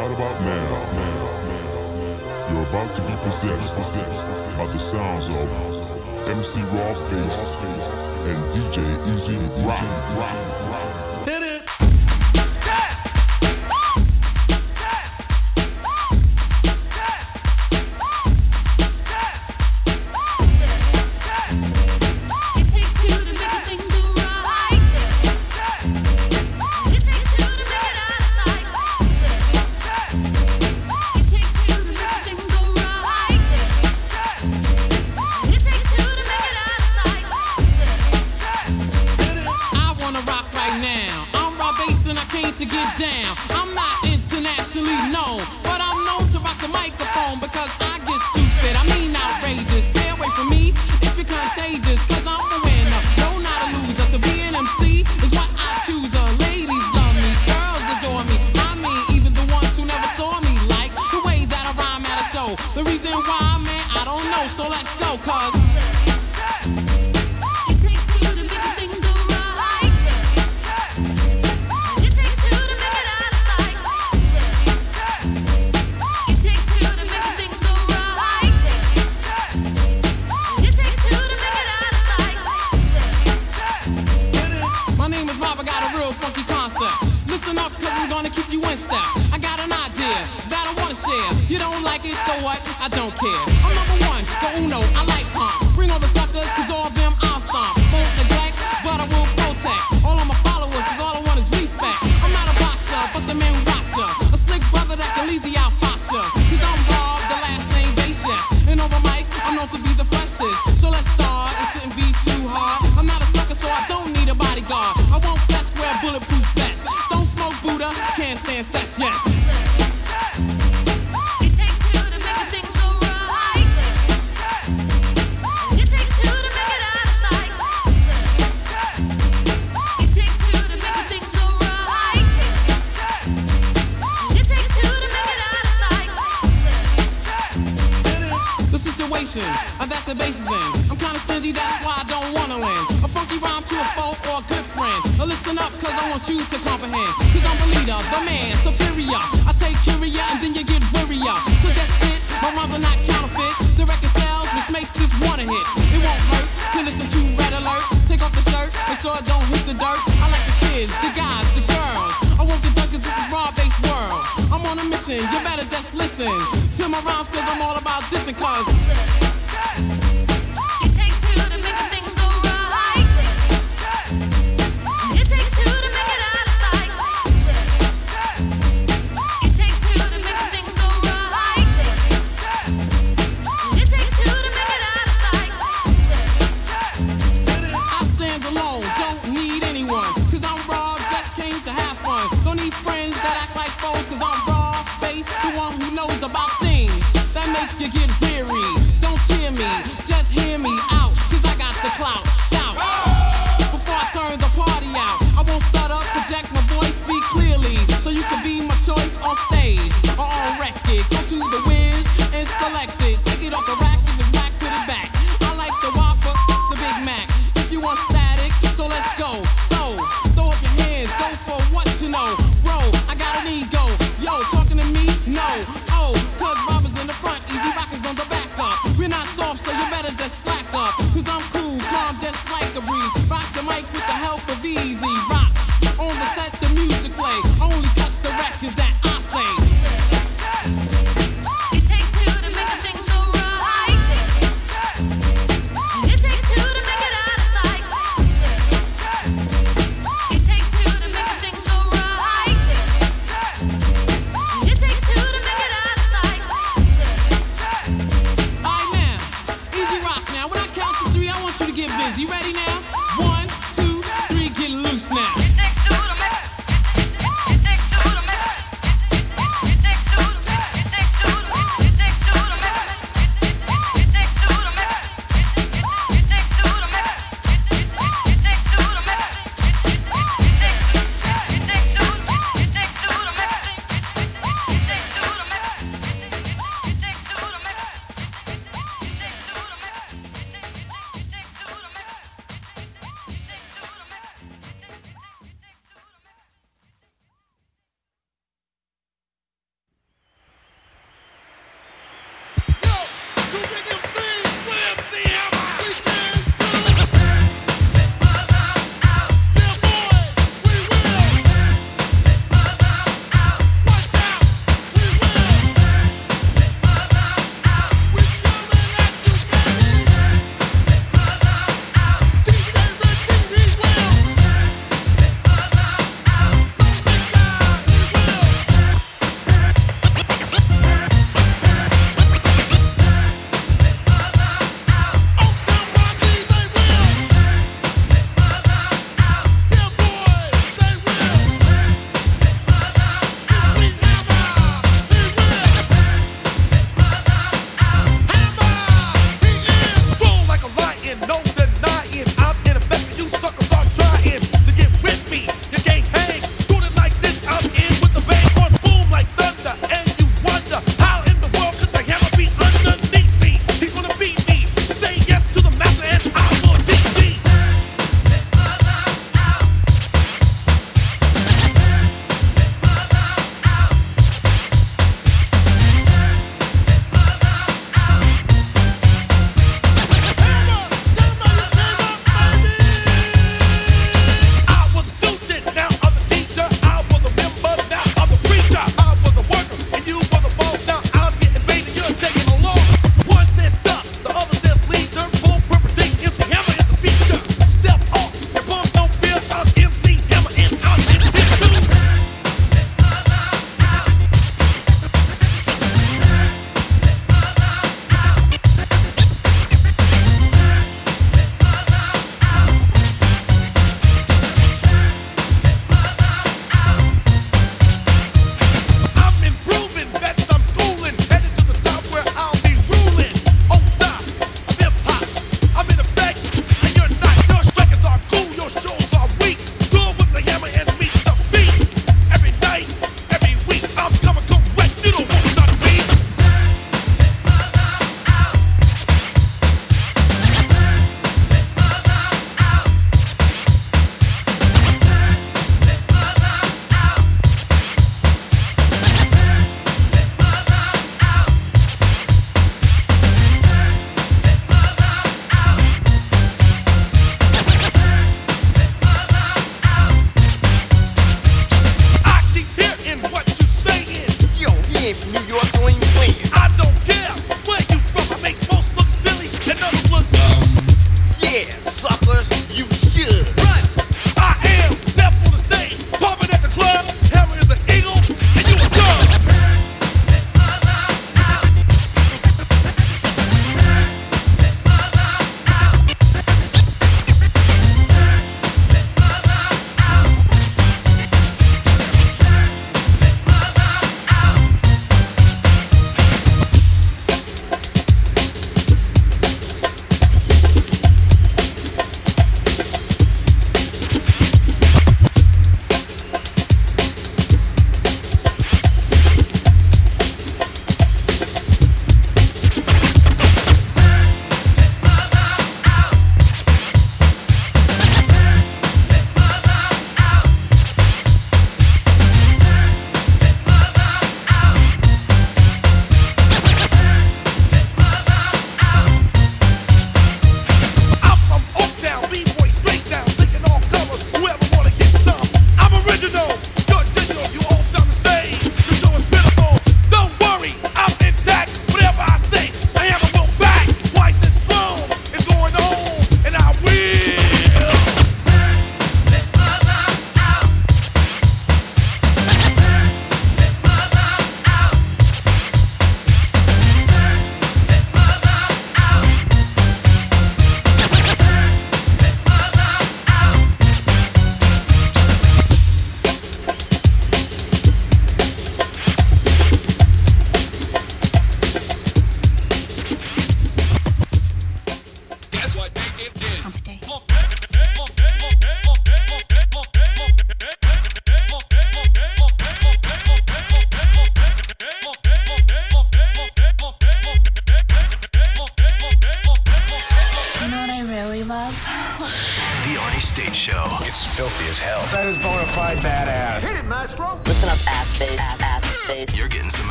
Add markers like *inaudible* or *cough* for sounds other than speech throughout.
right about now, you're about to be possessed by the sounds of MC Rob Base and DJ E-Z Rock.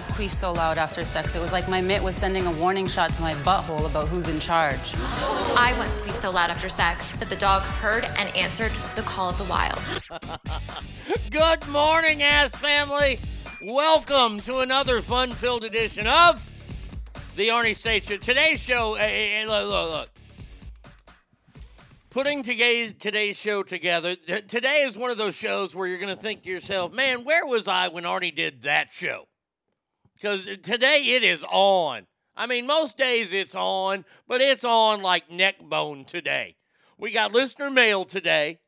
Once queefed so loud after sex, it was like my mitt was sending a warning shot to my butthole about who's in charge. I once squeaked so loud after sex that the dog heard and answered the call of the wild. *laughs* Good morning, ass family. Welcome to another fun-filled edition of the Arnie State Show. Today's show, hey, hey, look, look, look. Putting today's today's show together. Today is one of those shows where you're going to think to yourself, "Man, where was I when Arnie did that show?" Because today it is on. I mean, most days it's on, but it's on like neck bone today. We got listener mail today.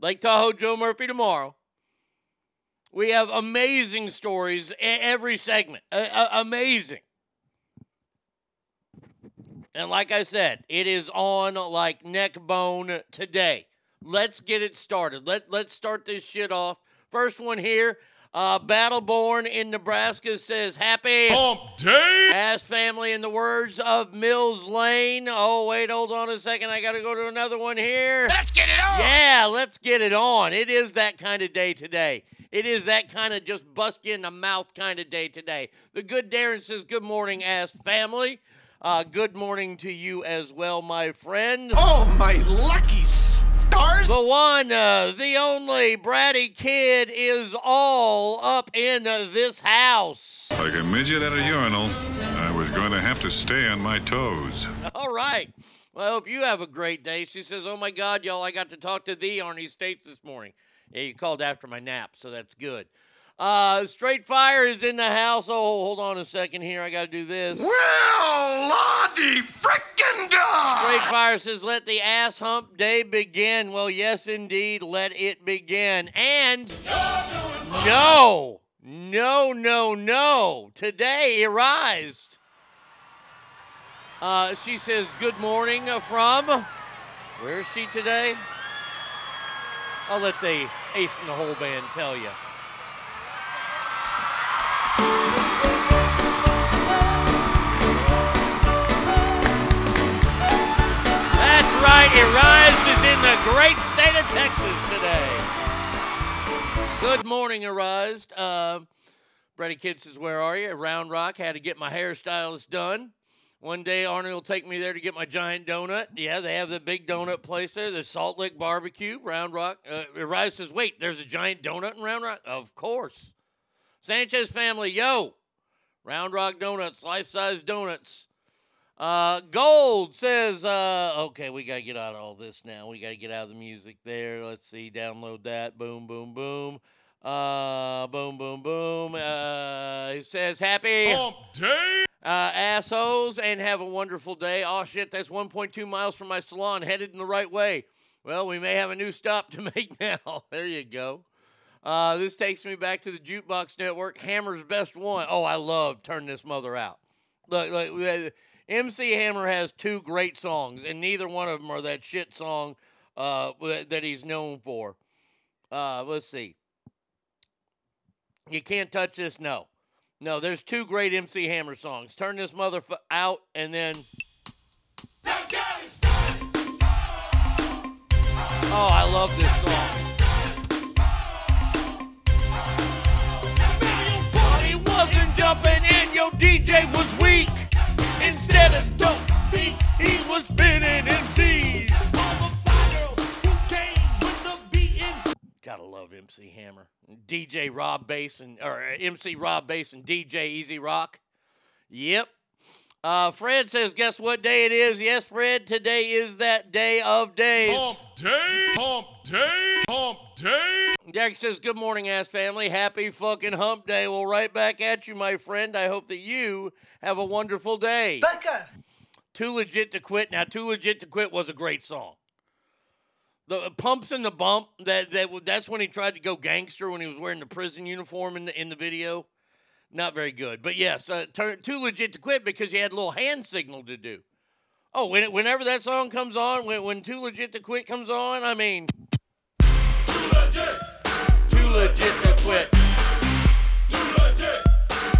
Lake Tahoe Joe Murphy tomorrow. We have amazing stories every segment. Amazing. And like I said, it is on like neck bone today. Let's get it started. Let let's start this shit off. First one here. Uh, Battleborn in Nebraska says happy Hump day. ass family in the words of Mills Lane. Oh wait, hold on a second. I gotta go to another one here. Let's get it on. Yeah, let's get it on. It is that kind of day today. It is that kind of just bust you in the mouth kind of day today. The good Darren says, Good morning, ass family. Uh, good morning to you as well, my friend. Oh, my lucky stars. The one, uh, the only Bratty Kid is all up in uh, this house. Like a midget at a urinal, I was going to have to stay on my toes. All right. Well, I hope you have a great day. She says, Oh my God, y'all, I got to talk to thee Arnie States this morning. Yeah, you called after my nap, so that's good. Uh, Straight Fire is in the house. Oh, hold on a second here. I got to do this. Well, Lottie frickin' dog. Straight Fire says, Let the ass hump day begin. Well, yes, indeed, let it begin. And no, no, no, no. Today, arised. Uh, she says, Good morning uh, from. Where is she today? I'll let the Ace in the Hole band tell you. Right, Arise is in the great state of Texas today. Good morning, Arise. Uh, Brady Kid says, Where are you? Round Rock. Had to get my hairstylist done. One day, Arnie will take me there to get my giant donut. Yeah, they have the big donut place there. The Salt Lick Barbecue, Round Rock. Uh, Arise says, Wait, there's a giant donut in Round Rock? Of course. Sanchez family, yo. Round Rock Donuts, life size donuts. Uh, Gold says, uh, okay, we got to get out of all this now. We got to get out of the music there. Let's see, download that. Boom, boom, boom. Uh, boom, boom, boom. Uh, he says, happy Hump day. uh, assholes and have a wonderful day. Oh, shit, that's 1.2 miles from my salon, headed in the right way. Well, we may have a new stop to *laughs* make now. there you go. Uh, this takes me back to the Jukebox Network. Hammer's best one. Oh, I love Turn This Mother Out. Look, look, MC Hammer has two great songs, and neither one of them are that shit song uh, that he's known for. Uh, let's see. You can't touch this. No, no. There's two great MC Hammer songs. Turn this mother out, and then. Oh, I love this song. Wasn't jumping and your DJ was weak. Instead of dope beats, he was spinning MCs. Gotta love MC Hammer, DJ Rob Base and or uh, MC Rob Base and DJ E-Z Rock. Yep. Uh, Fred says, guess what day it is? Yes, Fred, today is that day of days. Hump day. Hump day. Hump day. Derek says, Good morning, ass family. Happy fucking hump day. Well, right back at you, my friend. I hope that you have a wonderful day. Becca. Too Legit to Quit. Now, Too Legit to Quit was a great song. The pumps and the bump, that, that that's when he tried to go gangster when he was wearing the prison uniform in the, in the video. Not very good. But yes, uh, turn, Too Legit to Quit because he had a little hand signal to do. Oh, when, whenever that song comes on, when, when Too Legit to Quit comes on, I mean. Too legit Too legit to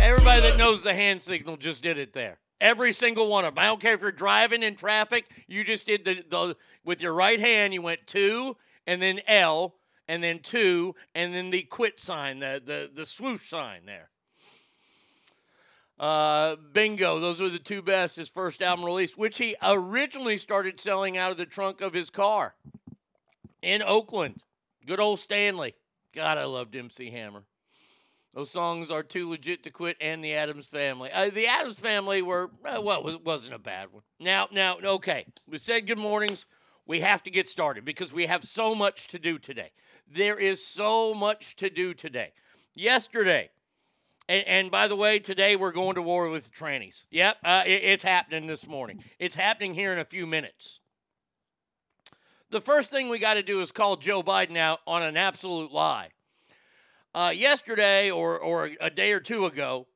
Everybody that knows the hand signal just did it there. Every single one of them. I don't care if you're driving in traffic, you just did the, the with your right hand, you went two and then L and then two and then the quit sign, the the, the swoosh sign there. Uh, bingo, those are the two best. His first album release, which he originally started selling out of the trunk of his car in Oakland. Good old Stanley. God, I loved MC Hammer. Those songs are too legit to quit, and the Addams Family. Uh, the Addams Family were uh, well, it wasn't a bad one. Now, now, okay. We said good mornings. We have to get started because we have so much to do today. There is so much to do today. Yesterday, and, and by the way, today we're going to war with the trannies. Yep, uh, it, it's happening this morning. It's happening here in a few minutes. The first thing we got to do is call Joe Biden out on an absolute lie. Uh, yesterday, or, or a day or two ago,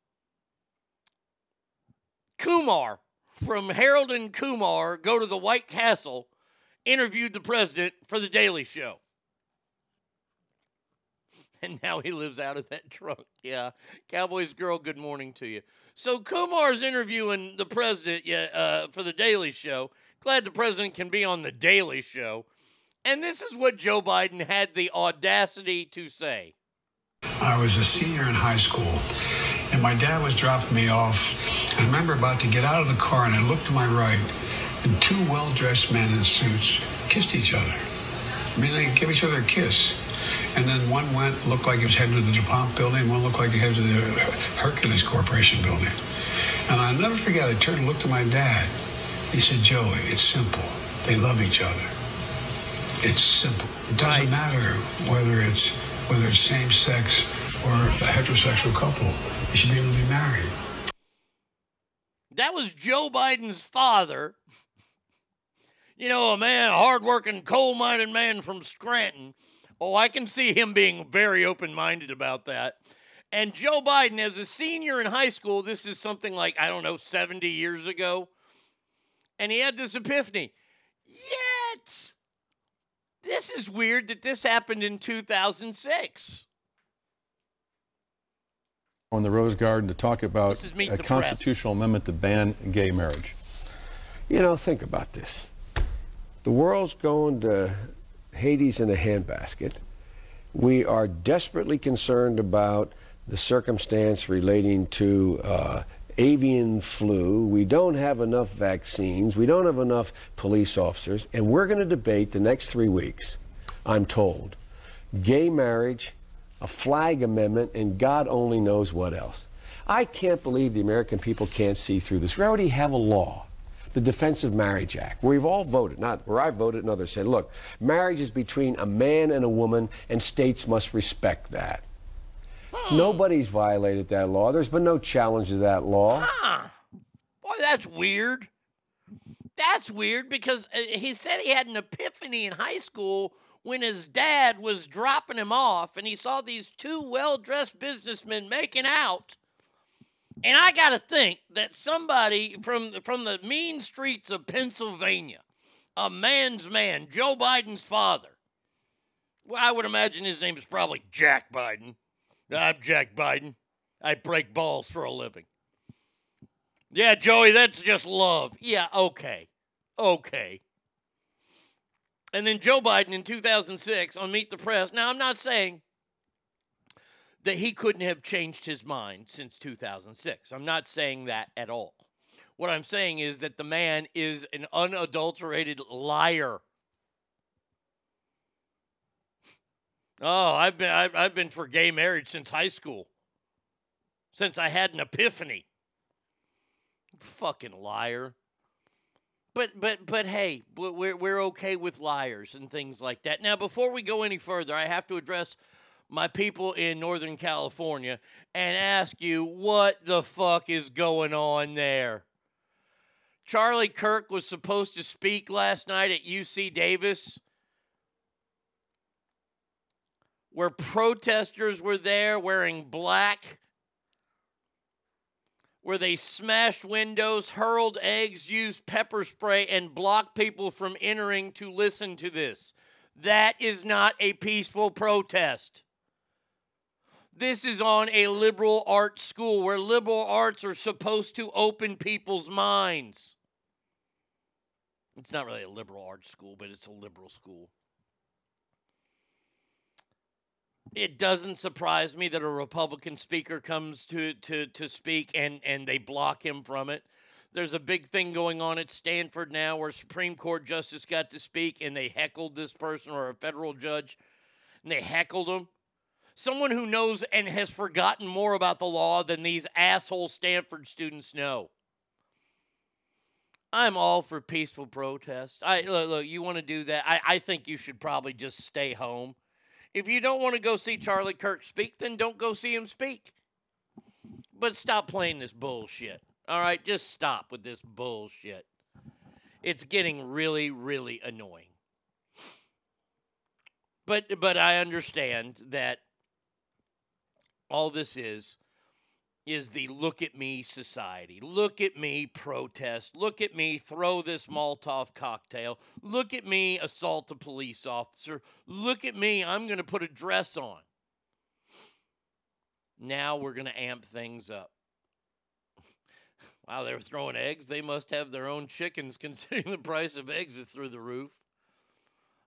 Kumar from Harold and Kumar Go to the White Castle interviewed the president for The Daily Show. *laughs* And now he lives out of that trunk. Yeah. Cowboys girl, good morning to you. So Kumar's interviewing the president uh, for The Daily Show. Glad the president can be on The Daily Show. And this is what Joe Biden had the audacity to say. I was a senior in high school, and my dad was dropping me off. I remember about to get out of the car, and I looked to my right, and two well-dressed men in suits kissed each other. I mean, they gave each other a kiss. And then one went, looked like he was heading to the DuPont building, one looked like he headed to the Hercules Corporation building. And I'll never forget, I turned and looked at my dad. He said, Joey, it's simple. They love each other. It's simple. It doesn't matter whether it's whether it's same sex or a heterosexual couple. You should be able to be married. That was Joe Biden's father. You know, a man, a hardworking, coal mining man from Scranton. Oh, I can see him being very open minded about that. And Joe Biden, as a senior in high school, this is something like, I don't know, 70 years ago. And he had this epiphany. Yet, this is weird that this happened in 2006. on the Rose Garden to talk about This is Meet a the Press. constitutional amendment to ban gay marriage. You know, think about this. The world's going to Hades in a handbasket. We are desperately concerned about the circumstance relating to uh, avian flu. We don't have enough vaccines. We don't have enough police officers. And we're going to debate the next three weeks, I'm told, gay marriage, a flag amendment, and God only knows what else. I can't believe the American people can't see through this. We already have a law, the Defense of Marriage Act, where we've all voted, not where I voted and others said, look, marriage is between a man and a woman, and states must respect that. Nobody's violated that law. There's been no challenge to that law. Huh. Boy, that's weird. That's weird because uh, he said he had an epiphany in high school when his dad was dropping him off and he saw these two well dressed businessmen making out. And I got to think that somebody from, from the mean streets of Pennsylvania, a man's man, Joe Biden's father, well, I would imagine his name is probably Jack Biden. I'm Jack Biden. I break balls for a living. Yeah, Joey, that's just love. Yeah, okay. Okay. And then Joe Biden in 2006 on Meet the Press. Now, I'm not saying that he couldn't have changed his mind since 2006. I'm not saying that at all. What I'm saying is that the man is an unadulterated liar. Oh, I've been I've, I've been for gay marriage since high school. Since I had an epiphany. Fucking liar. But but but hey, we're we're okay with liars and things like that. Now, before we go any further, I have to address my people in Northern California and ask you what the fuck is going on there. Charlie Kirk was supposed to speak last night at UC Davis where protesters were there wearing black, where they smashed windows, hurled eggs, used pepper spray, and blocked people from entering to listen to this. That is not a peaceful protest. This is on a liberal arts school where liberal arts are supposed to open people's minds. It's not really a liberal arts school, but it's a liberal school. It doesn't surprise me that a Republican speaker comes to, to, to speak and, and they block him from it. There's a big thing going on at Stanford now where Supreme Court justice got to speak and they heckled this person or a federal judge and they heckled him. Someone who knows and has forgotten more about the law than these asshole Stanford students know. I'm all for peaceful protest. I look, look you want to do that? I, I think you should probably just stay home. If you don't want to go see Charlie Kirk speak, then don't go see him speak. But stop playing this bullshit. All right, just stop with this bullshit. It's getting really, really annoying. But but I understand that all this is is the look at me society. Look at me protest. Look at me throw this Molotov cocktail. Look at me assault a police officer. Look at me, I'm going to put a dress on. Now we're going to amp things up. *laughs* Wow, they were throwing eggs. They must have their own chickens *laughs* considering the price of eggs is through the roof.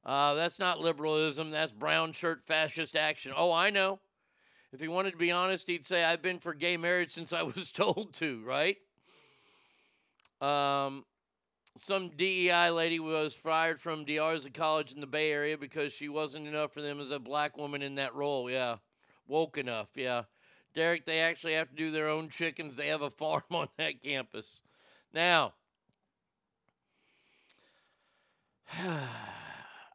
Uh, that's not liberalism. That's brown shirt fascist action. Oh, I know. If he wanted to be honest, he'd say, I've been for gay marriage since I was *laughs* told to, right? Um, some DEI lady was fired from De Anza College in the Bay Area because she wasn't enough for them as a black woman in that role. Yeah. Woke enough. Yeah. Derek, they actually have to do their own chickens. They have a *laughs* farm on that campus. Now, *sighs*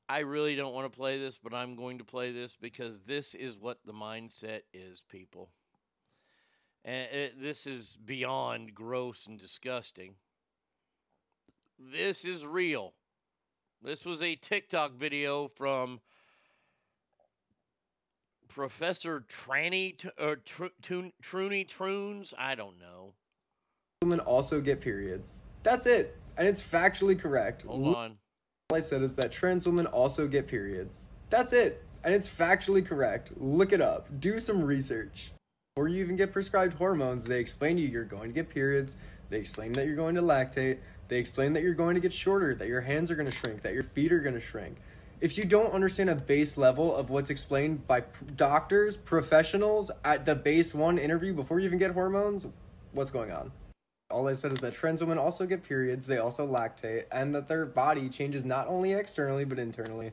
I really don't want to play this, but I'm going to play this because this is what the mindset is, people. And it, this is beyond gross and disgusting. This is real. This was a TikTok video from Professor Tranny or Tr- Truny Troons. I don't know. Women also get periods. That's it. And it's factually correct. Hold on. All I said is that trans women also get periods. That's it. And it's factually correct. Look it up. Do some research. Before you even get prescribed hormones, they explain to you you're going to get periods. They explain that you're going to lactate. They explain that you're going to get shorter, that your hands are going to shrink, that your feet are going to shrink. If you don't understand a base level of what's explained by doctors, professionals at the base one interview before you even get hormones, what's going on? All I said is that trans women also get periods, they also lactate, and that their body changes not only externally but internally.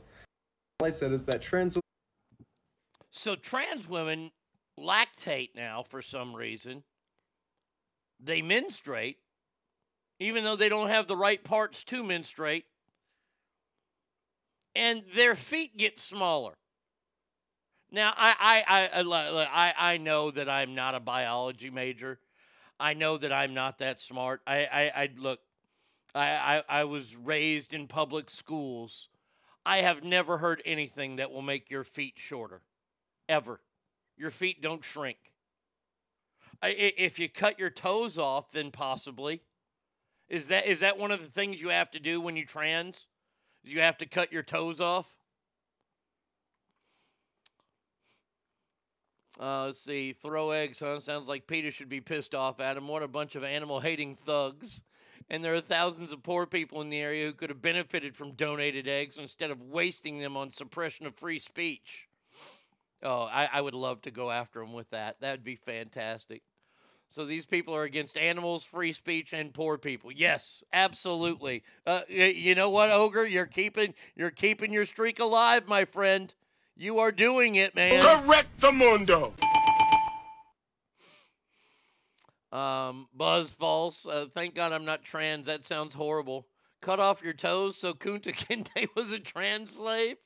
All I said is that trans So trans women lactate now for some reason. They menstruate, even though they don't have the right parts to menstruate. And their feet get smaller. Now, I, I, I, I, I, know that I'm not a biology major. I know that I'm not that smart. I, I, I look, I, I, I was raised in public schools. I have never heard anything that will make your feet shorter, ever. Your feet don't shrink. I, if you cut your toes off, then possibly. Is that is that one of the things you have to do when you trans? You have to cut your toes off? Uh, let's see. Throw eggs, huh? Sounds like PETA should be pissed off at him. What a bunch of animal hating thugs. And there are thousands of poor people in the area who could have benefited from donated eggs instead of wasting them on suppression of free speech. Oh, I, I would love to go after them with that. That'd be fantastic. So these people are against animals, free speech, and poor people. Yes, absolutely. Uh, you know what, Ogre? You're keeping you're keeping your streak alive, my friend. You are doing it, man. Correct the mundo. Um, Buzz False. Uh, thank God I'm not trans. That sounds horrible. Cut off your toes so Kunta *laughs* Kinte was a trans slave.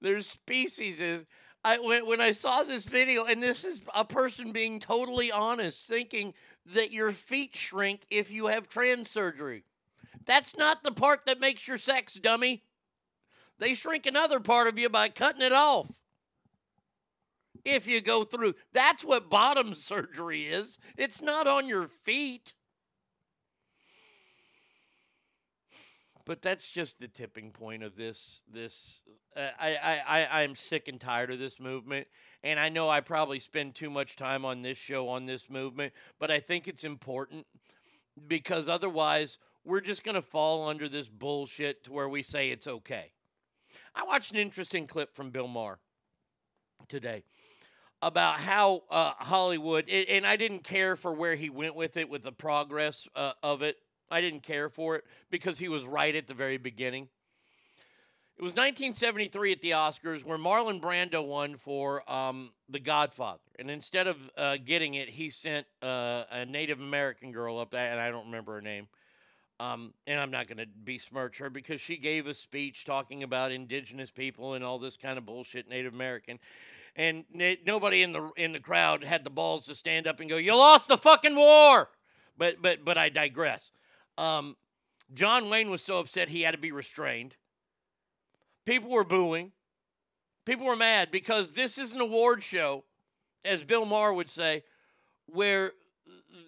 There's species is. I when when I saw this video, and this is a person being totally honest, thinking that your feet shrink if you have trans surgery. That's not the part that makes your sex, dummy. They shrink another part of you by cutting it off. If you go through, that's what bottom *laughs* surgery is. It's not on your feet. But that's just the tipping point of this. This uh, I, I I I'm sick and tired of this movement, and I know I probably spend too much time on this show on this movement, but I think it's important because otherwise we're just going to fall under this bullshit to where we say it's okay. I watched an interesting clip from Bill Maher today about how uh, Hollywood, and I didn't care for where he went with it, with the progress uh, of it. I didn't care for it because he was right at the very beginning. It was 1973 at the Oscars where Marlon Brando won for um, The Godfather. And instead of uh, getting it, he sent uh, a Native American girl up there, and I don't remember her name. Um, and I'm not going to besmirch her because she gave a speech talking about indigenous people and all this kind of bullshit, Native American. And na- nobody in the in the crowd had the balls to stand up and go, "You lost the fucking war." But but but I digress. Um, John Wayne was so upset he had to be restrained. People were booing. People were mad because this is an award show, as Bill Maher would say, where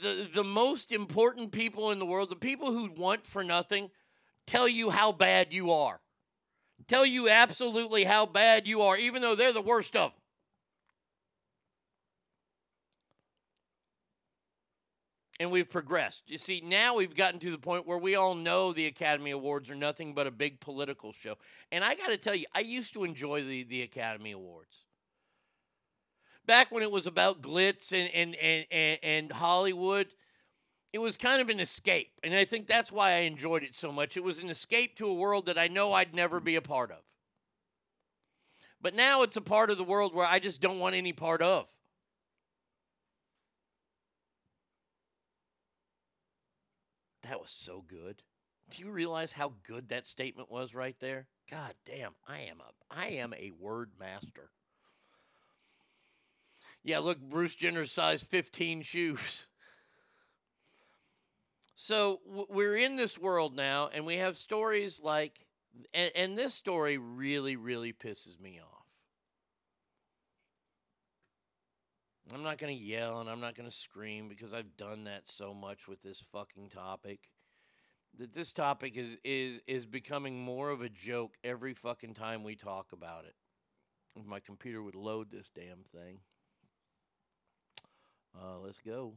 the the most important people in the world, the people who want for nothing, tell you how bad you are. Tell you absolutely how bad you are, even though they're the worst of them. and we've progressed. You see, now we've gotten to the point where we all know the Academy Awards are nothing but a big political show. And I got to tell you, I used to enjoy the, the Academy Awards. Back when it was about glitz and, and, and, and, and Hollywood, it was kind of an escape. And I think that's why I enjoyed it so much. It was an escape to a world that I know I'd never be a part of. But now it's a part of the world where I just don't want any part of. That was so good. Do you realize how good that statement was right there? God damn, I am a I am a word master. Yeah, look, Bruce Jenner's size 15 shoes. So we're in this world now, and we have stories like, and, and this story really, really pisses me off. I'm not going to yell and I'm not going to scream because I've done that so much with this fucking topic. That this topic is is is becoming more of a joke every fucking time we talk about it. If my computer would load this damn thing. Uh, let's go.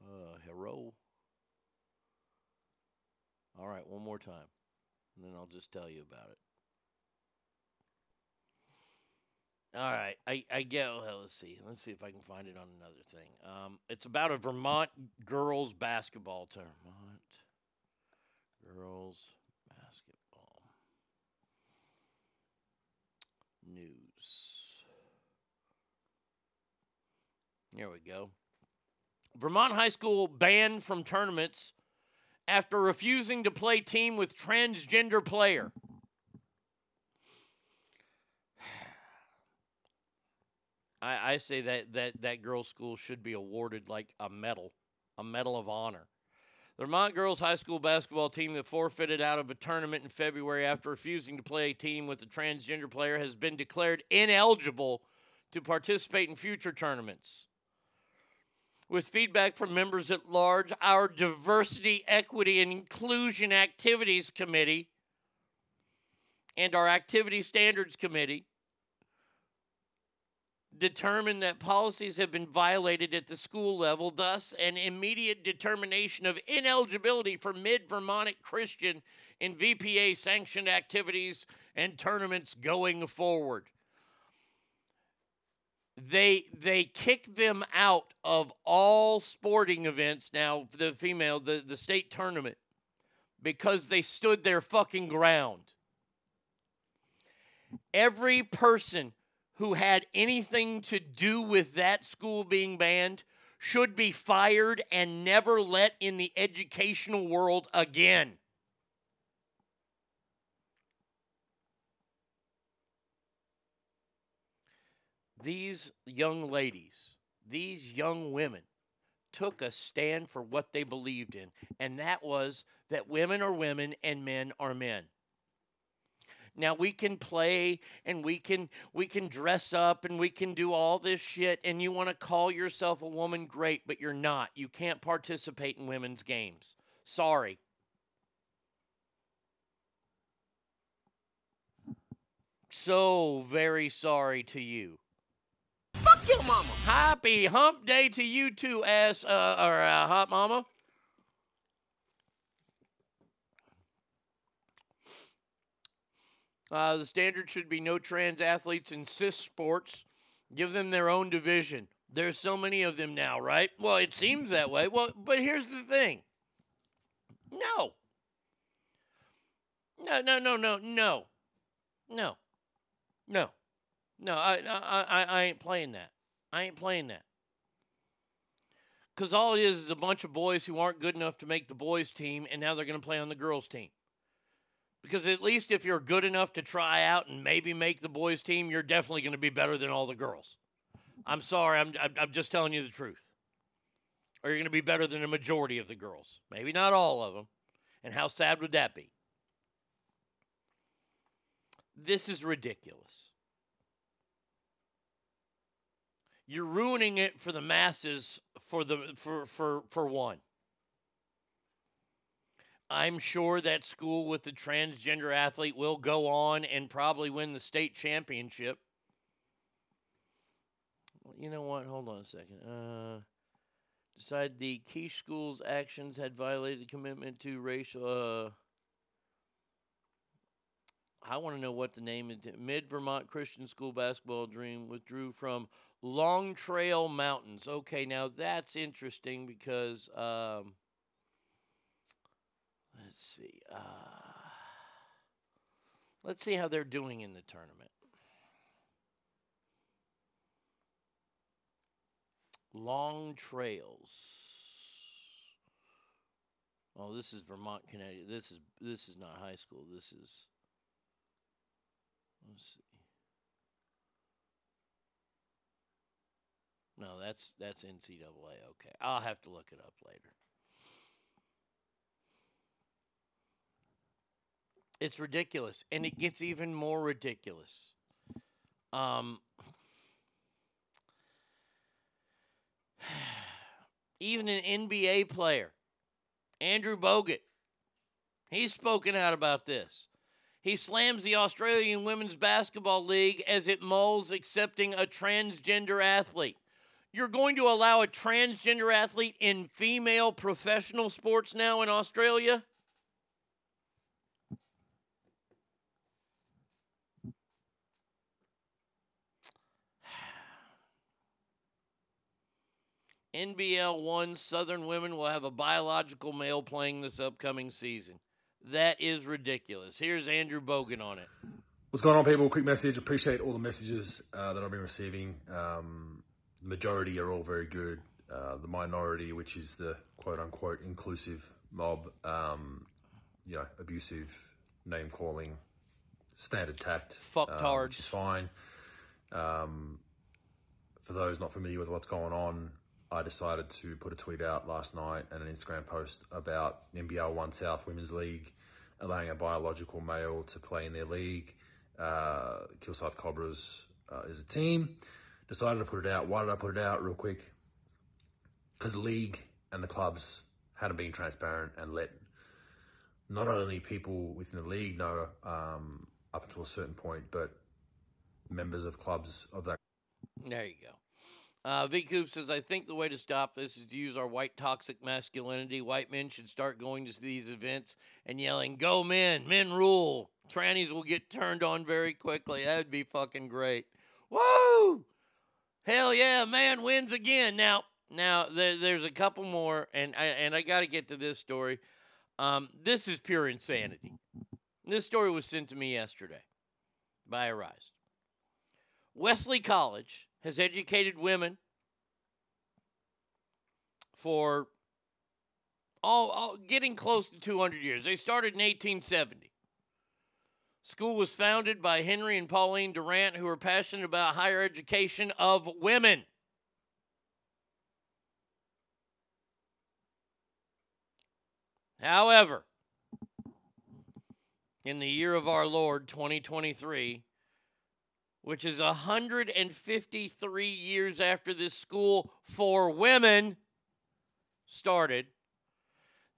Uh, hello. All right, one more time, and then I'll just tell you about it. All right, I I get. Well, let's see. Let's see if I can find it on another thing. Um, it's about a Vermont girls basketball tournament. Girls basketball news. Here we go. Vermont high school banned from tournaments after refusing to play team with transgender player. I, I say that, that that girls' school should be awarded like a medal, a medal of honor. The Vermont girls' high school basketball team that forfeited out of a tournament in February after refusing to play a team with a transgender player has been declared ineligible to participate in future tournaments. With feedback from members at large, our Diversity, Equity, and Inclusion Activities Committee and our Activity Standards Committee determined that policies have been violated at the school level, thus, an immediate determination of ineligibility for Mid Vermont Christian in VPA sanctioned activities and tournaments going forward. They they kick them out of all sporting events now, the female, the, the state tournament, because they stood their fucking ground. Every person who had anything to do with that school being banned should be fired and never let in the educational world again. These young ladies, these young women, took a stand for what they believed in, and that was that women are women and men are men. Now we can play and we can we can dress up and we can do all this shit and you want to call yourself a woman great but you're not. You can't participate in women's games. Sorry. so very sorry to you. Mama. Happy hump day to you too, ass uh, or uh, hot mama. Uh, the standard should be no trans athletes in cis sports. Give them their own division. There's so many of them now, right? Well, it seems that way. Well, but here's the thing. No. No, no, no, no, no. No. No. No, I, I, I, I ain't playing that. I ain't playing that. Because all it is is a bunch of boys who aren't good enough to make the boys' team, and now they're going to play on the girls' team. Because at least if you're good enough to try out and maybe make the boys' team, you're definitely going to be better than all the girls. I'm sorry, I'm, I'm, just telling you the truth. Or you're going to be better than a majority of the girls. Maybe not all of them. And how sad would that be? This is ridiculous. You're ruining it for the masses for the for for for one. I'm sure that school with the transgender athlete will go on and probably win the state championship. You know what? Hold on a second. Uh, decide the key school's actions had violated the commitment to racial. Uh, I want to know what the name is. Mid Vermont Christian School Basketball Dream withdrew from Long Trail Mountains. Okay, now that's interesting because um, let's see. Uh, let's see how they're doing in the tournament. Long Trails. Oh, this is Vermont, Connecticut. This is this is not high school. This is Let's see. No, that's that's NCAA. Okay, I'll have to look it up later. It's ridiculous, and it gets even more ridiculous. Um, *sighs* even an NBA player, Andrew Bogut, he's spoken out about this. He slams the Australian Women's Basketball League as it mulls accepting a transgender athlete. You're going to allow a transgender athlete in female professional sports now in Australia? NBL 1 Southern Women will have a biological male playing this upcoming season. That is ridiculous. Here's Andrew Bogut on it. What's going on, people? Quick message. Appreciate all the messages uh, that I've been receiving. Um, the majority are all very good. Uh, the minority, which is the quote unquote inclusive mob, um, you know, abusive, name calling, standard tact, Fucktards. uh, which is fine. Um, for those not familiar with what's going on, I decided to put a tweet out last night and an Instagram post about NBL One South Women's League allowing a biological male to play in their league. Uh, Kilsyth Cobras uh, is a team. Decided to put it out. Why did I put it out real quick? Because the league and the clubs hadn't been transparent and let not only people within the league know um, up until a certain point, but members of clubs of that There you go. Uh, V Coop says, I think the way to stop this is to use our white toxic masculinity. White men should start going to these events and yelling, Go men, men rule. Trannies will get turned on very quickly. That would be fucking great. Woo! Hell yeah, man wins again. Now, now there, there's a couple more, and I, and I got to get to this story. Um, this is pure insanity. This story was sent to me yesterday by Arise. Wellesley College has educated women for all, all getting close to 200 years. They started in 1870. School was founded by Henry and Pauline Durant, who were passionate about higher education of women. However, in the year of our Lord 2023, which is 153 years after this school for women started,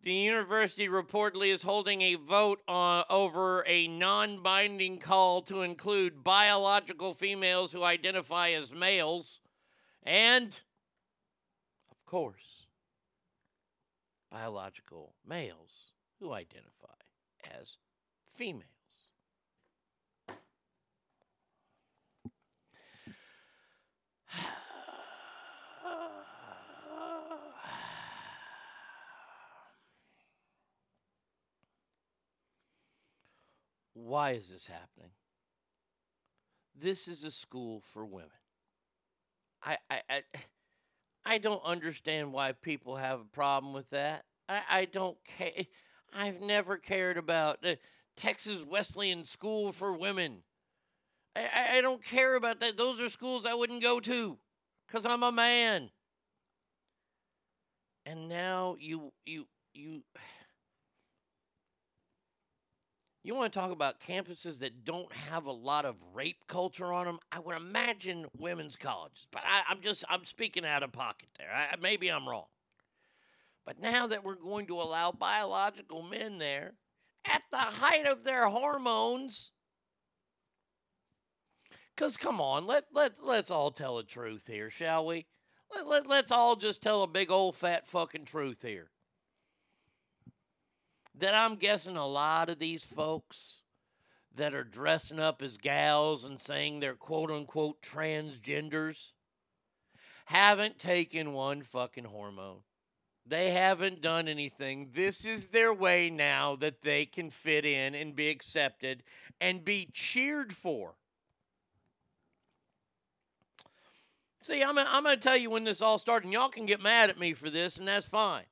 The university reportedly is holding a vote on, over a non binding call to include biological females who identify as males and, of course, biological males who identify as females. *sighs* *sighs* Why is this happening? This is a school for women. I I I, I don't understand why people have a problem with that. I, I don't care. I've never cared about the Texas Wesleyan School for Women. I, I, don't care about that. Those are schools I wouldn't go to because I'm a man. And now you you you you want to talk about campuses that don't have a lot of rape culture on them? I would imagine women's colleges, but I, I'm just I'm speaking out of pocket there. I, maybe I'm wrong. But now that we're going to allow biological men there at the height of their hormones, because come on, let let let's all tell the truth here, shall we? Let, let, let's all just tell a big old fat fucking truth here that I'm guessing a lot of these folks that are dressing up as gals and saying they're quote unquote transgenders haven't taken one fucking hormone. They haven't done anything. This is their way now that they can fit in and be accepted and be cheered for. See, I'm, I'm going to tell you when this all started, and y'all can get mad at me for this, and that's fine.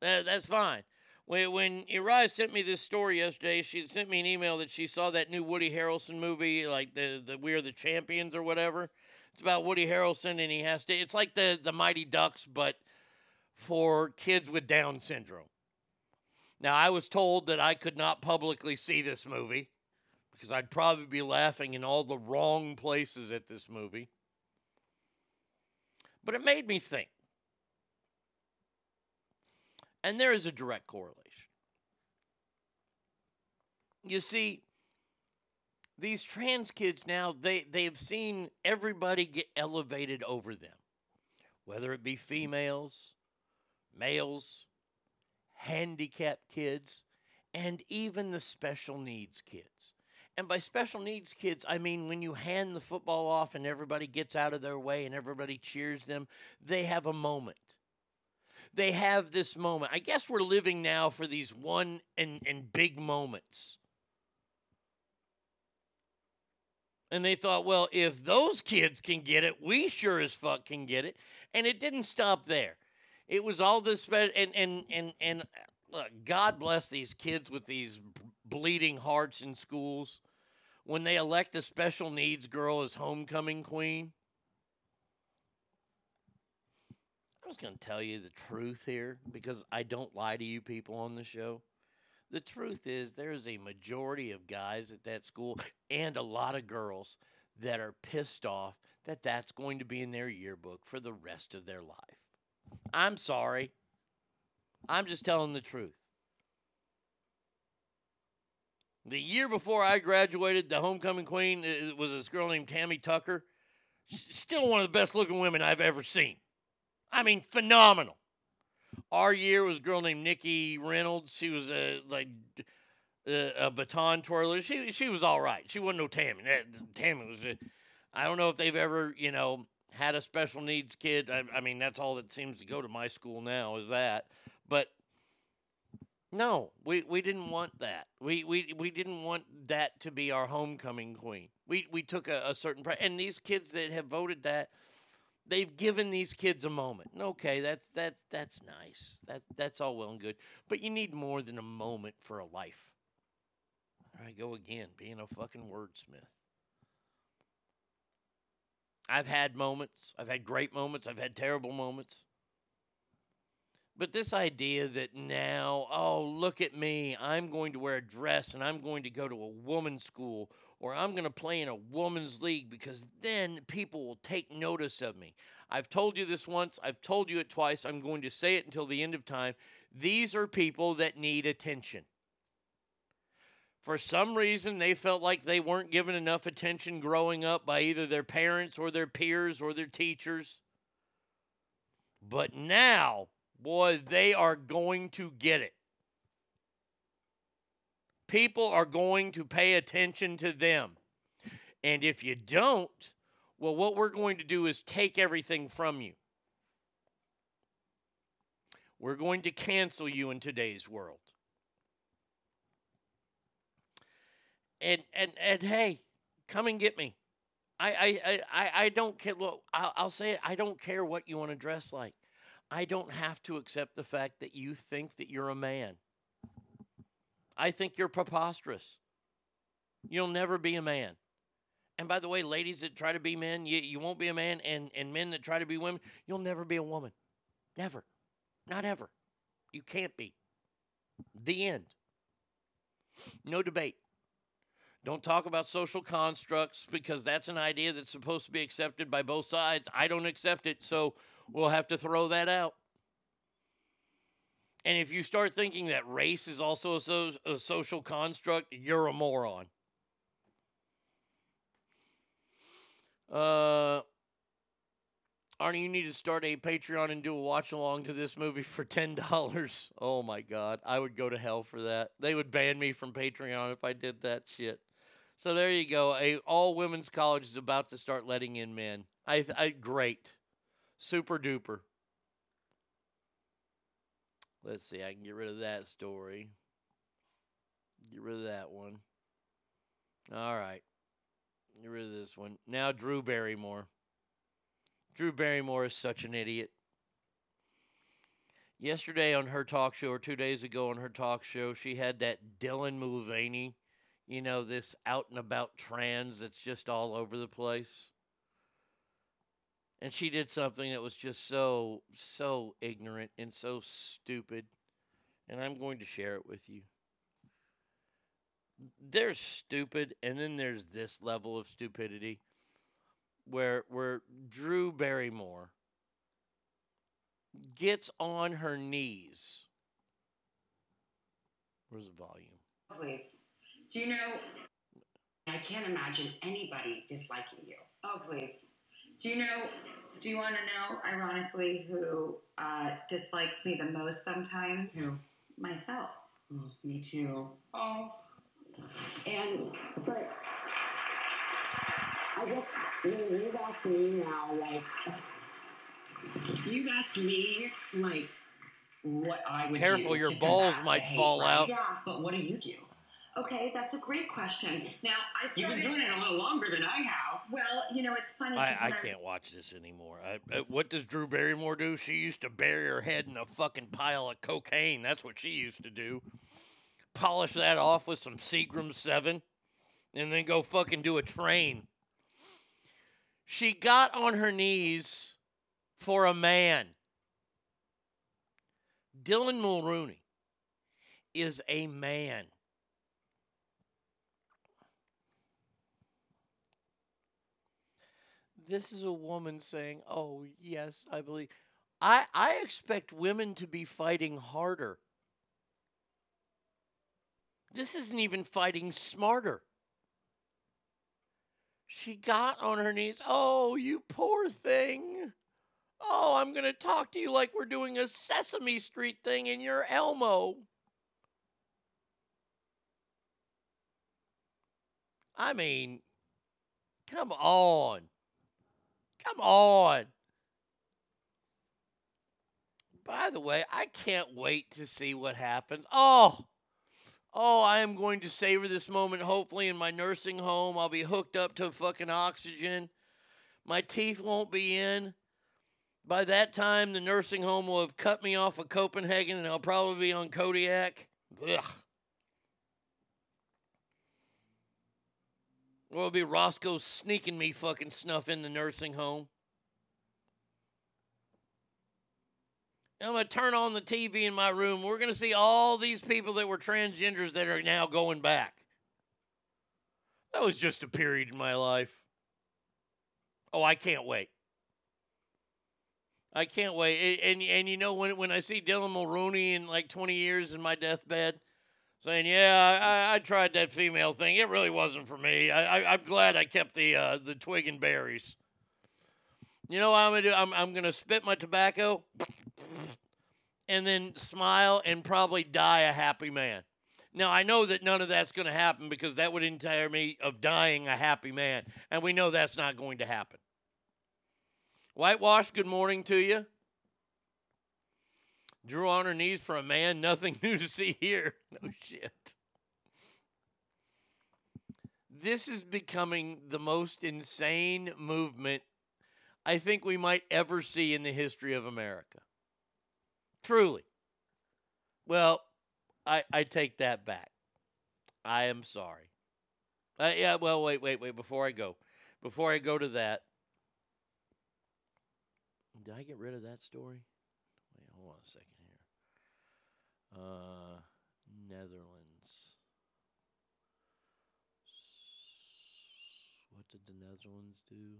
That, that's fine. When, when Uriah sent me this story yesterday, she sent me an email that she saw that new Woody Harrelson movie, like the, the We Are the Champions or whatever. It's about Woody Harrelson, and he has to. It's like the the Mighty Ducks, but for kids with Down syndrome. Now, I was told that I could not publicly see this movie because I'd probably be laughing in all the wrong places at this movie. But it made me think. And there is a direct correlation. You see, these trans kids now, they, they've seen everybody get elevated over them, whether it be females, males, handicapped kids, and even the special needs kids. And by special needs kids, I mean when you hand the football off and everybody gets out of their way and everybody cheers them, they have a moment. They have this moment. I guess we're living now for these one and, and big moments. And they thought, well, if those kids can get it, we sure as fuck can get it. And it didn't stop there. It was all this, and and and and uh, look, God bless these kids with these bleeding hearts in schools when they elect a special needs girl as homecoming queen. I'm just going to tell you the truth here because I don't lie to you people on the show. The truth is, there's a majority of guys at that school and a lot of girls that are pissed off that that's going to be in their yearbook for the rest of their life. I'm sorry. I'm just telling the truth. The year before I graduated, the homecoming queen was this girl named Tammy Tucker. She's Still one of the best looking women I've ever seen. I mean, phenomenal. Our year was a girl named Nikki Reynolds. She was a like a, a baton twirler. She she was all right. She wasn't no Tammy. That, Tammy was. I don't know if they've ever you know had a special needs kid. I, I mean, that's all that seems to go to my school now is that. But no, we, we didn't want that. We, we we didn't want that to be our homecoming queen. We we took a, a certain pri- and these kids that have voted that they've given these kids a moment. Okay, that's that's that's nice. That that's all well and good. But you need more than a moment for a life. There I go again, being a fucking wordsmith. I've had moments. I've had great moments. I've had terrible moments. But this idea that now, oh, look at me, I'm going to wear a dress and I'm going to go to a woman's school or I'm going to play in a woman's league because then people will take notice of me. I've told you this once, I've told you it twice, I'm going to say it until the end of time. These are people that need attention. For some reason, they felt like they weren't given enough attention growing up by either their parents or their peers or their teachers. But now, boy, they are going to get it. People are going to pay attention to them. And if you don't, well, what we're going to do is take everything from you. We're going to cancel you in today's world. And and and hey, come and get me. I I I, I- don't care. Well, I'll, I'll say it. I don't care what you want to dress like. I don't have to accept the fact that you think that you're a man. I think you're preposterous. You'll never be a man. And by the way, ladies that try to be men, you, you won't be a man. And, and men that try to be women, you'll never be a woman. Never. Not ever. You can't be. The end. No debate. Don't talk about social constructs because that's an idea that's supposed to be accepted by both sides. I don't accept it, so we'll have to throw that out. And if you start thinking that race is also a, so, a social construct, you're a moron. Uh, Arnie, you need to start a Patreon and do a watch along to this movie for ten dollars. Oh my God, I would go to hell for that. They would ban me from Patreon if I did that shit. So there you go. A all women's college is about to start letting in men. I, I great, super duper. Let's see. I can get rid of that story. Get rid of that one. All right. Get rid of this one. Now, Drew Barrymore. Drew Barrymore is such an idiot. Yesterday on her talk show, or two days ago on her talk show, she had that Dylan Mulvaney, you know, this out and about trans that's just all over the place. And she did something that was just so, so ignorant and so stupid. And I'm going to share it with you. There's stupid, and then there's this level of stupidity where where Drew Barrymore gets on her knees. Where's the volume? Please. Do you know? I can't imagine anybody disliking you. Oh, please. Do you know? Do you want to know, ironically, who uh, dislikes me the most sometimes? Who? Myself. Oh, me too. Oh. And, but I guess you know, you've asked me now, like, You asked me, like, what I would do. Careful, your to balls might hate, fall right? out. Yeah. But what do you do? Okay, that's a great question. Now, I You've been doing it a little longer than I have. Well, you know, it's funny. I, I when was- can't watch this anymore. I, uh, what does Drew Barrymore do? She used to bury her head in a fucking pile of cocaine. That's what she used to do. Polish that off with some Seagram 7 and then go fucking do a train. She got on her knees for a man. Dylan Mulrooney is a man. This is a woman saying, "Oh, yes, I believe." I I expect women to be fighting harder. This isn't even fighting smarter. She got on her knees. Oh, you poor thing. Oh, I'm going to talk to you like we're doing a Sesame Street thing in your Elmo. I mean, come on. Come on. By the way, I can't wait to see what happens. Oh, oh, I am going to savor this moment. Hopefully, in my nursing home, I'll be hooked up to fucking oxygen. My teeth won't be in. By that time, the nursing home will have cut me off of Copenhagen and I'll probably be on Kodiak. Ugh. Or it'll be Roscoe sneaking me fucking snuff in the nursing home. I'm going to turn on the TV in my room. We're going to see all these people that were transgenders that are now going back. That was just a period in my life. Oh, I can't wait. I can't wait. A- And and you know when when I see Dylan Mulrooney in like 20 years in my deathbed, saying, "Yeah, I, I tried that female thing. It really wasn't for me. I, I'm glad I kept the uh, the twig and berries." You know what I'm gonna do? I'm I'm gonna spit my tobacco, and then smile and probably die a happy man. Now I know that none of that's gonna happen because that would entail me of dying a happy man, and we know that's not going to happen. Whitewash, good morning to you. Drew on her knees for a man, nothing *laughs* new to see here. No shit. This is becoming the most insane movement I think we might ever see in the history of America. Truly. Well, I, I take that back. I am sorry. Uh, yeah, well, wait, wait, wait. Before I go, before I go to that, did I get rid of that story? Wait, hold on a second. Uh, Netherlands. What did the Netherlands do?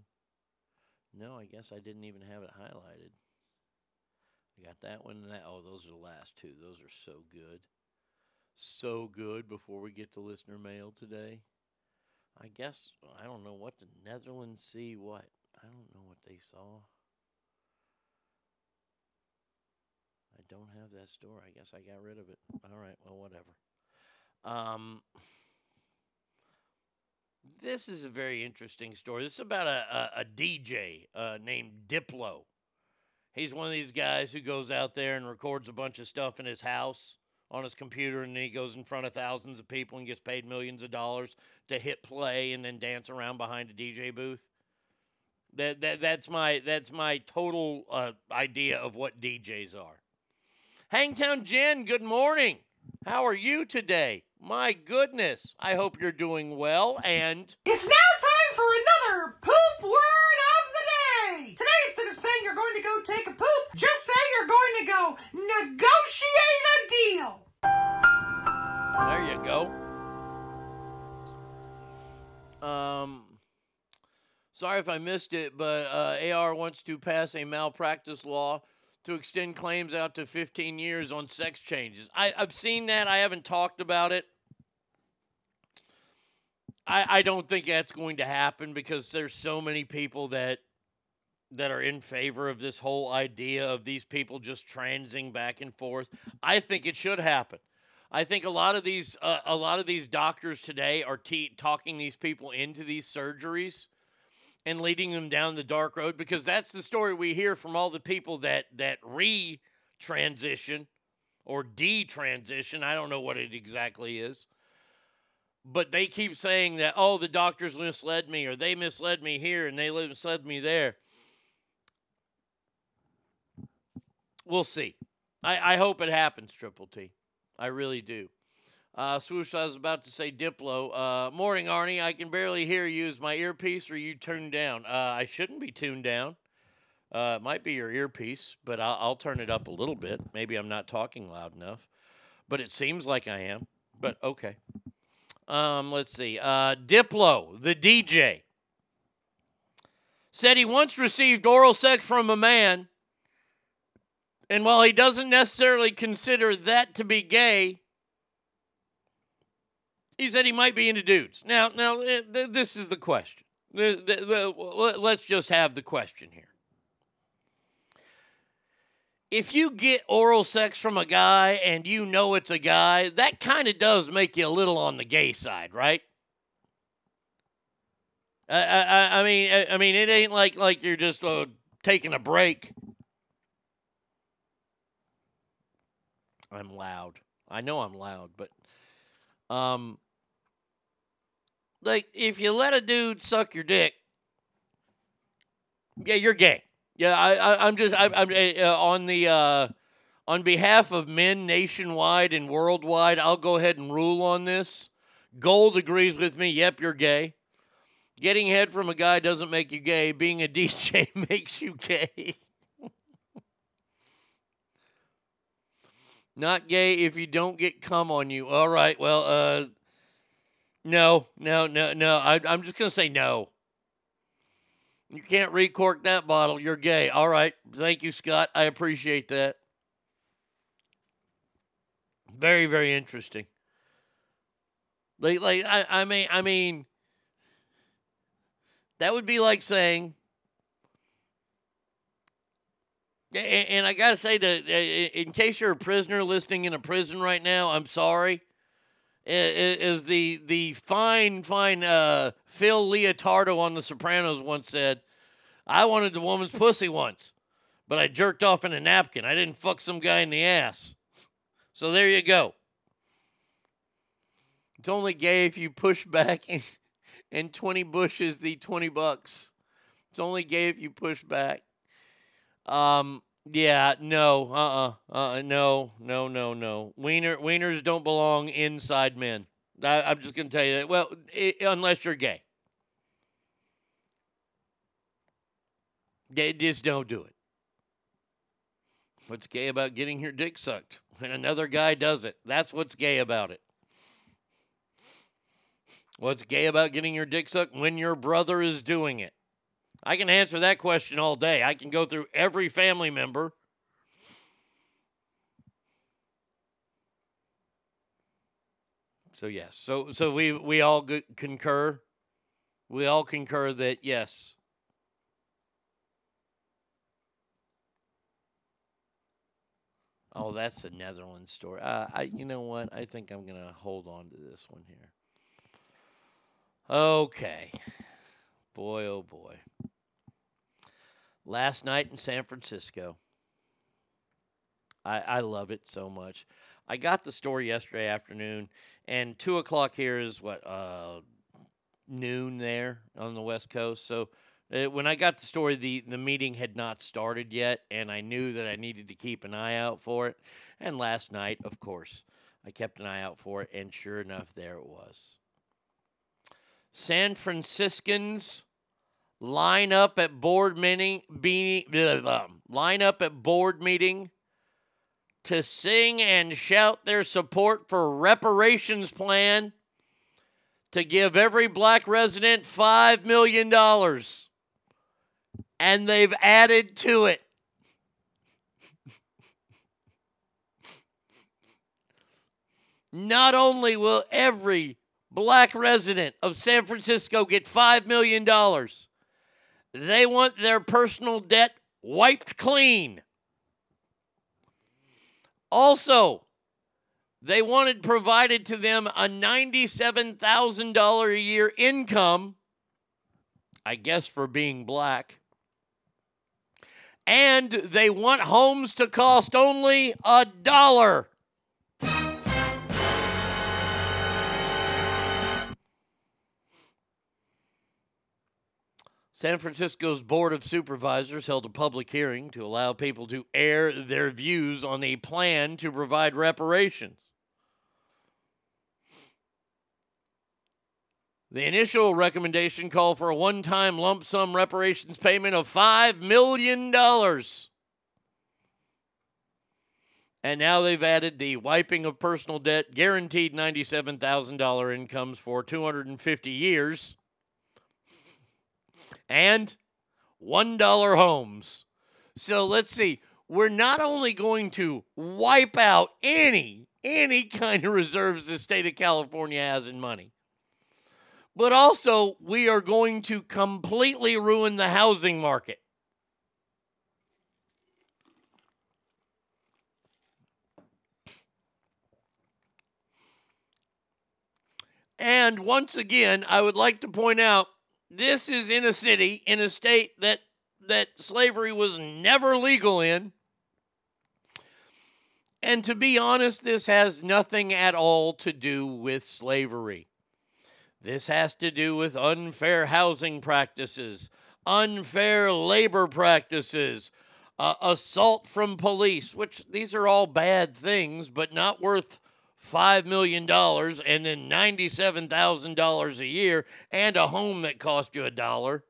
No, I guess I didn't even have it highlighted. I got that one and that. Oh, those are the last two. Those are so good. So good before we get to listener mail today. I guess, I don't know what the Netherlands see. What? I don't know what they saw. I don't have that store. I guess I got rid of it. All right, well, whatever. Um, this is a very interesting story. This is about a, a, a DJ uh, named Diplo. He's one of these guys who goes out there and records a bunch of stuff in his house on his computer, and then he goes in front of thousands of people and gets paid millions of dollars to hit play and then dance around behind a DJ booth. That, that that's my that's my total uh, idea of what DJs are. Hangtown Jen, good morning. How are you today? My goodness, I hope you're doing well. And It's now time for another poop word of the day. Today, instead of saying you're going to go take a poop, just say you're going to go negotiate a deal. There you go. Um, sorry if I missed it, but uh, AR wants to pass a malpractice law to extend claims out to 15 years on sex changes. I, I've seen that. I haven't talked about it. I, I don't think that's going to happen because there's so many people that that are in favor of this whole idea of these people just transing back and forth. I think it should happen. I think a lot of these uh, a lot of these doctors today are te- talking these people into these surgeries and leading them down the dark road because that's the story we hear from all the people that that re transition or detransition. I don't know what it exactly is. But they keep saying that oh the doctors misled me or they misled me here and they misled me there. We'll see. I, I hope it happens, Triple T. I really do. Uh, Swoosh, I was about to say Diplo. Uh, morning, Arnie. I can barely hear you. Is my earpiece or you tuned down? Uh, I shouldn't be tuned down. Uh, it might be your earpiece, but I'll, I'll turn it up a little bit. Maybe I'm not talking loud enough, but it seems like I am. But okay. Um, let's see. Uh, Diplo, the DJ, said he once received oral sex from a man and while he doesn't necessarily consider that to be gay, he said he might be into dudes. Now, now eh, th- this is the question. Let's just have the question here. If you get oral sex from a guy and you know it's a guy, that kind of does make you a little on the gay side, right? I, I, I mean, I, I mean, it ain't like like you're just uh, taking a break. I'm loud. I know I'm loud, but um like if you let a dude suck your dick, yeah, you're gay. Yeah, I, I'm just I, I'm uh, on the uh on behalf of men nationwide and worldwide, I'll go ahead and rule on this. Gold agrees with me. Yep, you're gay. Getting head from a guy doesn't make you gay. Being a *laughs* DJ makes you gay. *laughs* Not gay if you don't get cum on you. All right. Well, uh, no, no, no, no. I, I'm just gonna say no. You can't recork that bottle. You're gay. All right. Thank you, Scott. I appreciate that. Very, very interesting. Like, like I, I mean, I mean, that would be like saying, a- a- and I gotta say to, in case you're a prisoner listening in a prison right now, I'm sorry. Is the the fine fine uh, Phil Leotardo on The Sopranos once said, "I wanted the woman's pussy once, but I jerked off in a napkin. I didn't fuck some guy in the ass." So there you go. It's only gay if you push back *laughs* and, 20 bush is the 20 bucks. It's only gay if you push back. Um, yeah, no, uh, uh-uh, uh, no, no, no, no. Wiener, wieners don't belong inside men. I, I'm just gonna tell you that. Well, i unless you're gay, they just don't do it. What's gay about getting your dick sucked when another guy does it? That's what's gay about it. What's gay about getting your dick sucked when your brother is doing it? I can answer that question all day. I can go through every family member. So yes, so so we we all g- concur. We all concur that yes. Oh, that's the Netherlands story. Uh, I, you know what? I think I'm gonna hold on to this one here. Okay. Boy, oh boy. Last night in San Francisco. I, I love it so much. I got the story yesterday afternoon, and two o'clock here is what uh, noon there on the West Coast. So uh, when I got the story, the the meeting had not started yet, and I knew that I needed to keep an eye out for it. And last night, of course, I kept an eye out for it, and sure enough, there it was. San Franciscans line up at board meeting, be, blah, blah, line up at board meeting to sing and shout their support for reparations plan to give every black resident $5 million. And they've added to it. *laughs* Not only will every black resident of San Francisco get $5 million, they want their personal debt wiped clean. Also, they wanted provided to them a $97,000 a year income, I guess for being black. And they want homes to cost only a dollar. San Francisco's Board of Supervisors held a public hearing to allow people to air their views on a plan to provide reparations. The initial recommendation called for a one time lump sum reparations payment of $5 million. And now they've added the wiping of personal debt, guaranteed $97,000 incomes for 250 years and $1 homes. So let's see. We're not only going to wipe out any any kind of reserves the state of California has in money, but also we are going to completely ruin the housing market. And once again, I would like to point out this is in a city in a state that that slavery was never legal in. And to be honest, this has nothing at all to do with slavery. This has to do with unfair housing practices, unfair labor practices, uh, assault from police, which these are all bad things, but not worth $5 million and then $97,000 a year and a home that cost you a dollar.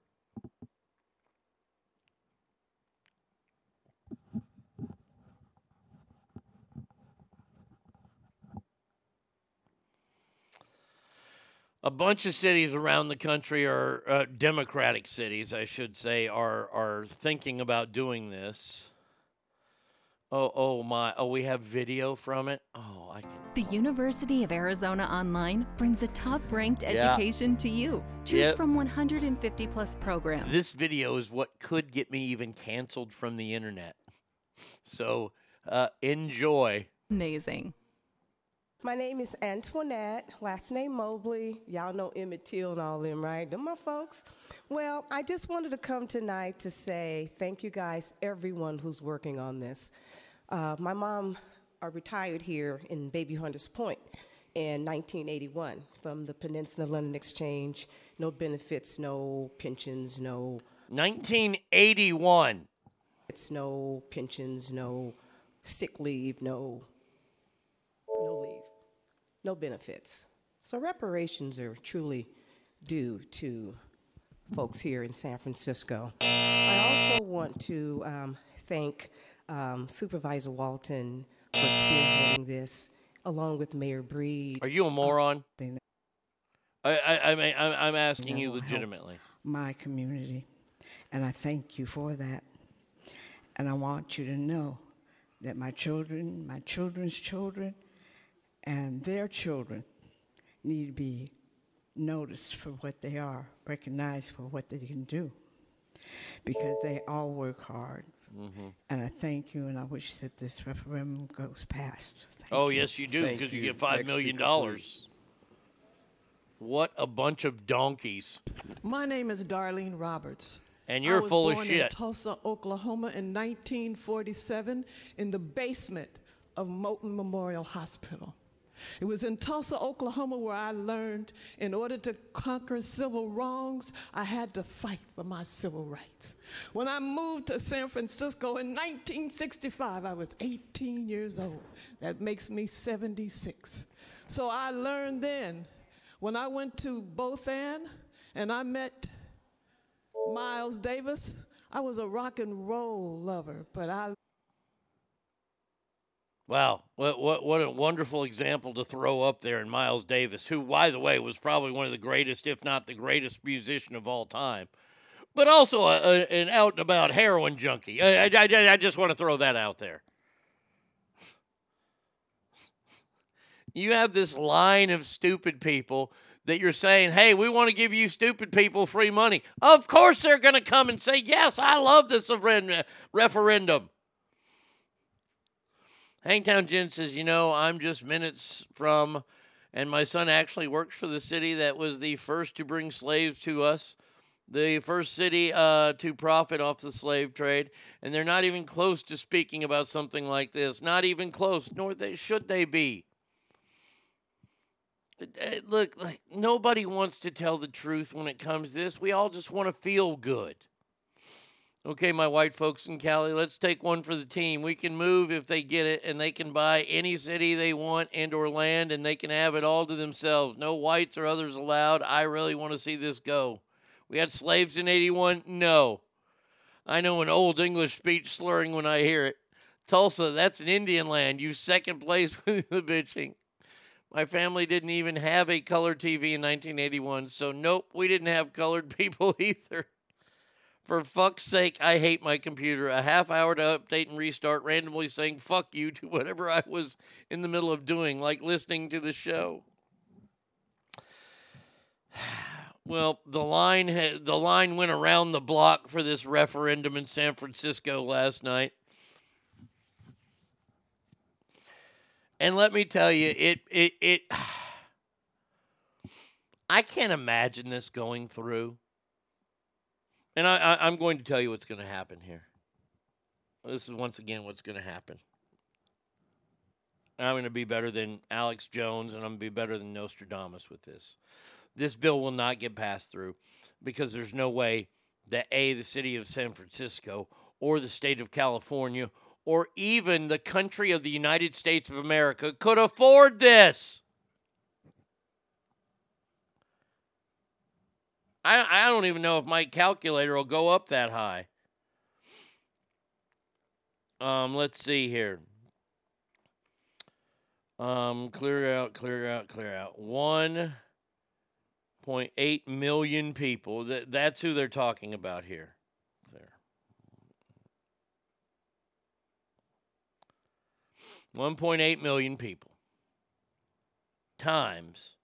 a bunch of cities around the country are uh, democratic cities, I should say, are are thinking about doing this. Oh, oh my! Oh, we have video from it. Oh, I can. The University of Arizona Online brings a top ranked Yeah. education to you. Choose Yep. from 150 plus programs. This video is what could get me even canceled from the internet. So uh, enjoy. Amazing. My name is Antoinette, last name Mobley. Y'all know Emmett Till and all them, right? Them my folks. Well, I just wanted to come tonight to say thank you guys, everyone who's working on this. Uh, my mom uh, retired here in Bayview Hunters Point in 1981 from the Peninsula London Exchange. No benefits, no pensions, no 1981. It's no pensions, no sick leave, no no leave, no benefits. So reparations are truly due to folks here in San Francisco. I also want to um, thank um, Supervisor Walton for spearheading this, along with Mayor Breed. Are you a moron? I, I, I mean, I'm, I'm asking you that will help legitimately. My community. And I thank you for that. And I want you to know that my children, my children's children, and their children need to be noticed for what they are, recognized for what they can do. Because they all work hard. Mhm. And I thank you, and I wish that this referendum goes past. Thank Oh, yes, you do, because you, you. get five Next million dollars. What a bunch of donkeys! My name is Darlene Roberts. And you're full of born shit. in Tulsa, Oklahoma in 1947 in the basement of Moton Memorial Hospital. It was in Tulsa, Oklahoma where I learned in order to conquer civil wrongs, I had to fight for my civil rights. When I moved to San Francisco in 1965, I was 18 years old. That makes me 76. So I learned then when I went to Bothan and I met Miles Davis, I was a rock and roll lover, but I Wow, what what what a wonderful example to throw up there in Miles Davis, who, by the way, was probably one of the greatest, if not the greatest, musician of all time, but also a, a, an out and about heroin junkie. I, I, I, I just want to throw that out there. You have this line of stupid people that you're saying, hey, we want to give you stupid people free money. Of course they're going to come and say, yes, I love this referendum. Hangtown Jen says, you know, I'm just minutes from, and my son actually works for the city that was the first to bring slaves to us, the first city uh, to profit off the slave trade, and they're not even close to speaking about something like this. Not even close, nor they should they be. Uh, Look, like nobody wants to tell the truth when it comes to this. We all just want to feel good. Okay, my white folks in Cali, let's take one for the team. We can move if they get it, and they can buy any city they want and or land, and they can have it all to themselves. No whites or others allowed. I really want to see this go. We had slaves in 81? No. I know an old English speech slurring when I hear it. Tulsa, that's an Indian land. You second place *laughs* with the bitching. My family didn't even have a color TV in 1981, so nope, we didn't have colored *laughs* people either. For fuck's sake, I hate my computer. A half hour to update and restart, randomly saying fuck you *laughs* to whatever I was in the middle of doing, like listening to the show. *sighs* Well, the line ha- the line went around the block for this referendum in San Francisco last night. And let me tell you, it it it *sighs* I can't imagine this going through. And I, I, I'm going to tell you what's going to happen here. This is once again what's going to happen. I'm going to be better than Alex Jones, and I'm going to be better than Nostradamus with this. This bill will not get passed through because there's no way that A, the city of San Francisco, or the state of California, or even the country of the United States of America could afford this. I, I don't even know if my calculator will go up that high. Um, let's see here. Um, clear out, clear out, clear out. 1.8 million people. That, that's who they're talking about here. There. 1.8 million people times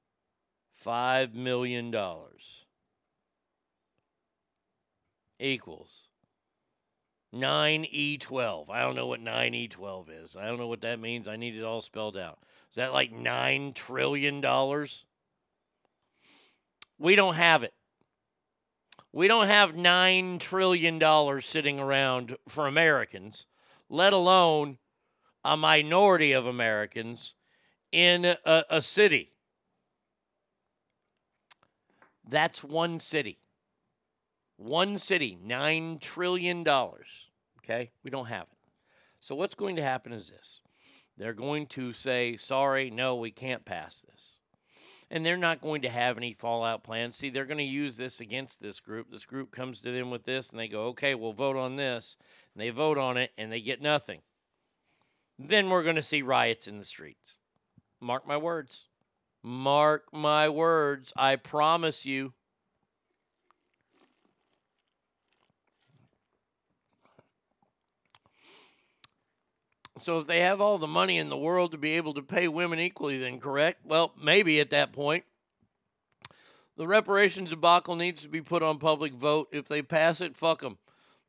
$5 million equals 9E12. I don't know what 9E12 is. I don't know what that means. I need it all spelled out. Is that like $9 trillion? We don't have it. We don't have $9 trillion sitting around for Americans, let alone a minority of Americans in a, a city. That's one city. One city, $9 trillion. Okay? We don't have it. So, what's going to happen is this they're going to say, sorry, no, we can't pass this. And they're not going to have any fallout plans. See, they're going to use this against this group. This group comes to them with this, and they go, okay, we'll vote on this. And they vote on it, and they get nothing. Then we're going to see riots in the streets. Mark my words. Mark my words. I promise you. So if they have all the money in the world to be able to pay women equally, then correct? Well, maybe at that point. The reparations debacle needs to be put on public vote. If they pass it, fuck them.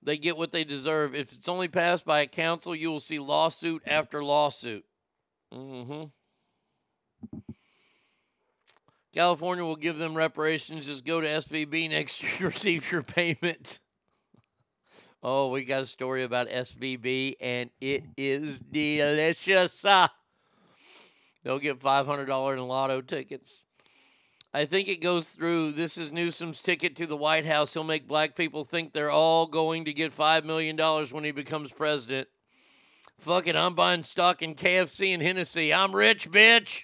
They get what they deserve. If it's only passed by a council, you will see lawsuit after lawsuit. Mm-hmm. California will give them reparations. Just go to SVB next year, to *laughs* receive your payment. Oh, we got a story about SVB, and it is delicious. Ah. They'll get $500 in lotto tickets. I think it goes through. This is Newsom's ticket to the White House. He'll make black people think they're all going to get $5 million when he becomes president. Fuck it, I'm buying stock in KFC and Hennessy. I'm rich, bitch.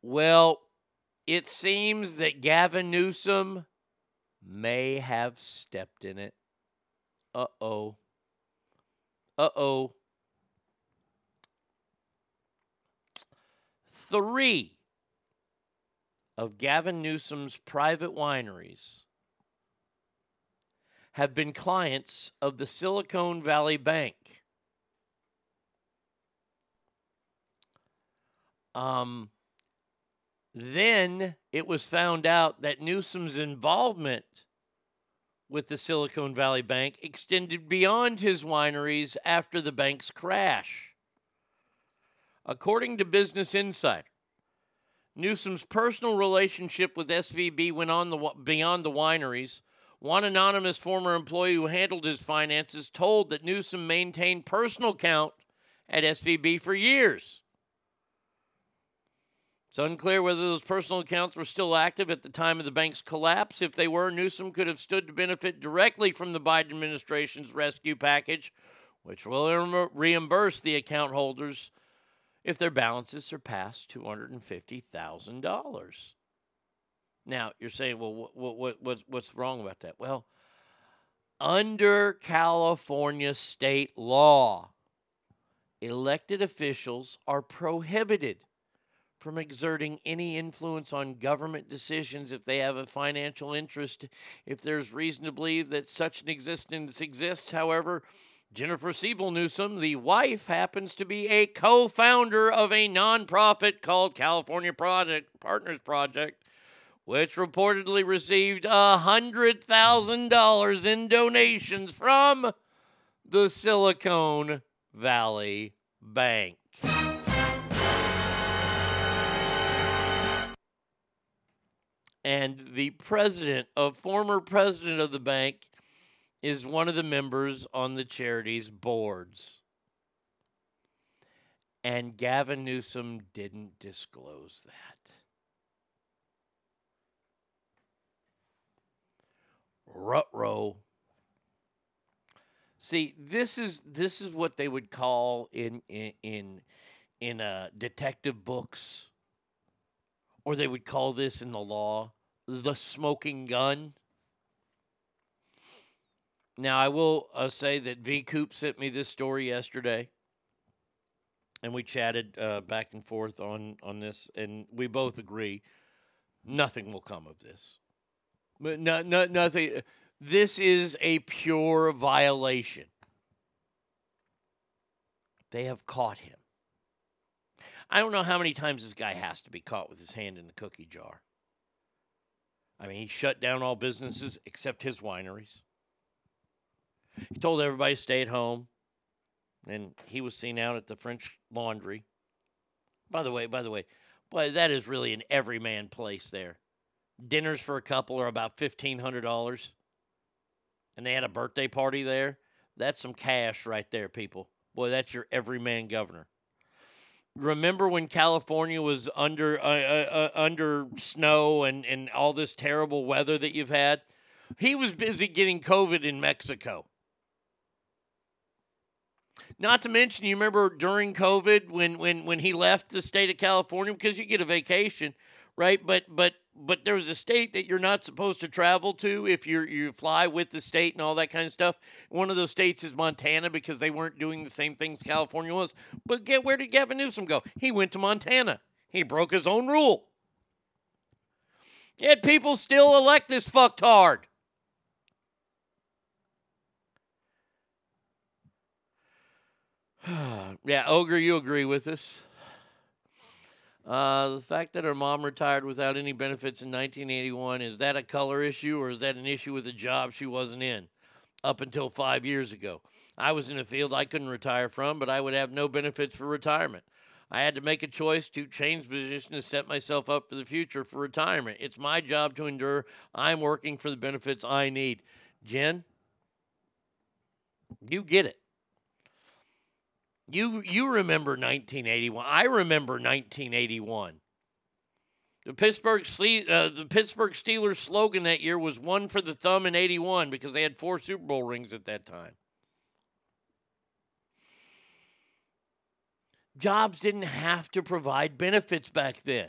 Well, it seems that Gavin Newsom may have stepped in it. Uh oh. Uh oh. Three of Gavin Newsom's private wineries have been clients of the Silicon Valley Bank. Um, then it was found out that Newsom's involvement with the Silicon Valley Bank extended beyond his wineries after the bank's crash. According to Business Insider, Newsom's personal relationship with SVB went on the, beyond the wineries. One anonymous former employee who handled his finances told that Newsom maintained personal account at SVB for years. It's unclear whether those personal accounts were still active at the time of the bank's collapse. If they were, Newsom could have stood to benefit directly from the Biden administration's rescue package, which will reimburse the account holders if their balances surpass $250,000. Now, you're saying, well, what, what, what, what's wrong about that? Well, under California state law, elected officials are prohibited from exerting any influence on government decisions if they have a financial interest, if there's reason to believe that such an existence exists. However, Jennifer Siebel Newsom, the wife, happens to be a co founder of a nonprofit called California Project Partners Project, which reportedly received $100,000 in donations from the Silicon Valley Bank. And the president of former president of the bank is one of the members on the charity's boards. And Gavin Newsom didn't disclose that. Rutro. See, this is this is what they would call in in in, in uh, detective books, or they would call this in the law the smoking gun. Now, I will uh, say that V Coop sent me this story yesterday, and we chatted uh, back and forth on on this, and we both agree Nothing will come of this. But no, no, nothing. This is a pure violation. They have caught him. I don't know how many times this guy has to be caught with his hand in the cookie jar. I mean, he shut down all businesses except his wineries. He told everybody to stay at home, and he was seen out at the French Laundry. By the way, by the way, boy, that is really an everyman place there. Dinners for a couple are about fifteen hundred dollars, and they had a birthday party there. That's some cash right there, people. Boy, that's your everyman governor. Remember when California was under uh, uh, uh, under snow and and all this terrible weather that you've had? He was busy getting COVID in Mexico. Not to mention, you remember during COVID when when when he left the state of California because you get a vacation, right? But but but there was a state that you're not supposed to travel to if you you fly with the state and all that kind of stuff. One of those states is Montana because they weren't doing the same things California was. But get where did Gavin Newsom go? He went to Montana. He broke his own rule. Yet people still elect this fucktard. *sighs* yeah, Ogre, you agree with us. Uh, the fact that her mom retired without any benefits in 1981, is that a color issue or is that an issue with a job she wasn't in up until five years ago? I was in a field I couldn't retire from, but I would have no benefits for retirement. I had to make a choice to change position to set myself up for the future for retirement. It's my job to endure. I'm working for the benefits I need. Jen, you get it. You you remember 1981. I remember 1981. The Pittsburgh uh, the Pittsburgh Steelers slogan that year was "One for the thumb" in '81 because they had four Super Bowl rings at that time. Jobs didn't have to provide benefits back then.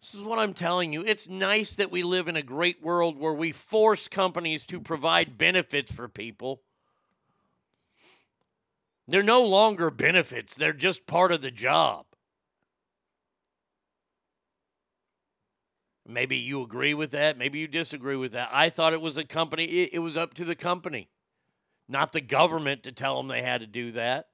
This is what I'm telling you. It's nice that we live in a great world where we force companies to provide benefits for people. They're no longer benefits, they're just part of the job. Maybe you agree with that. Maybe you disagree with that. I thought it was a company, it, it was up to the company, not the government to tell them they had to do that.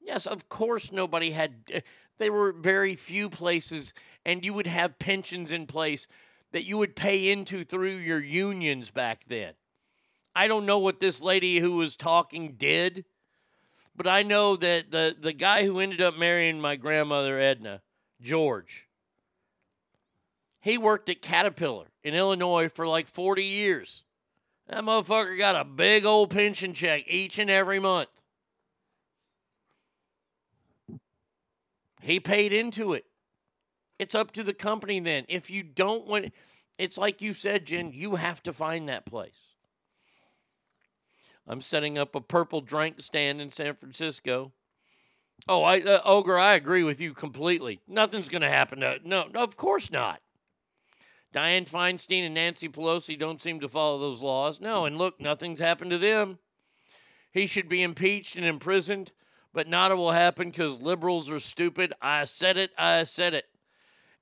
Yes, of course, nobody had, eh, there were very few places, and you would have pensions in place that you would pay into through your unions back then. I don't know what this lady who was talking did, but I know that the, the guy who ended up marrying my grandmother, Edna, George, he worked at Caterpillar in Illinois for like 40 years. That motherfucker got a big old pension check each and every month. He paid into it. It's up to the company then. If you don't want it's like you said, Jen, you have to find that place. I'm setting up a purple drink stand in San Francisco. Oh, I uh, Ogre, I agree with you completely. Nothing's going to happen to no, no, of course not. Dianne Feinstein and Nancy Pelosi don't seem to follow those laws. No, and look, nothing's happened to them. He should be impeached and imprisoned, but not it will happen because liberals are stupid. I said it, I said it.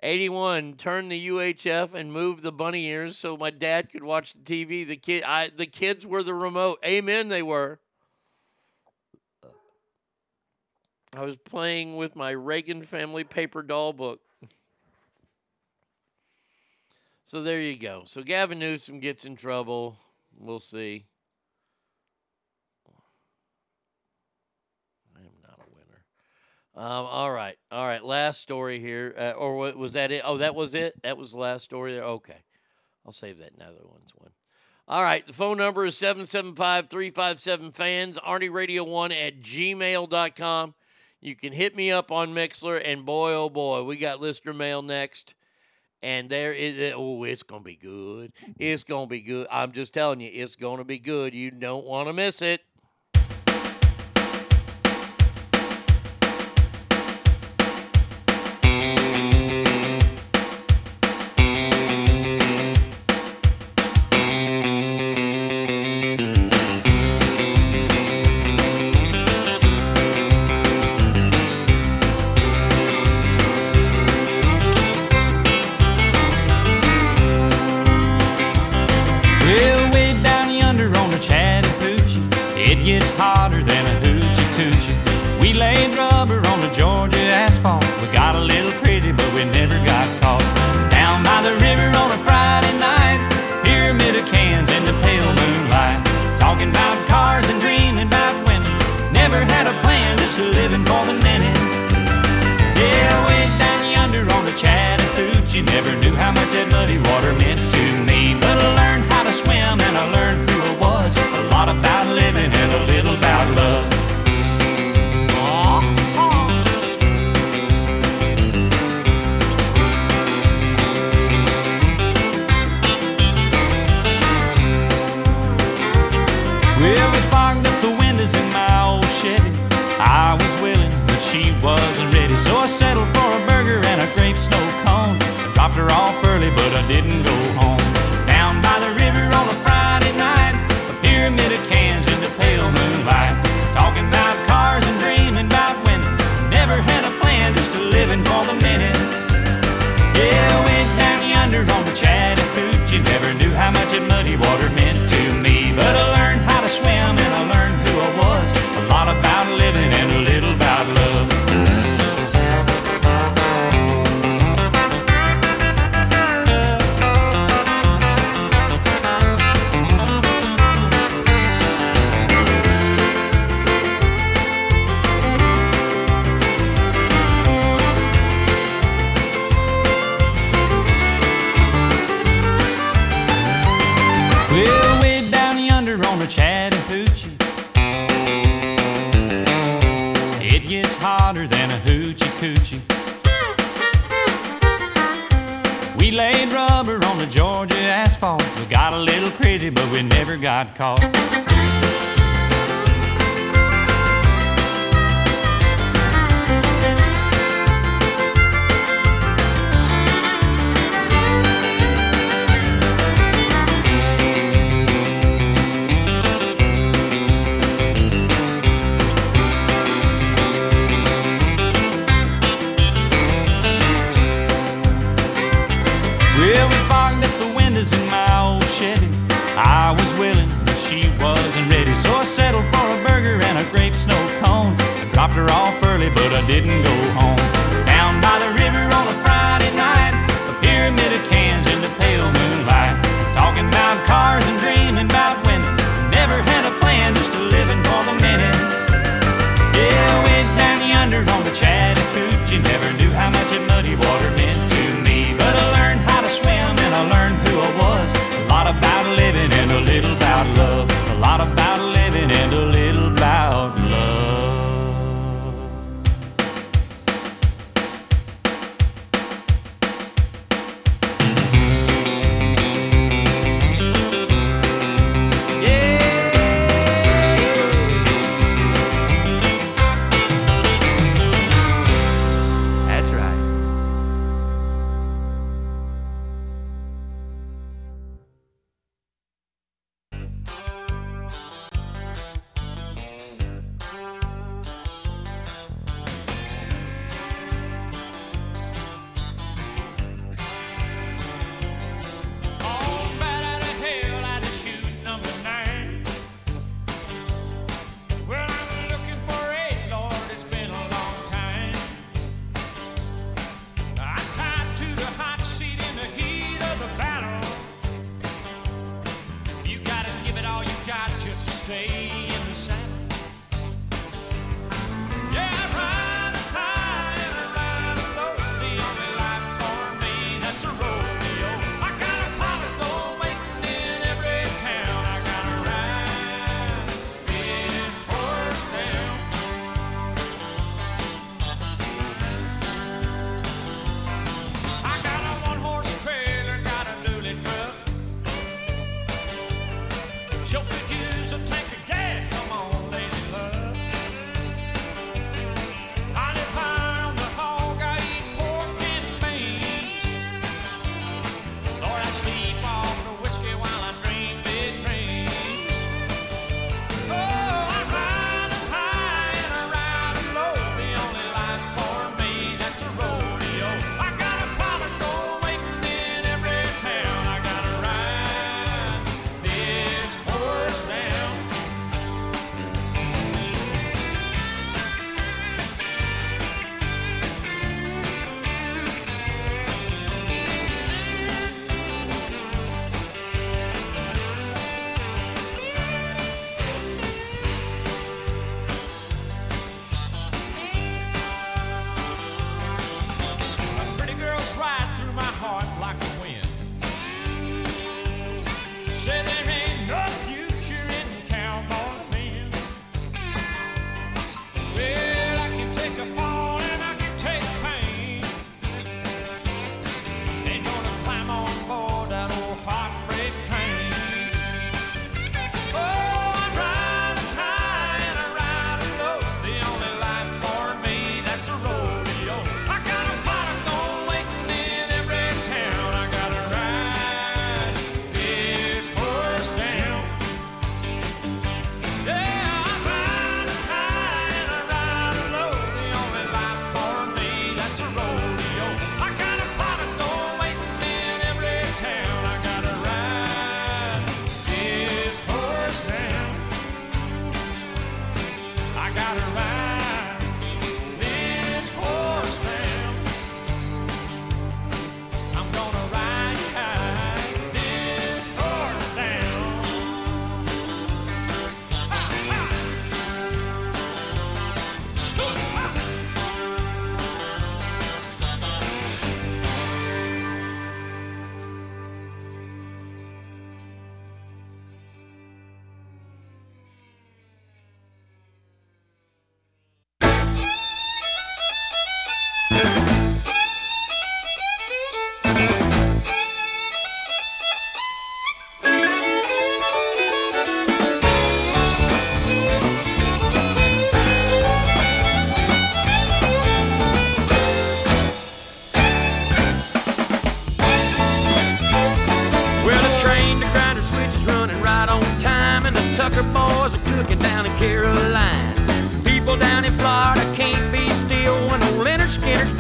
81 turn the UHF and move the bunny ears so my dad could watch the TV. The kid I the kids were the remote. Amen they were. I was playing with my Reagan family paper doll book. So there you go. So Gavin Newsom gets in trouble. We'll see. Um, all right, all right. Last story here, uh, or was that it? Oh, that was it. That was the last story there. Okay, I'll save that another one's one. All right, the phone number is 775-357 fans, Arnie Radio One at gmail.com. You can hit me up on Mixlr, and boy, oh boy, we got listener mail next. And there is, oh, it's going to be good. It's going to be good. I'm just telling you, it's going to be good. You don't want to miss it.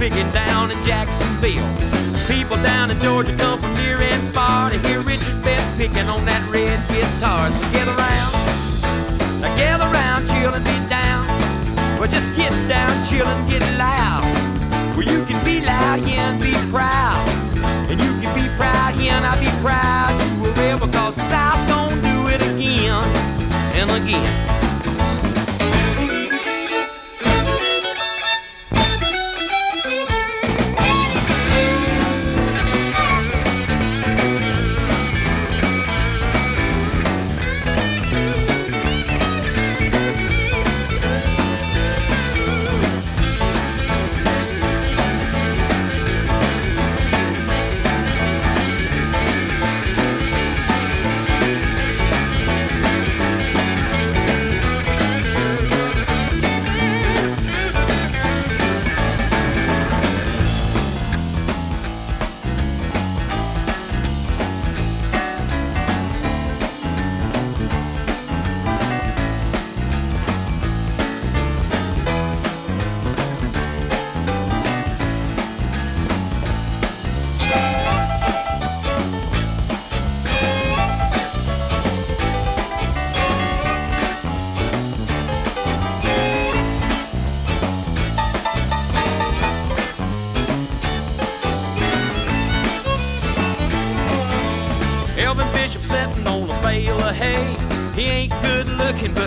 Picking down in Jacksonville. People down in Georgia come from near and far to hear Richard Betts picking on that red guitar. So gather round, now gather round, chill and get down. Well, just get down, chill and get loud. Well, you can be loud here and be proud. And you can be proud here and I'll be proud to a rebel because South's gonna do it again and again.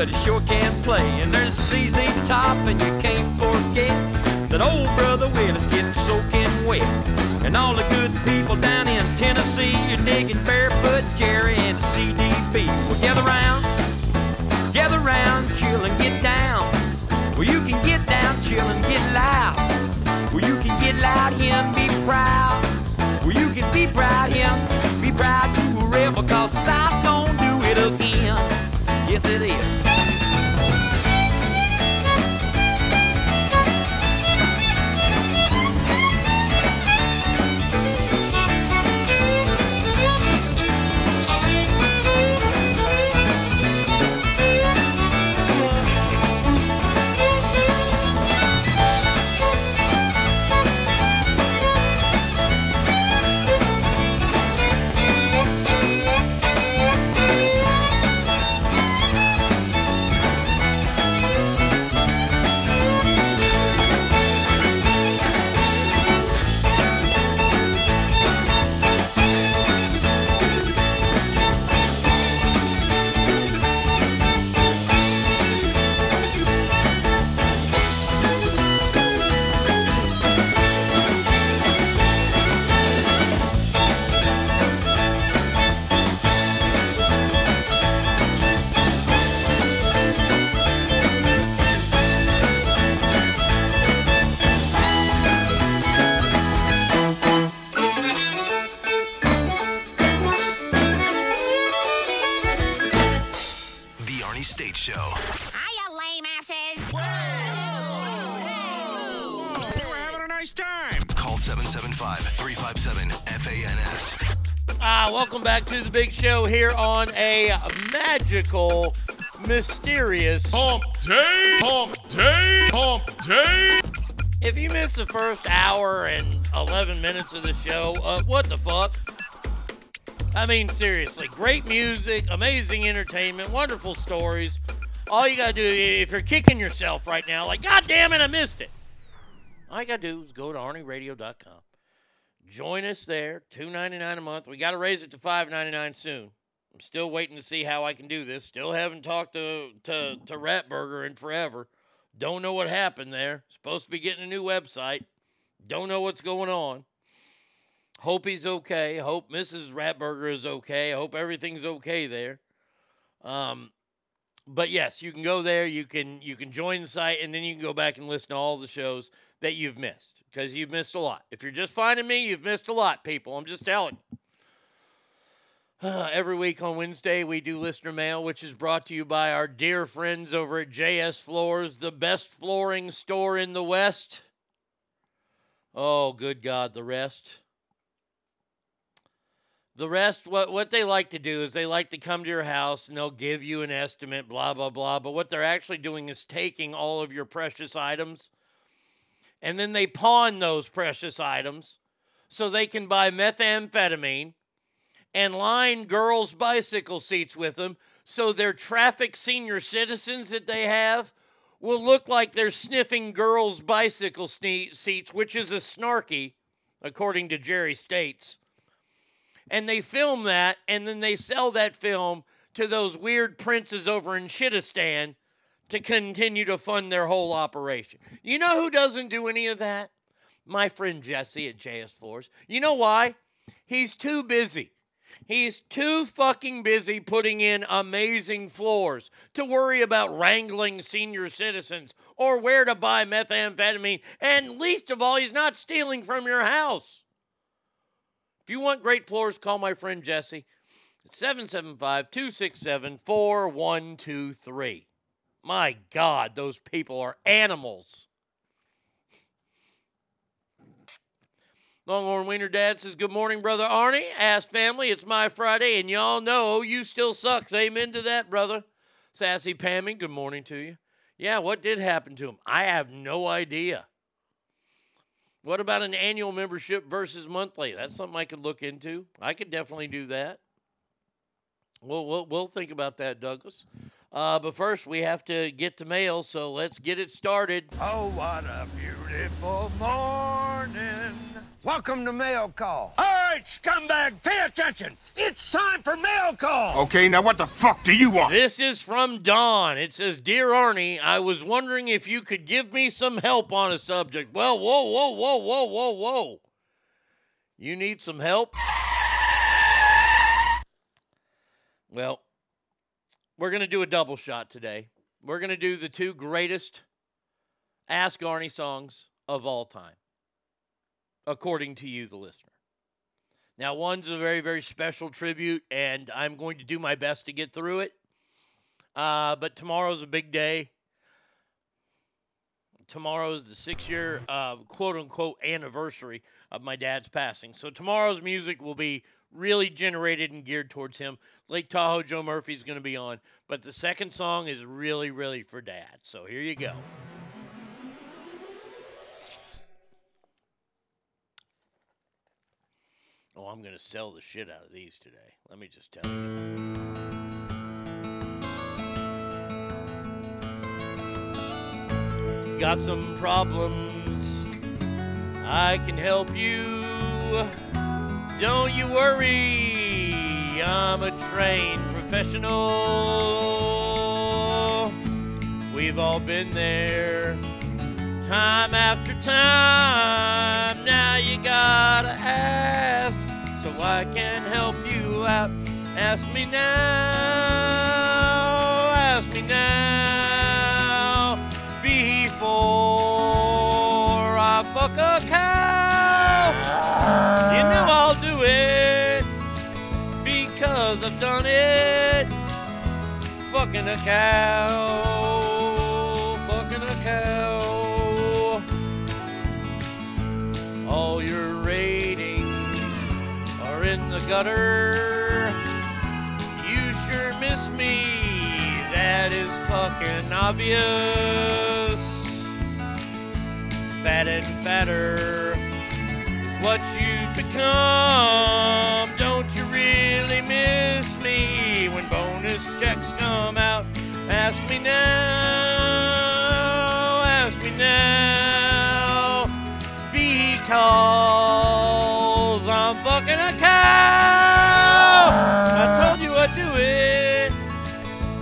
But he sure can play. And there's ZZ Top, and you can't forget that old brother Willis getting soaking wet. And all the good people down in Tennessee, you're digging barefoot Jerry and CDB. Well, gather round, gather round, chill and get down. Well, you can get down, chill and get loud. Well, you can get loud and be proud. Well, you can be proud here, be proud to a rebel, cause South's gonna do it again. Yes, it is. The big show here on a magical, mysterious Day, Day, Day. If you missed the first hour and 11 minutes of the show, uh, what the fuck? I mean, seriously, great music, amazing entertainment, wonderful stories. All you gotta do, if you're kicking yourself right now, like, God damn it, I missed it. All you gotta do is go to ArnieRadio.com. Join us there, $2.99 a month. We gotta raise it to $5.99 soon. I'm still waiting to see how I can do this. Still haven't talked to to, to Ratburger in forever. Don't know what happened there. Supposed to be getting a new website. Don't know what's going on. Hope he's okay. Hope Mrs. Ratburger is okay. Hope everything's okay there. Um, but yes, you can go there. You can you can join the site, and then you can go back and listen to all the shows that you've missed because you've missed a lot. If you're just finding me, you've missed a lot, people. I'm just telling you. Uh, *sighs* every week on Wednesday, we do listener mail, which is brought to you by our dear friends over at JS Floors, the best flooring store in the West. Oh, good God, the rest. The rest, what, what they like to do is they like to come to your house and they'll give you an estimate, blah, blah, blah. But what they're actually doing is taking all of your precious items and then they pawn those precious items so they can buy methamphetamine and line girls' bicycle seats with them so their traffic senior citizens that they have will look like they're sniffing girls' bicycle sne- seats, which is a snarky, according to Jerry States. And they film that, and then they sell that film to those weird princes over in Shitistan to continue to fund their whole operation. You know who doesn't do any of that? My friend Jesse at JS Floors. You know why? He's too busy. He's too fucking busy putting in amazing floors to worry about wrangling senior citizens or where to buy methamphetamine. And least of all, he's not stealing from your house. If you want great floors, call my friend Jesse. 775 267 4123. My God, those people are animals. Longhorn Wiener Dad says, Good morning, Brother Arnie. Ask family, it's my Friday, and y'all know you still sucks. Amen to that, brother. Sassy Pammy, good morning to you. Yeah, what did happen to him? I have no idea. What about an annual membership versus monthly? That's something I could look into. I could definitely do that. We'll, we'll, we'll think about that, Douglas. Uh, but first, we have to get to mail, so let's get it started. Oh, what a beautiful morning. Welcome to Mail Call. All right, scumbag, pay attention. It's time for mail call. Okay, now what the fuck do you want? This is from Don. It says, Dear Arnie, I was wondering if you could give me some help on a subject. Well, whoa, whoa, whoa, whoa, whoa, whoa. You need some help? Well, we're going to do a double shot today. We're going to do the two greatest Ask Arnie songs of all time, according to you, the listener. Now, one's a very, very special tribute, and I'm going to do my best to get through it. Uh, but tomorrow's a big day. Tomorrow's the six year, uh, quote unquote, anniversary of my dad's passing. So tomorrow's music will be really generated and geared towards him. Lake Tahoe Joe Murphy's going to be on. But the second song is really, really for dad. So here you go. Oh, I'm going to sell the shit out of these today. Let me just tell you. Got some problems. I can help you. Don't you worry. I'm a trained professional. We've all been there time after time. Now you gotta ask, so I can help you out. Ask me now, ask me now, before I fuck a cow. You know I'll do done it. Fucking a cow, fucking a cow. All your ratings are in the gutter. You sure miss me, that is fucking obvious. Fat and fatter is what you've become. Ask me now, ask me now. Because I'm fucking a cow. I told you I'd do it,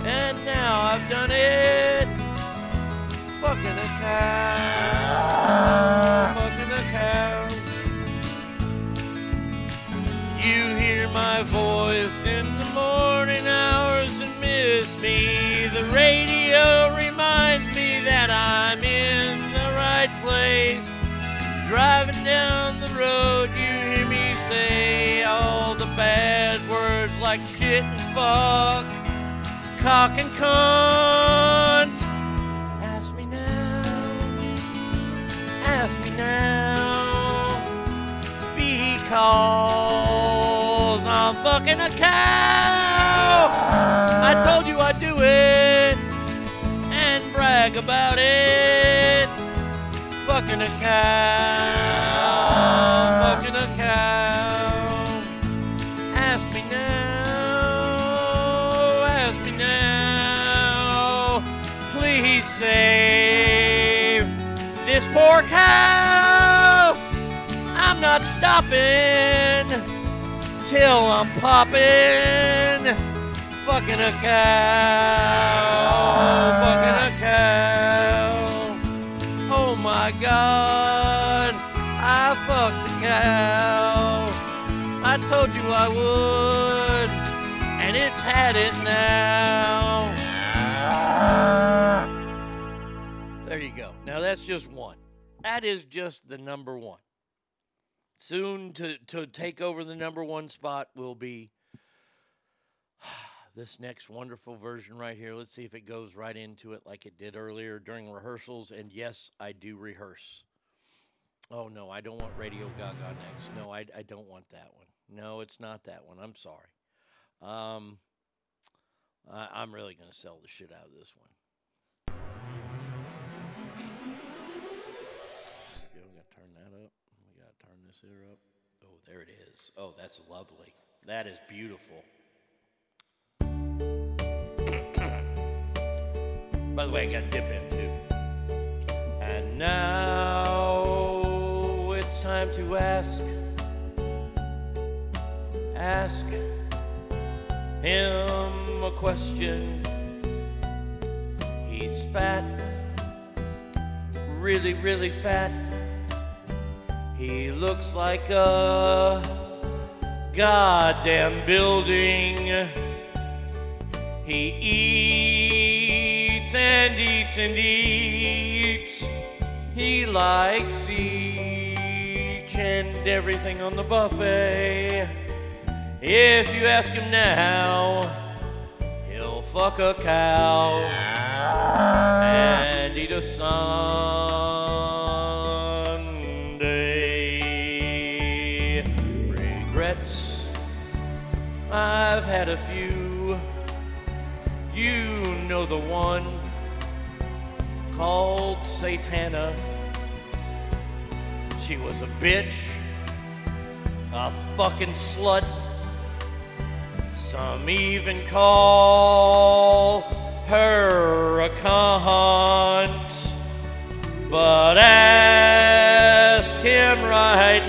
and now I've done it. Fucking a cow. Fuck, cock and cunt. Ask me now, ask me now, because I'm fucking a cow. I told you I'd do it and brag about it fucking a cow, fucking cow. I'm not stopping till I'm popping. Fucking a cow, fucking a cow. Oh my god, I fucked the cow. I told you I would, and it's had it now. There you go. Now that's just one. That is just the number one. Soon to, to take over the number one spot will be *sighs* this next wonderful version right here. Let's see if it goes right into it like it did earlier during rehearsals. And yes, I do rehearse. Oh, no, I don't want Radio Gaga next. No, I, I don't want that one. No, it's not that one. I'm sorry. Um, I, I'm really going to sell the shit out of this one. Go, we got to turn that up. We got to turn this here up. Oh, there it is. Oh, that's lovely. That is beautiful. *coughs* By the way, I got dip in too. And now it's time to ask, ask him a question. He's fat, really, really fat. He looks like a goddamn building. He eats and eats and eats. He likes each and everything on the buffet. If you ask him now, he'll fuck a cow and eat a sundae. Know the one called Satana. She was a bitch, a fucking slut. Some even call her a cunt. But ask him right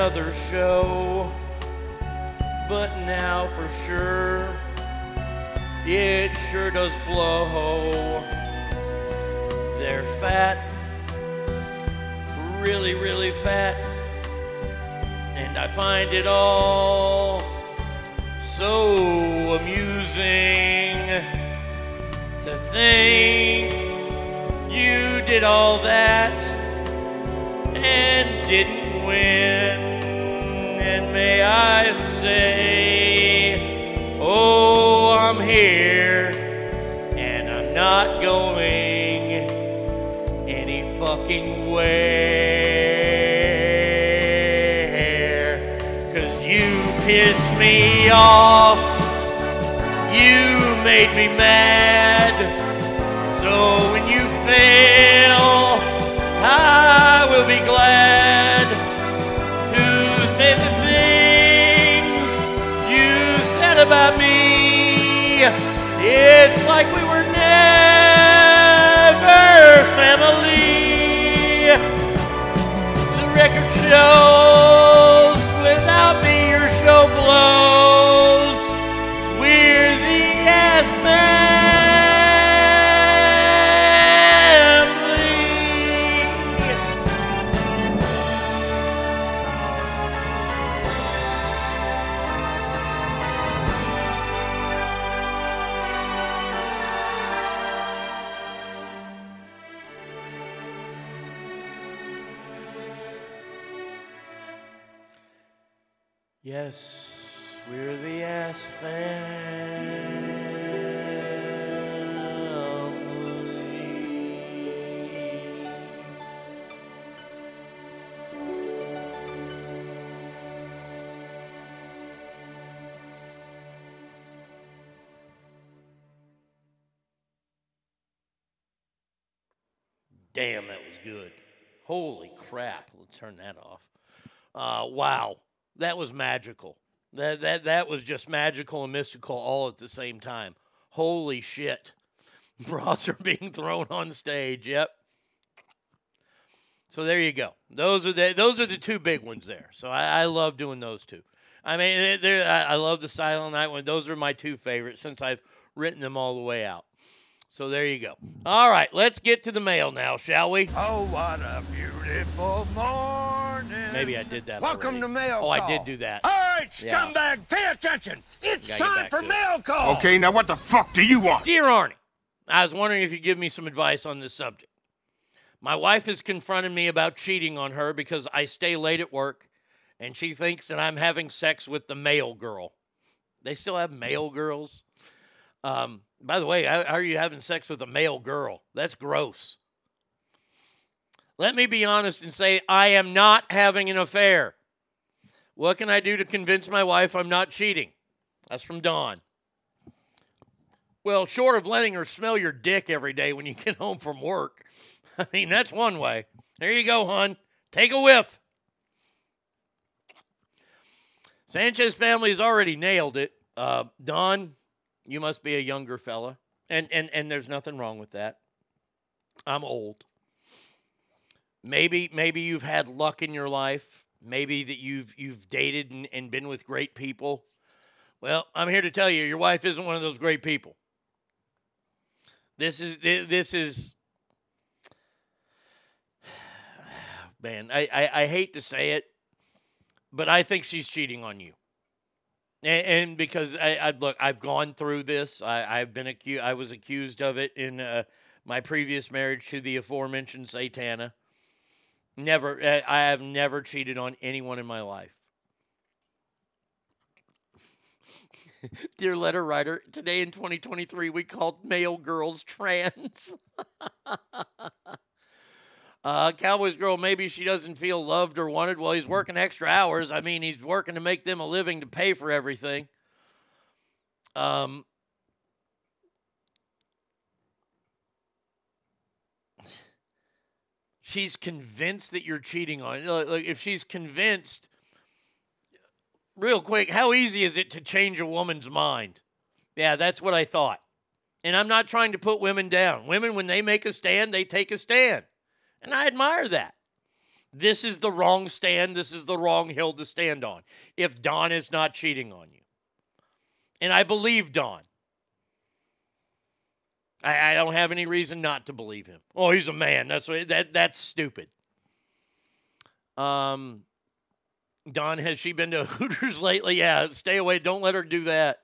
another show, but now for sure, it sure does blow. They're fat, really, really fat, and I find it all so amusing to think you did all that and I say, oh, I'm here and I'm not going any fucking where. Cause you pissed me off, you made me mad. So when you fail, I will be glad ever be. It's like we were never family. The record shows. Holy crap. Let's turn that off. Uh, wow. That was magical. That, that, that was just magical and mystical all at the same time. Holy shit. *laughs* Bras are being thrown on stage. Yep. So there you go. Those are the those are the two big ones there. So I, I love doing those two. I mean, I, I love the Silent Night one. Those are my two favorites since I've written them all the way out. So there you go. All right, let's get to the mail now, shall we? Oh, what a beautiful morning. Maybe I did that. Welcome already. to Mail Oh, I did do that. All right, Yeah. scumbag, pay attention. It's Gotta get time for. Mail Call. Okay, now what the fuck do you want? Dear Arnie, I was wondering if you'd give me some advice on this subject. My wife has confronted me about cheating on her because I stay late at work and she thinks that I'm having sex with the male girl. They still have male girls? Um, by the way, how, are you having sex with a male girl? That's gross. Let me be honest and say I am not having an affair. What can I do to convince my wife I'm not cheating? That's from Dawn. Well, short of letting her smell your dick every day when you *laughs* get home from work, I mean, that's one way. There you go, hon. Take a whiff. Sanchez family has already nailed it. Uh, Don, you must be a younger fella, and and and there's nothing wrong with that. I'm old. Maybe maybe you've had luck in your life. Maybe that you've you've dated and, and been with great people. Well, I'm here to tell you, your wife isn't one of those great people. This is this is *sighs* man. I, I, I hate to say it, but I think she's cheating on you. And, and because I, I look, I've gone through this. I, I've been accused. I was accused of it in uh, my previous marriage to the aforementioned Satana. Never, I I have never cheated on anyone in my life. *laughs* Dear letter writer, today in 2023, we called male girls trans. *laughs* uh, Cowboys girl, maybe she doesn't feel loved or wanted. Well, he's working extra hours. I mean, he's working to make them a living to pay for everything. Um, she's convinced that you're cheating on. Like, if she's convinced, real quick, how easy is it to change a woman's mind? Yeah, that's what I thought. And I'm not trying to put women down. Women, when they make a stand, they take a stand. And I admire that. This is the wrong stand. This is the wrong hill to stand on. If Don is not cheating on you. And I believe Don. I, I don't have any reason not to believe him. Oh, he's a man. That's what, that that's stupid. Um Don, has she been to *laughs* Hooters lately? Yeah, stay away. Don't let her do that.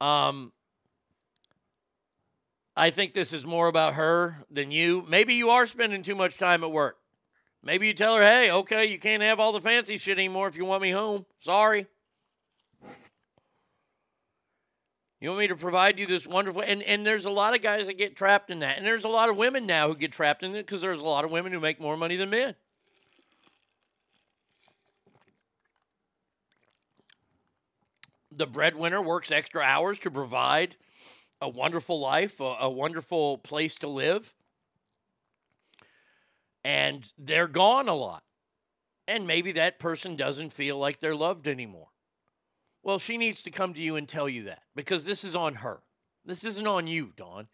Um, I think this is more about her than you. Maybe you are spending too much time at work. Maybe you tell her, hey, okay, you can't have all the fancy shit anymore if you want me home. Sorry. You want me to provide you this wonderful and and there's a lot of guys that get trapped in that. And there's a lot of women now who get trapped in it because there's a lot of women who make more money than men. the breadwinner works extra hours to provide a wonderful life, a, a wonderful place to live. And they're gone a lot. And maybe that person doesn't feel like they're loved anymore. Well, she needs to come to you and tell you that because this is on her. This isn't on you, Dawn.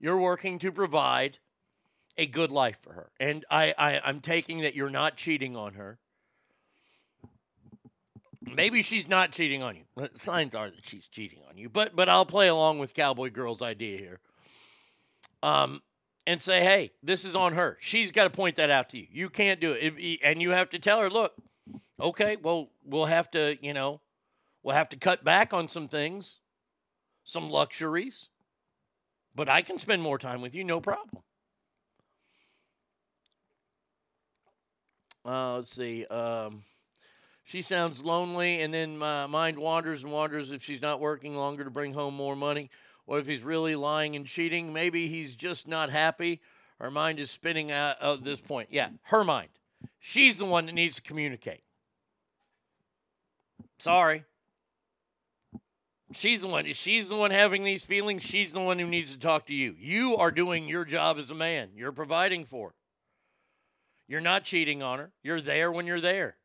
You're working to provide a good life for her. And I, I, I'm taking that you're not cheating on her. Maybe she's not cheating on you. Signs are that she's cheating on you. But but I'll play along with Cowboy Girl's idea here. Um, and say, hey, this is on her. She's got to point that out to you. You can't do it. It- and you have to tell her, look, okay, well, we'll have to, you know, we'll have to cut back on some things, some luxuries. But I can spend more time with you, no problem. Uh, let's see. Um, She sounds lonely, and then my mind wanders and wanders if she's not working longer to bring home more money, or if he's really lying and cheating. Maybe he's just not happy. Her mind is spinning at at this point. Yeah, her mind. She's the one that needs to communicate. Sorry. She's the one. She's the one having these feelings. She's the one who needs to talk to you. You are doing your job as a man. You're providing for her. You're not cheating on her. You're there when you're there.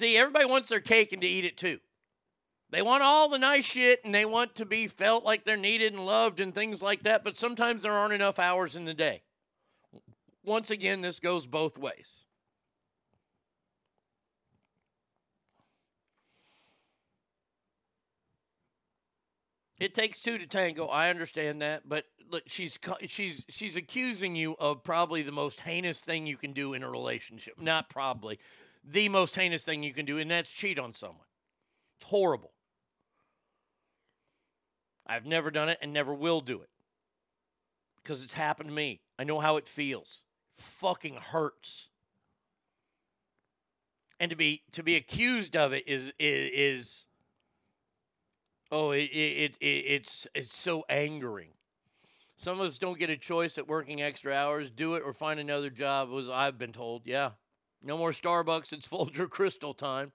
See, everybody wants their cake and to eat it too. They want all the nice shit and they want to be felt like they're needed and loved and things like that, but sometimes there aren't enough hours in the day. Once again, this goes both ways. It takes two to tango. I understand that, but look, she's she's she's accusing you of probably the most heinous thing you can do in a relationship. Not probably, the most heinous thing you can do, and that's cheat on someone. It's horrible. I've never done it and never will do it because it's happened to me. I know how it feels. Fucking hurts. And to be to be accused of it is is, is oh it, it, it it's it's so angering. Some of us don't get a choice at working extra hours. Do it or find another job. Was I've been told. Yeah, no more Starbucks. It's Folger Crystal time.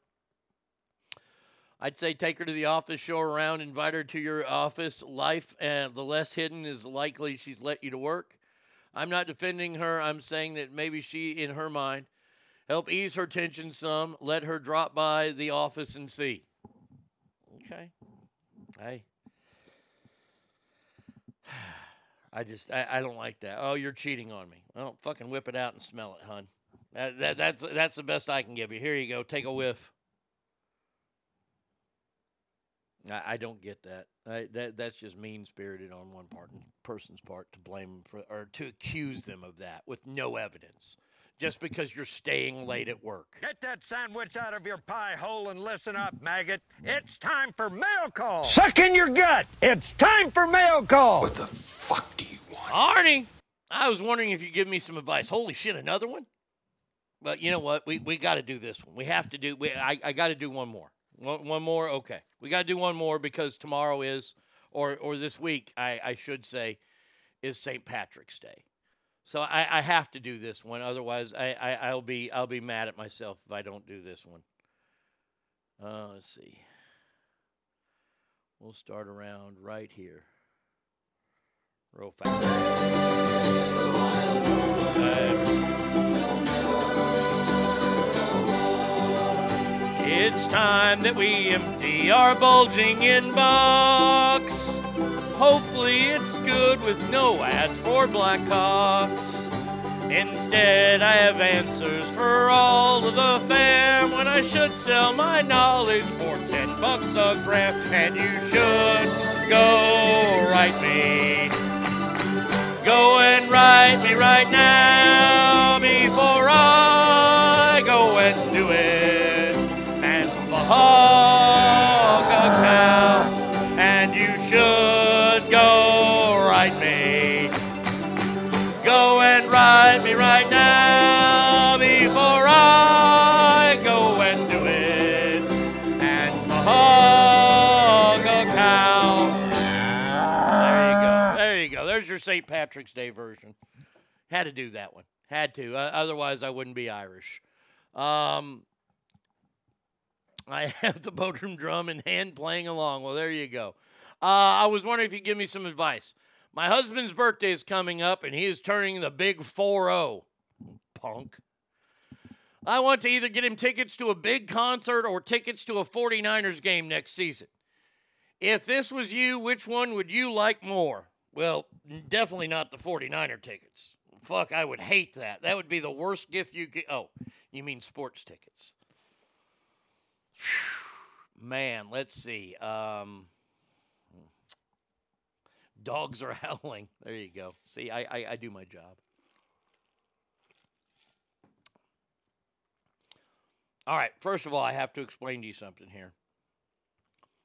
I'd say take her to the office, show her around, invite her to your office life, and the less hidden is likely she's let you to work. I'm not defending her. I'm saying that maybe she, in her mind, help ease her tension some. Let her drop by the office and see. Okay. Hey. *sighs* I just I, I don't like that. Oh, you're cheating on me. Well, fucking whip it out and smell it, hun. That, that that's that's the best I can give you. Here you go. Take a whiff. I, I don't get that. I, that that's just mean spirited on one part person's part to blame for or to accuse them of that with no evidence, just because you're staying late at work. Get that sandwich out of your pie hole and listen up, maggot. It's time for mail call. Suck in your gut. It's time for mail call. What the fuck do you want? Arnie, I was wondering if you'd give me some advice. Holy shit, another one? But you know what? We we got to do this one. We have to do. We, I I got to do one more. One, one more. Okay, we got to do one more because tomorrow is, or or this week, I I should say, is St. Patrick's Day. So I, I have to do this one. Otherwise, I, I I'll be I'll be mad at myself if I don't do this one. Uh, let's see. We'll start around right here. Real fast. It's time that we empty our bulging inbox. Hopefully, it's good with no ads for Blackhawks. Instead, I have answers for all of the fam when I should sell my knowledge for 10 bucks a gram. And you should go write me. Go and write me right now before I St. Patrick's Day version. Had to do that one. Had to. Uh, otherwise, I wouldn't be Irish. Um, I *laughs* have the Bodrum drum in hand playing along. Well, there you go. Uh, I was wondering if you'd give me some advice. My husband's birthday is coming up, and he is turning the big 4 0. Punk. I want to either get him tickets to a big concert or tickets to a 49ers game next season. If this was you, which one would you like more? Well, definitely not the 49er tickets. Fuck, I would hate that. That would be the worst gift you could. Oh, you mean sports tickets. Man, let's see. Um, dogs are *laughs* howling. There you go. See, I, I, I do my job. All right, first of all, I have to explain to you something here.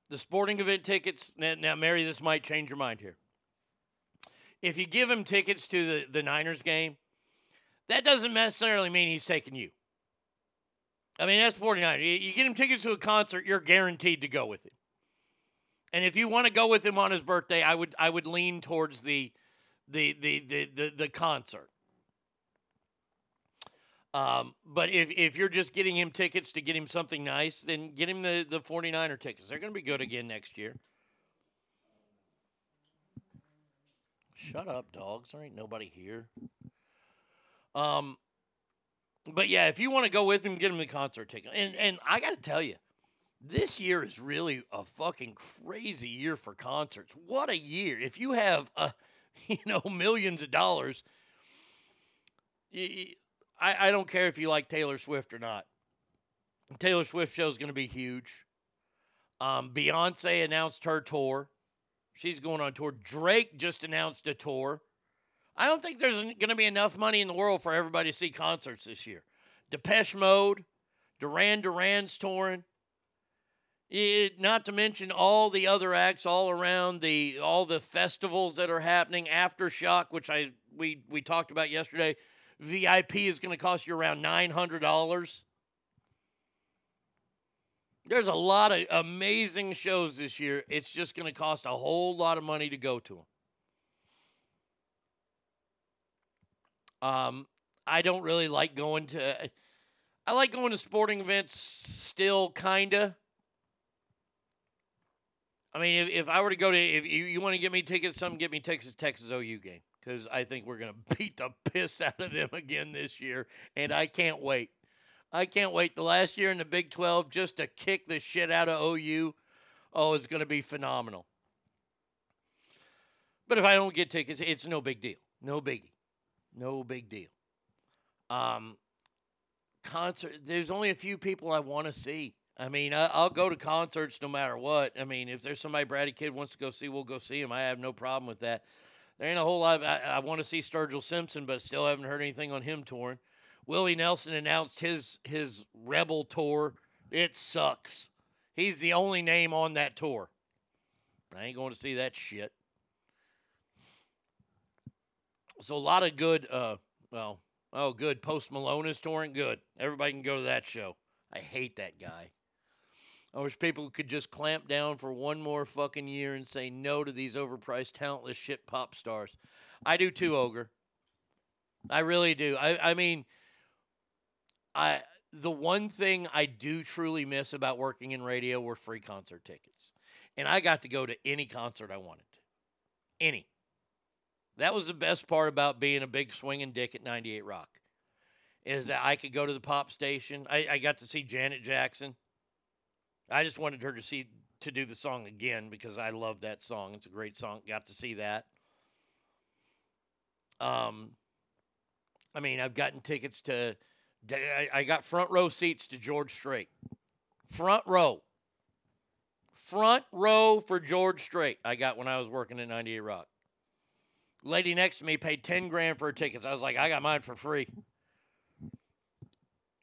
The sporting event tickets, now, now, Mary, this might change your mind here. If you give him tickets to the, the Niners game, that doesn't necessarily mean he's taking you. I mean, that's 49. You, get him tickets to a concert, you're guaranteed to go with him. And if you want to go with him on his birthday, I would I would lean towards the the the the the, the concert. Um, but if, if you're just getting him tickets to get him something nice, then get him the, the 49er tickets. They're going to be good again next year. Shut up, dogs. There ain't nobody here. Um, but yeah, if you want to go with him, get him the concert ticket. And and I got to tell you, this year is really a fucking crazy year for concerts. What a year! If you have a, *laughs* you know, millions of dollars, I I don't care if you like Taylor Swift or not. Taylor Swift show is going to be huge. Um, Beyonce announced her tour. She's going on tour. Drake just announced a tour. I don't think there's going to be enough money in the world for everybody to see concerts this year. Depeche Mode, Duran Duran's touring. It, not to mention all the other acts all around the all the festivals that are happening. Aftershock, which I we we talked about yesterday. VIP is going to cost you around nine hundred dollars. There's a lot of amazing shows this year. It's just going to cost a whole lot of money to go to them. Um, I don't really like going to. I like going to sporting events still, kinda. I mean, if, if I were to go to, if you, you want to get me tickets, some get me to Texas OU game because I think we're going *laughs* to beat the piss out of them again this year, and I can't wait. I can't wait. The last year in the Big 12, just to kick the shit out of OU, oh, it's going to be phenomenal. But if I don't get tickets, it's no big deal. No biggie. No big deal. Um, concert. There's only a few people I want to see. I mean, I, will go to concerts no matter what. I mean, if there's somebody Brady Kid wants to go see, we'll go see him. I have no problem with that. There ain't a whole lot. Of, I, I want to see Sturgill Simpson, but still haven't heard anything on him touring. Willie Nelson announced his his Rebel tour. It sucks. He's the only name on that tour. I ain't going to see that shit. So a lot of good. Uh, well, oh, good. Post Malone is touring. Good. Everybody can go to that show. I hate that guy. I wish people could just clamp down for one more fucking year and say no to these overpriced, talentless shit pop stars. I do too, Ogre. I really do. I, I mean, I the one thing I do truly miss about working in radio were free concert tickets. And I got to go to any concert I wanted. Any. That was the best part about being a big swinging dick at 98 Rock. Is that I could go to the pop station. I, I got to see Janet Jackson. I just wanted her to see to do the song again because I love that song. It's a great song. Got to see that. Um, I mean, I've gotten tickets to. I got front row seats to George Strait. Front row. Front row for George Strait. I got when I was working at 98 Rock. Lady next to me paid 10 grand for her tickets. I was like, I got mine for free.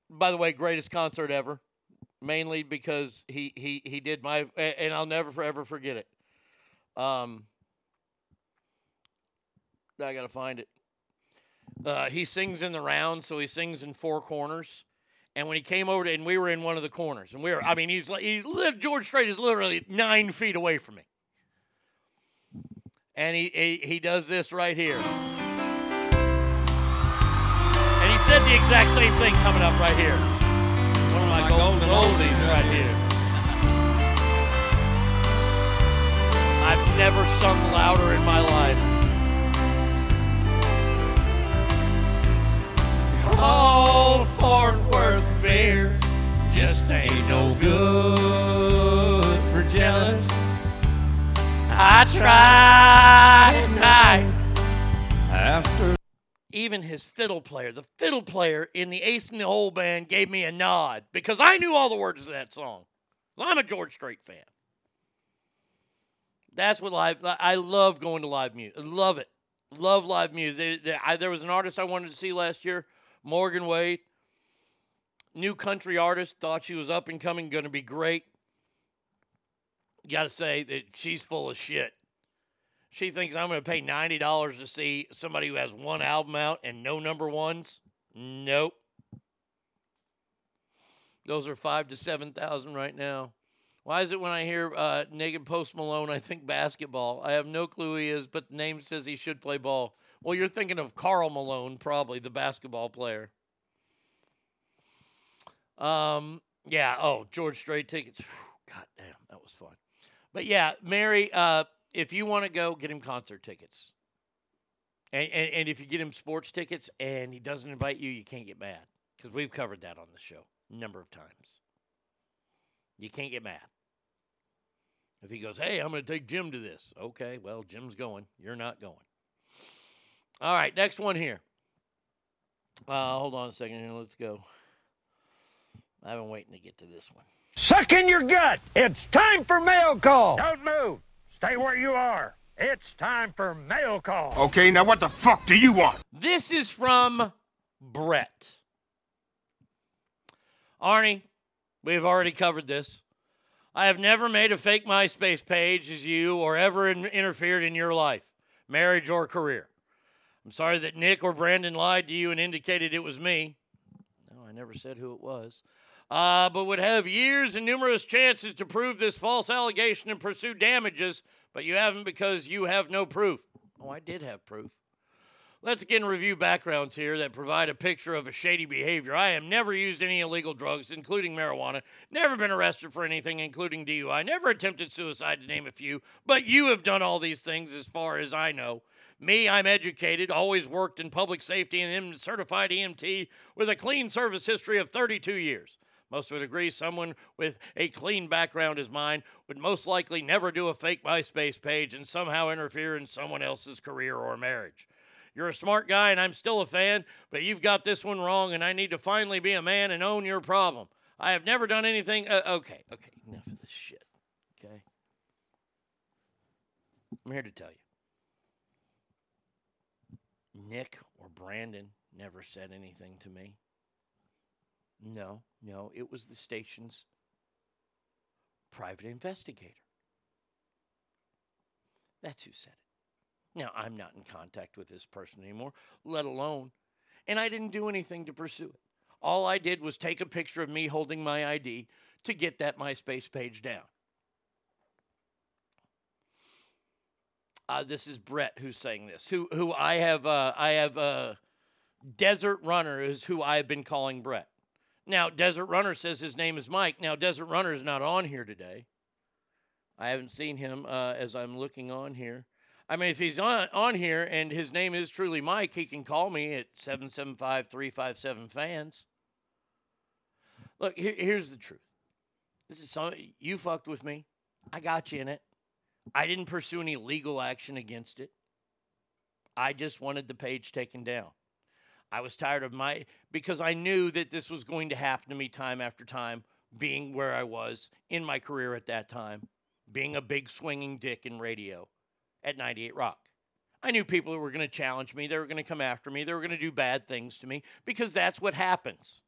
By the way, greatest concert ever mainly because he he he did my and I'll never forever forget it. Um, I gotta find it. Uh, he sings in the round, so he sings in four corners. And when he came over to, and we were in one of the corners, and we were, I mean, he's like, he lived, George Strait is literally nine feet away from me. And he, he, he does this right here. And he said the exact same thing coming up right here One of my golden oldies right here. I've never sung louder in my life. Fort Worth just ain't no good for jealous. I tried at night after even his fiddle player, the fiddle player in the Ace in the Hole band, gave me a nod because I knew all the words of that song. I'm a George Strait fan. That's what live. I love going to live music. Love it. Love live music. There was an artist I wanted to see last year, Morgan Wade. New country artist. Thought she was up and coming, going to be great. Got to say that she's full of shit. She thinks I'm going to pay $90 to see somebody who has one album out and no number ones. Nope. Those are five to seven thousand right now. Why is it when I hear uh, naked Post Malone, I think basketball? I have no clue who he is, but the name says he should play ball. Well, you're thinking of Carl Malone, probably the basketball player. Um, yeah. Oh, George Strait tickets. God damn, that was fun. But yeah, Mary, uh, if you want to go, get him concert tickets. And, and, and if you get him sports tickets and he doesn't invite you, you can't get mad because we've covered that on the show a number of times. You can't get mad. If he goes, hey, I'm going to take Jim to this. Okay, well, Jim's going. You're not going. All right, next one here. Uh, hold on a second here. Let's go. I've been waiting to get to this one. Suck in your gut. It's time for mail call. Don't move. Stay where you are. It's time for mail call. Okay, now what the fuck do you want? This is from Brett. Arnie, we've already covered this. I have never made a fake MySpace page as you or ever in- interfered in your life, marriage, or career. I'm sorry that Nick or Brandon lied to you and indicated it was me. No, I never said who it was. Uh, but would have years and numerous chances to prove this false allegation and pursue damages, but you haven't because you have no proof. Oh, I did have proof. Let's again review backgrounds here that provide a picture of a shady behavior. I have never used any illegal drugs, including marijuana, never been arrested for anything, including DUI, never attempted suicide, to name a few, but you have done all these things as far as I know. Me, I'm educated, always worked in public safety and am certified EMT with a clean service history of 32 years. Most would agree someone with a clean background as mine would most likely never do a fake MySpace page and somehow interfere in someone else's career or marriage. You're a smart guy and I'm still a fan, but you've got this one wrong and I need to finally be a man and own your problem. I have never done anything. Uh, okay, okay, enough of this shit. Okay? I'm here to tell you. Nick or Brandon never said anything to me. No, no, it was the station's private investigator. That's who said it. Now, I'm not in contact with this person anymore, let alone, and I didn't do anything to pursue it. All I did was take a picture of me holding my ID to get that MySpace page down. Uh, this is Brett who's saying this. Who who I have uh, I have uh, Desert Runner is who I have been calling Brett. Now Desert Runner says his name is Mike. Now Desert Runner is not on here today. I haven't seen him uh, as I'm looking on here. I mean, if he's on on here and his name is truly Mike, he can call me at 775-357 fans. Look, here, here's the truth. This is some you fucked with me. I got you in it. I didn't pursue any legal action against it. I just wanted the page taken down. I was tired of my because I knew that this was going to happen to me time after time, being where I was in my career at that time, being a big swinging dick in radio at 98 Rock. I knew people who were going to challenge me, they were going to come after me, they were going to do bad things to me because that's what happens.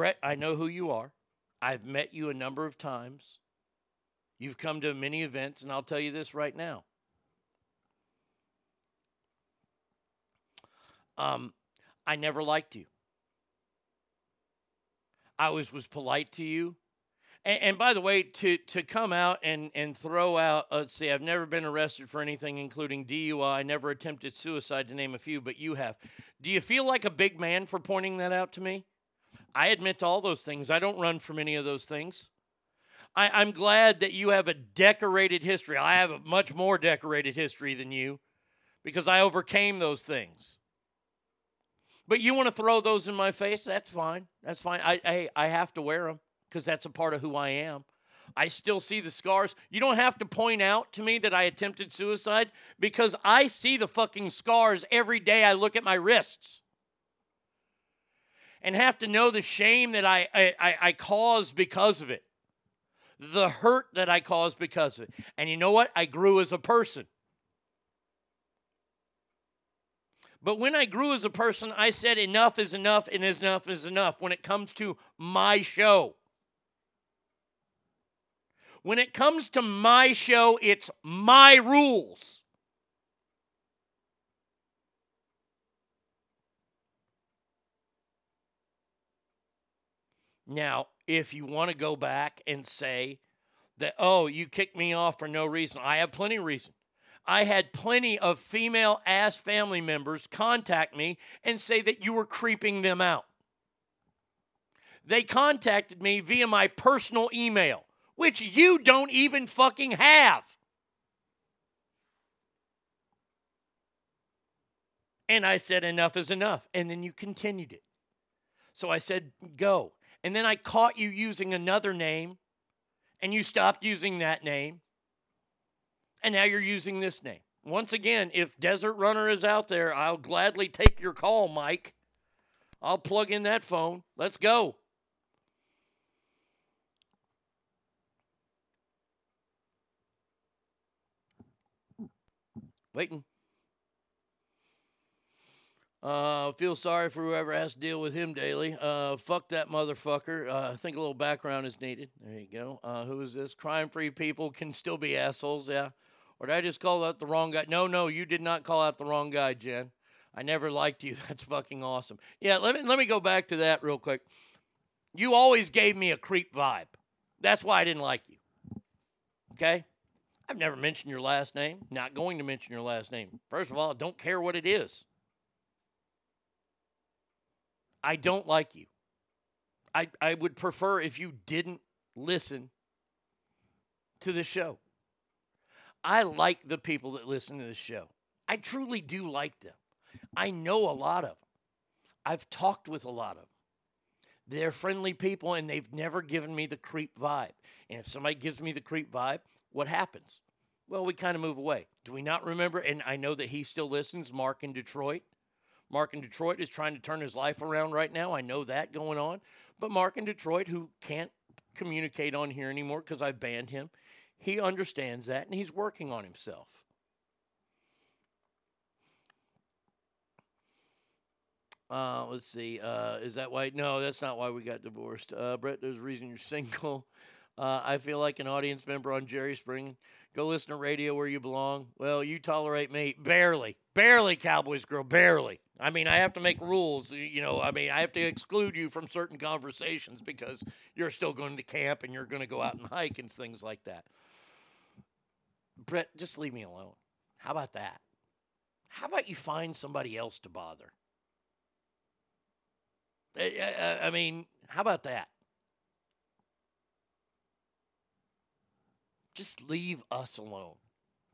Brett, I know who you are. I've met you a number of times. You've come to many events, and I'll tell you this right now. Um, I never liked you. I was was polite to you. And, and, by the way, to to come out and and throw out, let's see, I've never been arrested for anything, including DUI. Never attempted suicide, to name a few, but you have. Do you feel like a big man for pointing that out to me? I admit to all those things. I don't run from any of those things. I, am glad that you have a decorated history. I have a much more decorated history than you because I overcame those things. But you want to throw those in my face? That's fine. That's fine. I, I, I have to wear them because that's a part of who I am. I still see the scars. You don't have to point out to me that I attempted suicide because I see the fucking scars every day I look at my wrists and have to know the shame that I, I, I caused because of it, the hurt that I caused because of it. And you know what? I grew as a person. But when I grew as a person, I said enough is enough and enough is enough when it comes to my show. When it comes to my show, it's my rules. Now, if you want to go back and say that, oh, you kicked me off for no reason, I have plenty of reason. I had plenty of female ass family members contact me and say that you were creeping them out. They contacted me via my personal email, which you don't even fucking have. And I said, enough is enough. And then you continued it. So I said, go. And then I caught you using another name, and you stopped using that name. And now you're using this name. Once again, if Desert Runner is out there, I'll gladly take your call, Mike. I'll plug in that phone. Let's go. Waiting. Uh, feel sorry for whoever has to deal with him daily. Uh, fuck that motherfucker. Uh, I think a little background is needed. There you go. Uh, who is this? Crime free people can still be assholes, yeah. Or did I just call out the wrong guy? No, no, you did not call out the wrong guy, Jen. I never liked you. *laughs* That's fucking awesome. Yeah, let me let me go back to that real quick. You always gave me a creep vibe. That's why I didn't like you. Okay? I've never mentioned your last name. Not going to mention your last name. First of all, I don't care what it is. I don't like you. I, I would prefer if you didn't listen to the show. I like the people that listen to the show. I truly do like them. I know a lot of them. I've talked with a lot of them. They're friendly people and they've never given me the creep vibe. And if somebody gives me the creep vibe, what happens? Well, we kind of move away. Do we not remember? And I know that he still listens, Mark in Detroit. Mark in Detroit is trying to turn his life around right now. I know that going on. But Mark in Detroit, who can't communicate on here anymore because I banned him, he understands that and he's working on himself. Uh, let's see. Uh, is that why? No, that's not why we got divorced. Uh, Brett, there's a reason you're *laughs* single. Uh, I feel like an audience member on Jerry Spring. Go listen to radio where you belong. Well, you tolerate me barely, barely, Cowboys girl, barely. I mean, I have to make rules. You know, I mean, I have to exclude you from certain conversations because you're still going to camp and you're going to go out and hike and things like that. Brett, just leave me alone. How about that? How about you find somebody else to bother? I, I mean, how about that? Just leave us alone.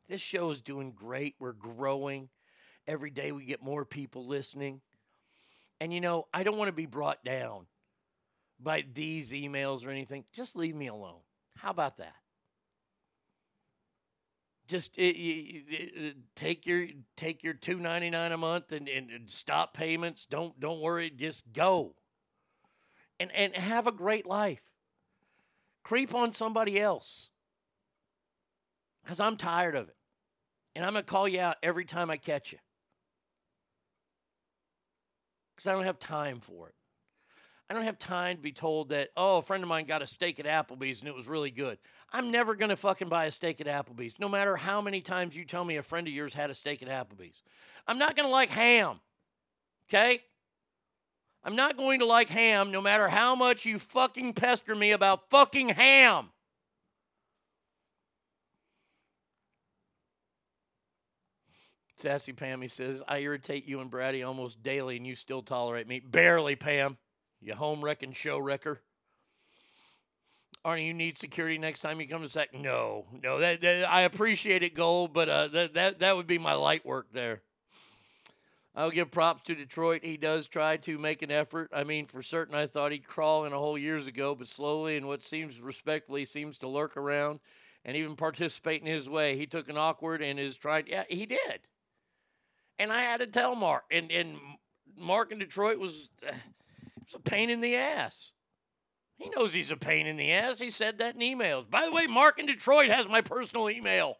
This show is doing great. We're growing. Every day we get more people listening. And you know, I don't want to be brought down by these emails or anything. Just leave me alone. How about that? Just it, it, it, take your take your two ninety nine a month and, and, and stop payments. Don't don't worry. Just go. And and have a great life. Creep on somebody else. Cause I'm tired of it, and I'm gonna call you out every time I catch you. Because I don't have time for it. I don't have time to be told that, oh, a friend of mine got a steak at Applebee's and it was really good. I'm never going to fucking buy a steak at Applebee's, no matter how many times you tell me a friend of yours had a steak at Applebee's. I'm not going to like ham, okay? I'm not going to like ham no matter how much you fucking pester me about fucking ham. Sassy Pammy says, I irritate you and Brady almost daily and you still tolerate me. Barely, Pam. You home wrecking show wrecker. Arnie, you need security next time you come to sack. No, no, that, that I appreciate it, Gold, but uh, that, that that would be my light work there. I'll give props to Detroit. He does try to make an effort. I mean, for certain, I thought he'd crawl in a hole years ago, but slowly and what seems respectfully seems to lurk around and even participate in his way. He took an awkward and is trying. Yeah, he did. And I had to tell Mark, and and Mark in Detroit was, uh, was a pain in the ass. He knows he's a pain in the ass. He said that in emails. By the way, Mark in Detroit has my personal email.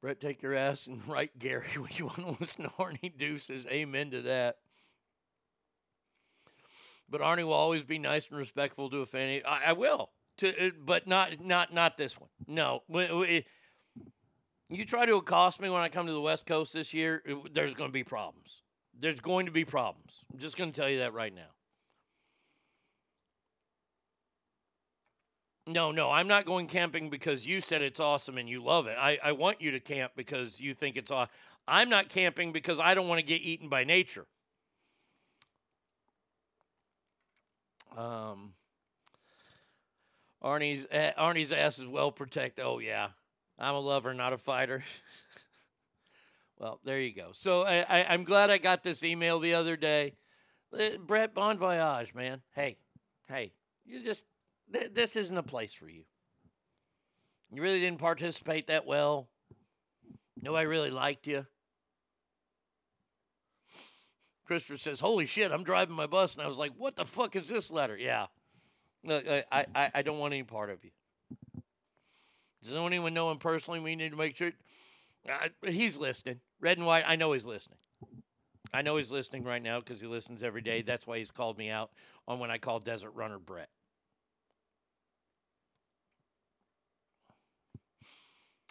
Brett, take your ass and *laughs* write Gary when you want to listen to Arnie Deuces. Amen to that. But Arnie will always be nice and respectful to a fan. I, I will, to, uh, but not not not this one. No, You try to accost me when I come to the West Coast this year, it- there's going to be problems. There's going to be problems. I'm just going to tell you that right now. No, no, I'm not going camping because you said it's awesome and you love it. I, I want you to camp because you think it's awesome. I'm not camping because I don't want to get eaten by nature. Um, Arnie's uh, Arnie's ass is well protected. Oh yeah, I'm a lover, not a fighter. *laughs* well, there you go. So I, I, I'm glad I got this email the other day. Uh, Brett, bon voyage, man. Hey, hey, you just th- this isn't a place for you. You really didn't participate that well. Nobody really liked you. Christopher says, "Holy shit, I'm driving my bus," and I was like, "What the fuck is this letter?" Yeah, I, I, I don't want any part of you. Does anyone know him personally? We need to make sure. Uh, he's listening. Red and white. I know he's listening. I know he's listening right now because he listens every day. That's why he's called me out on when I call Desert Runner Brett.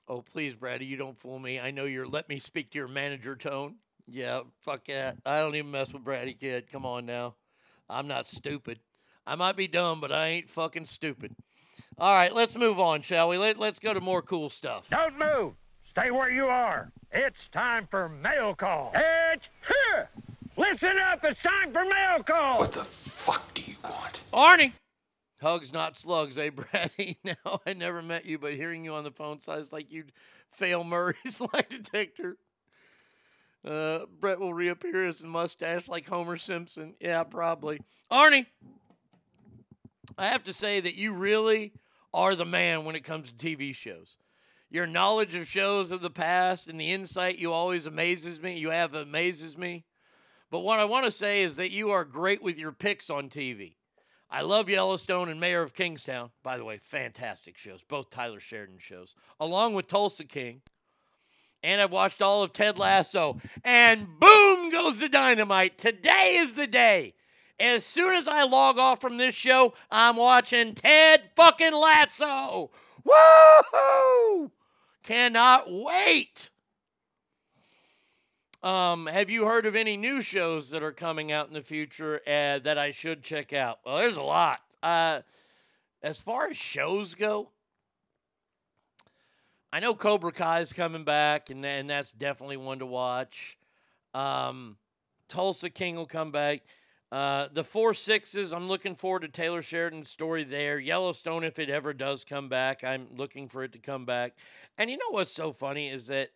Oh, please, Brady, you don't fool me. I know you're let me speak to your manager tone. Yeah, fuck that. I don't even mess with Brady Kid. Come on now. I'm not stupid. I might be dumb, but I ain't fucking stupid. All right, let's move on, shall we? Let, let's go to more cool stuff. Don't move. Stay where you are. It's time for mail call. It's here. Listen up. It's time for mail call. What the fuck do you want? Arnie. Hugs, not slugs, eh, Brady? *laughs* No, I never met you, but hearing you on the phone sounds like you'd fail Murray's *laughs* lie detector. Uh, Brett will reappear as a mustache like Homer Simpson. Yeah, probably. Arnie, I have to say that you really are the man when it comes to TV shows. Your knowledge of shows of the past and the insight you always amazes me. You have amazes me. But what I want to say is that you are great with your picks on TV. I love Yellowstone and Mayor of Kingstown. By the way, fantastic shows, both Tyler Sheridan shows, along with Tulsa King. And I've watched all of Ted Lasso. And boom goes the dynamite. Today is the day. As soon as I log off from this show, I'm watching Ted fucking Lasso. Woohoo! Cannot wait. Um, have you heard of any new shows that are coming out in the future uh, that I should check out? Well, there's a lot. Uh, as far as shows go, I know Cobra Kai is coming back, and, and that's definitely one to watch. Um, Tulsa King will come back. Uh, the Four Sixes, I'm looking forward to Taylor Sheridan's story there. Yellowstone, if it ever does come back, I'm looking for it to come back. And you know what's so funny is that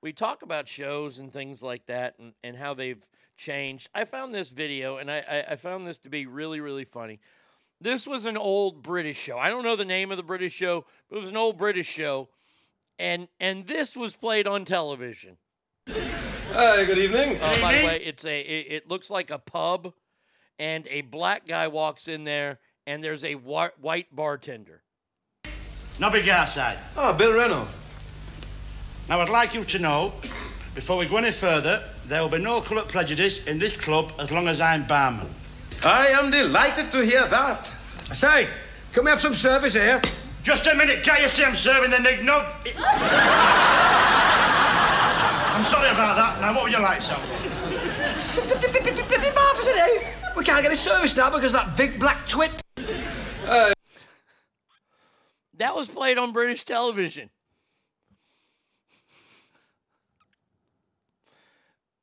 we talk about shows and things like that and, and how they've changed. I found this video and I, I, I found this to be really, really funny. This was an old British show. I don't know the name of the British show, but it was an old British show. And and this was played on television. Hi, good evening. Uh, by the way, it's a it, it looks like a pub, and a black guy walks in there, and there's a whi- white bartender. No big outside. Oh, Bill Reynolds. Now, I'd like you to know, before we go any further, there will be no colour prejudice in this club as long as I'm barman. I am delighted to hear that. I say, can we have some service here? Just a minute, can't you see I'm serving the nig nog? I'm sorry about that. Now, what would you like, sir? Marvellous, isn't it? We can't get a service now because that big black twit. That was played on British television.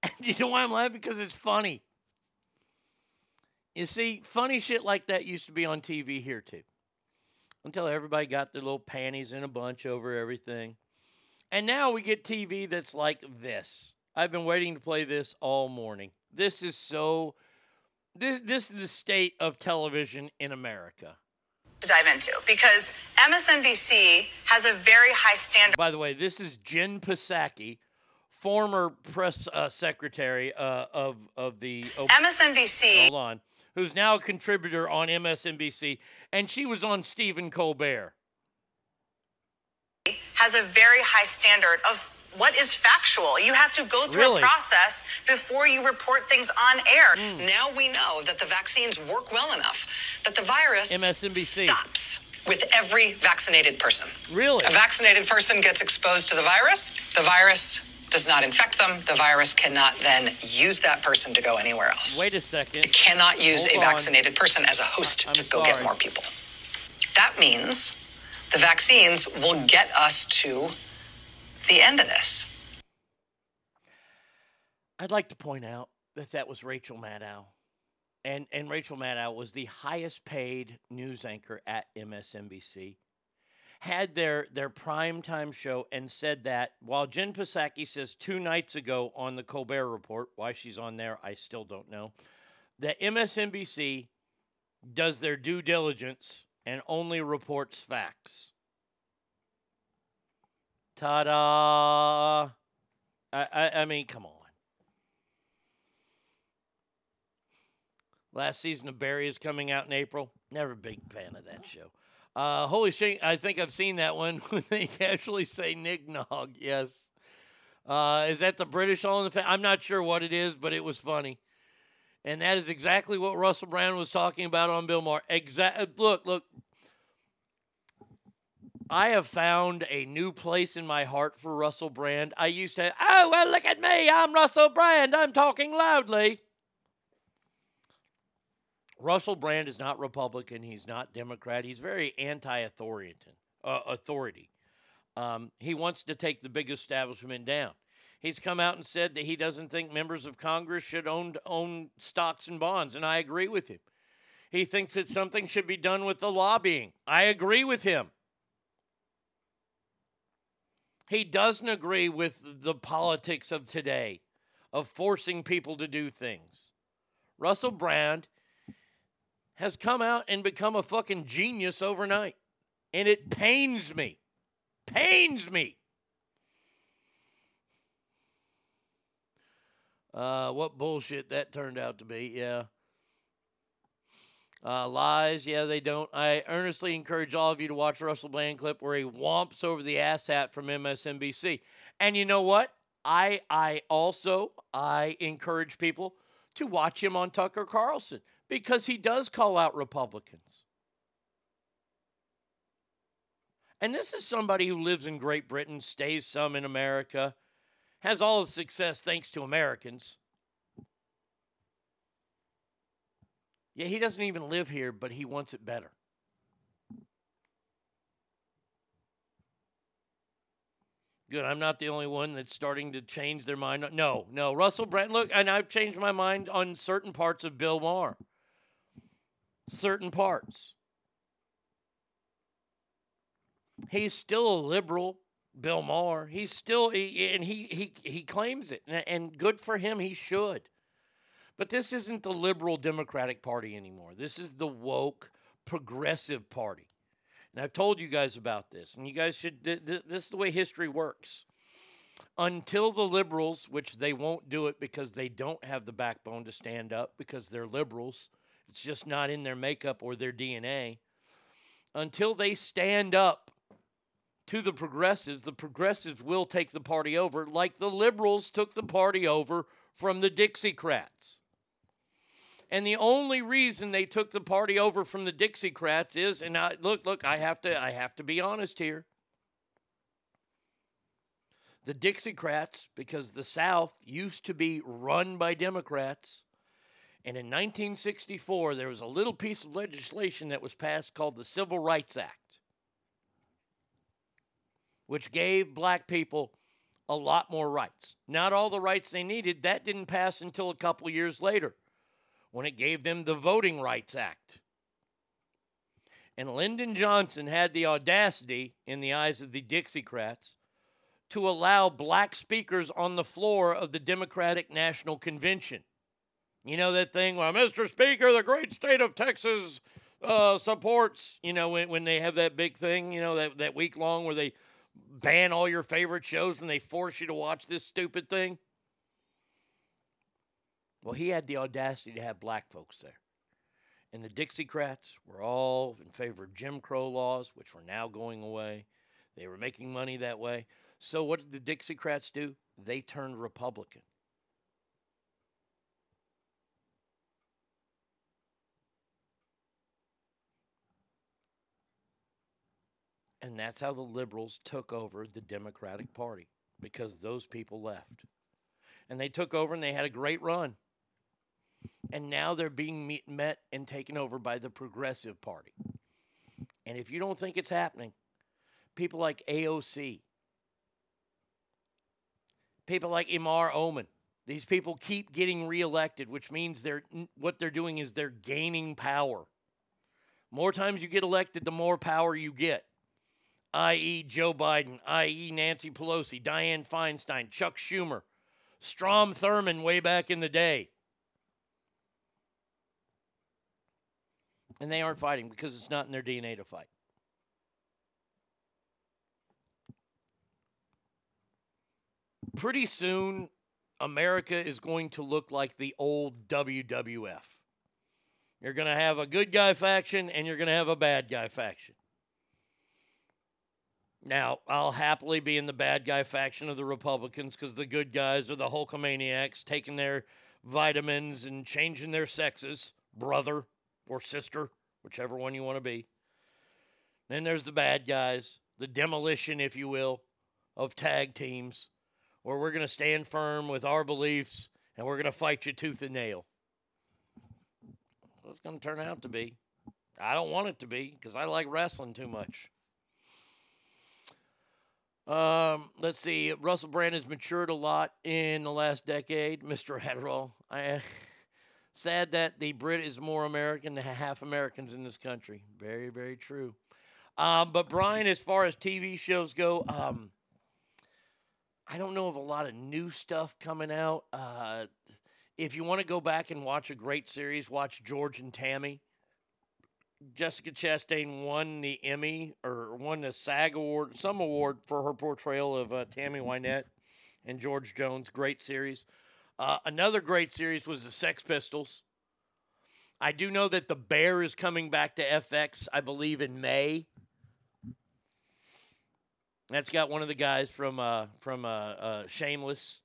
And you know why I'm laughing? Because it's funny. You see, funny shit like that used to be on TV here too. Until everybody got their little panties in a bunch over everything. And now we get TV that's like this. I've been waiting to play this all morning. This is so. This, this is the state of television in America. to dive into because MSNBC has a very high standard. By the way, this is Jen Psaki, former press uh, secretary uh, of of the MSNBC. Hold on, who's now a contributor on MSNBC, and she was on Stephen Colbert. has a very high standard of what is factual. You have to go through Really? a process before you report things on air. Hmm. Now we know that the vaccines work well enough that the virus MSNBC. stops. with every vaccinated person. Really? A vaccinated person gets exposed to the virus. The virus does not infect them. The virus cannot then use that person to go anywhere else. Wait a second. It cannot use Hold a on. vaccinated person as a host to go sorry. get more people. That means the vaccines will get us to the end of this. I'd like to point out that that was Rachel Maddow. And, and Rachel Maddow was the highest paid news anchor at MSNBC. Had their, their primetime show and said that while Jen Psaki says two nights ago on the Colbert Report, why she's on there, I still don't know, that MSNBC does their due diligence and only reports facts. Ta da! I, I, I mean, come on. Last season of Barry is coming out in April. Never big fan of that show. Uh, holy shit! I think I've seen that one *laughs* when they actually say Nick Nog. Yes. Uh, is that the British all in the fa- I'm not sure what it is, but it was funny. And that is exactly what Russell Brand was talking about on Bill Maher. Exact. Look, look. I have found a new place in my heart for Russell Brand. I used to, oh, well, look at me. I'm Russell Brand. I'm talking loudly. Russell Brand is not Republican. He's not Democrat. He's very anti-authoritarian. Uh, authority. Um, he wants to take the big establishment down. He's come out and said that he doesn't think members of Congress should own own stocks and bonds, and I agree with him. He thinks that something should be done with the lobbying. I agree with him. He doesn't agree with the politics of today, of forcing people to do things. Russell Brand has come out and become a fucking genius overnight. And it pains me. Pains me. Uh, what bullshit that turned out to be, yeah. Uh, lies, yeah, they don't. I earnestly encourage all of you to watch Russell Brand clip where he whomps over the asshat from MSNBC. And you know what? I I also I encourage people to watch him on Tucker Carlson because he does call out Republicans. And this is somebody who lives in Great Britain, stays some in America, has all the success thanks to Americans. Yeah, he doesn't even live here, but he wants it better. Good. I'm not the only one that's starting to change their mind. No, no. Russell Brand, look, and I've changed my mind on certain parts of Bill Maher. Certain parts. He's still a liberal, Bill Maher. He's still, and he, he, he claims it, and, good for him. He should. But this isn't the liberal Democratic Party anymore. This is the woke progressive party. And I've told you guys about this, and you guys should, th- th- this is the way history works. Until the liberals, which they won't do it because they don't have the backbone to stand up because they're liberals, it's just not in their makeup or their DNA. Until they stand up to the progressives, the progressives will take the party over, like the liberals took the party over from the Dixiecrats. And the only reason they took the party over from the Dixiecrats is, and I, look, look, I have to, I have to be honest here. The Dixiecrats, because the South used to be run by Democrats, and in 1964 there was a little piece of legislation that was passed called the Civil Rights Act, which gave black people a lot more rights. Not all the rights they needed. That didn't pass until a couple years later when it gave them the Voting Rights Act. And Lyndon Johnson had the audacity, in the eyes of the Dixiecrats, to allow black speakers on the floor of the Democratic National Convention. You know that thing where, Mr. Speaker, the great state of Texas uh, supports, you know, when, when they have that big thing, you know, that, that week long where they ban all your favorite shows and they force you to watch this stupid thing. Well, he had the audacity to have black folks there. And the Dixiecrats were all in favor of Jim Crow laws, which were now going away. They were making money that way. So, what did the Dixiecrats do? They turned Republican. And that's how the liberals took over the Democratic Party because those people left. And they took over and they had a great run. And now they're being meet, met and taken over by the Progressive Party. And if you don't think it's happening, people like AOC, people like Imar Oman, these people keep getting reelected, which means they're what they're doing is they're gaining power. More times you get elected, the more power you get. I.e., Joe Biden, i.e., Nancy Pelosi, Dianne Feinstein, Chuck Schumer, Strom Thurmond way back in the day. And they aren't fighting because it's not in their DNA to fight. Pretty soon, America is going to look like the old WWF. You're going to have a good guy faction and you're going to have a bad guy faction. Now, I'll happily be in the bad guy faction of the Republicans because the good guys are the Hulkamaniacs taking their vitamins and changing their sexes, brother or sister, whichever one you want to be. Then there's the bad guys, the demolition, if you will, of tag teams, where we're going to stand firm with our beliefs and we're going to fight you tooth and nail. What's going to turn out to be. I don't want it to be because I like wrestling too much. Um, let's see. Russell Brand has matured a lot in the last decade. Mr. *laughs* Adderall. I *laughs* sad that the Brit is more American than *laughs* half Americans in this country. Very, very true. Um, but Brian, as far as TV shows go, um, I don't know of a lot of new stuff coming out. Uh, if you want to go back and watch a great series, watch George and Tammy. Jessica Chastain won the Emmy or won the SAG award, some award for her portrayal of uh, Tammy Wynette and George Jones. Great series. Uh, another great series was the Sex Pistols. I do know that The Bear is coming back to FX, I believe, in May. That's got one of the guys from uh, from uh, uh, Shameless,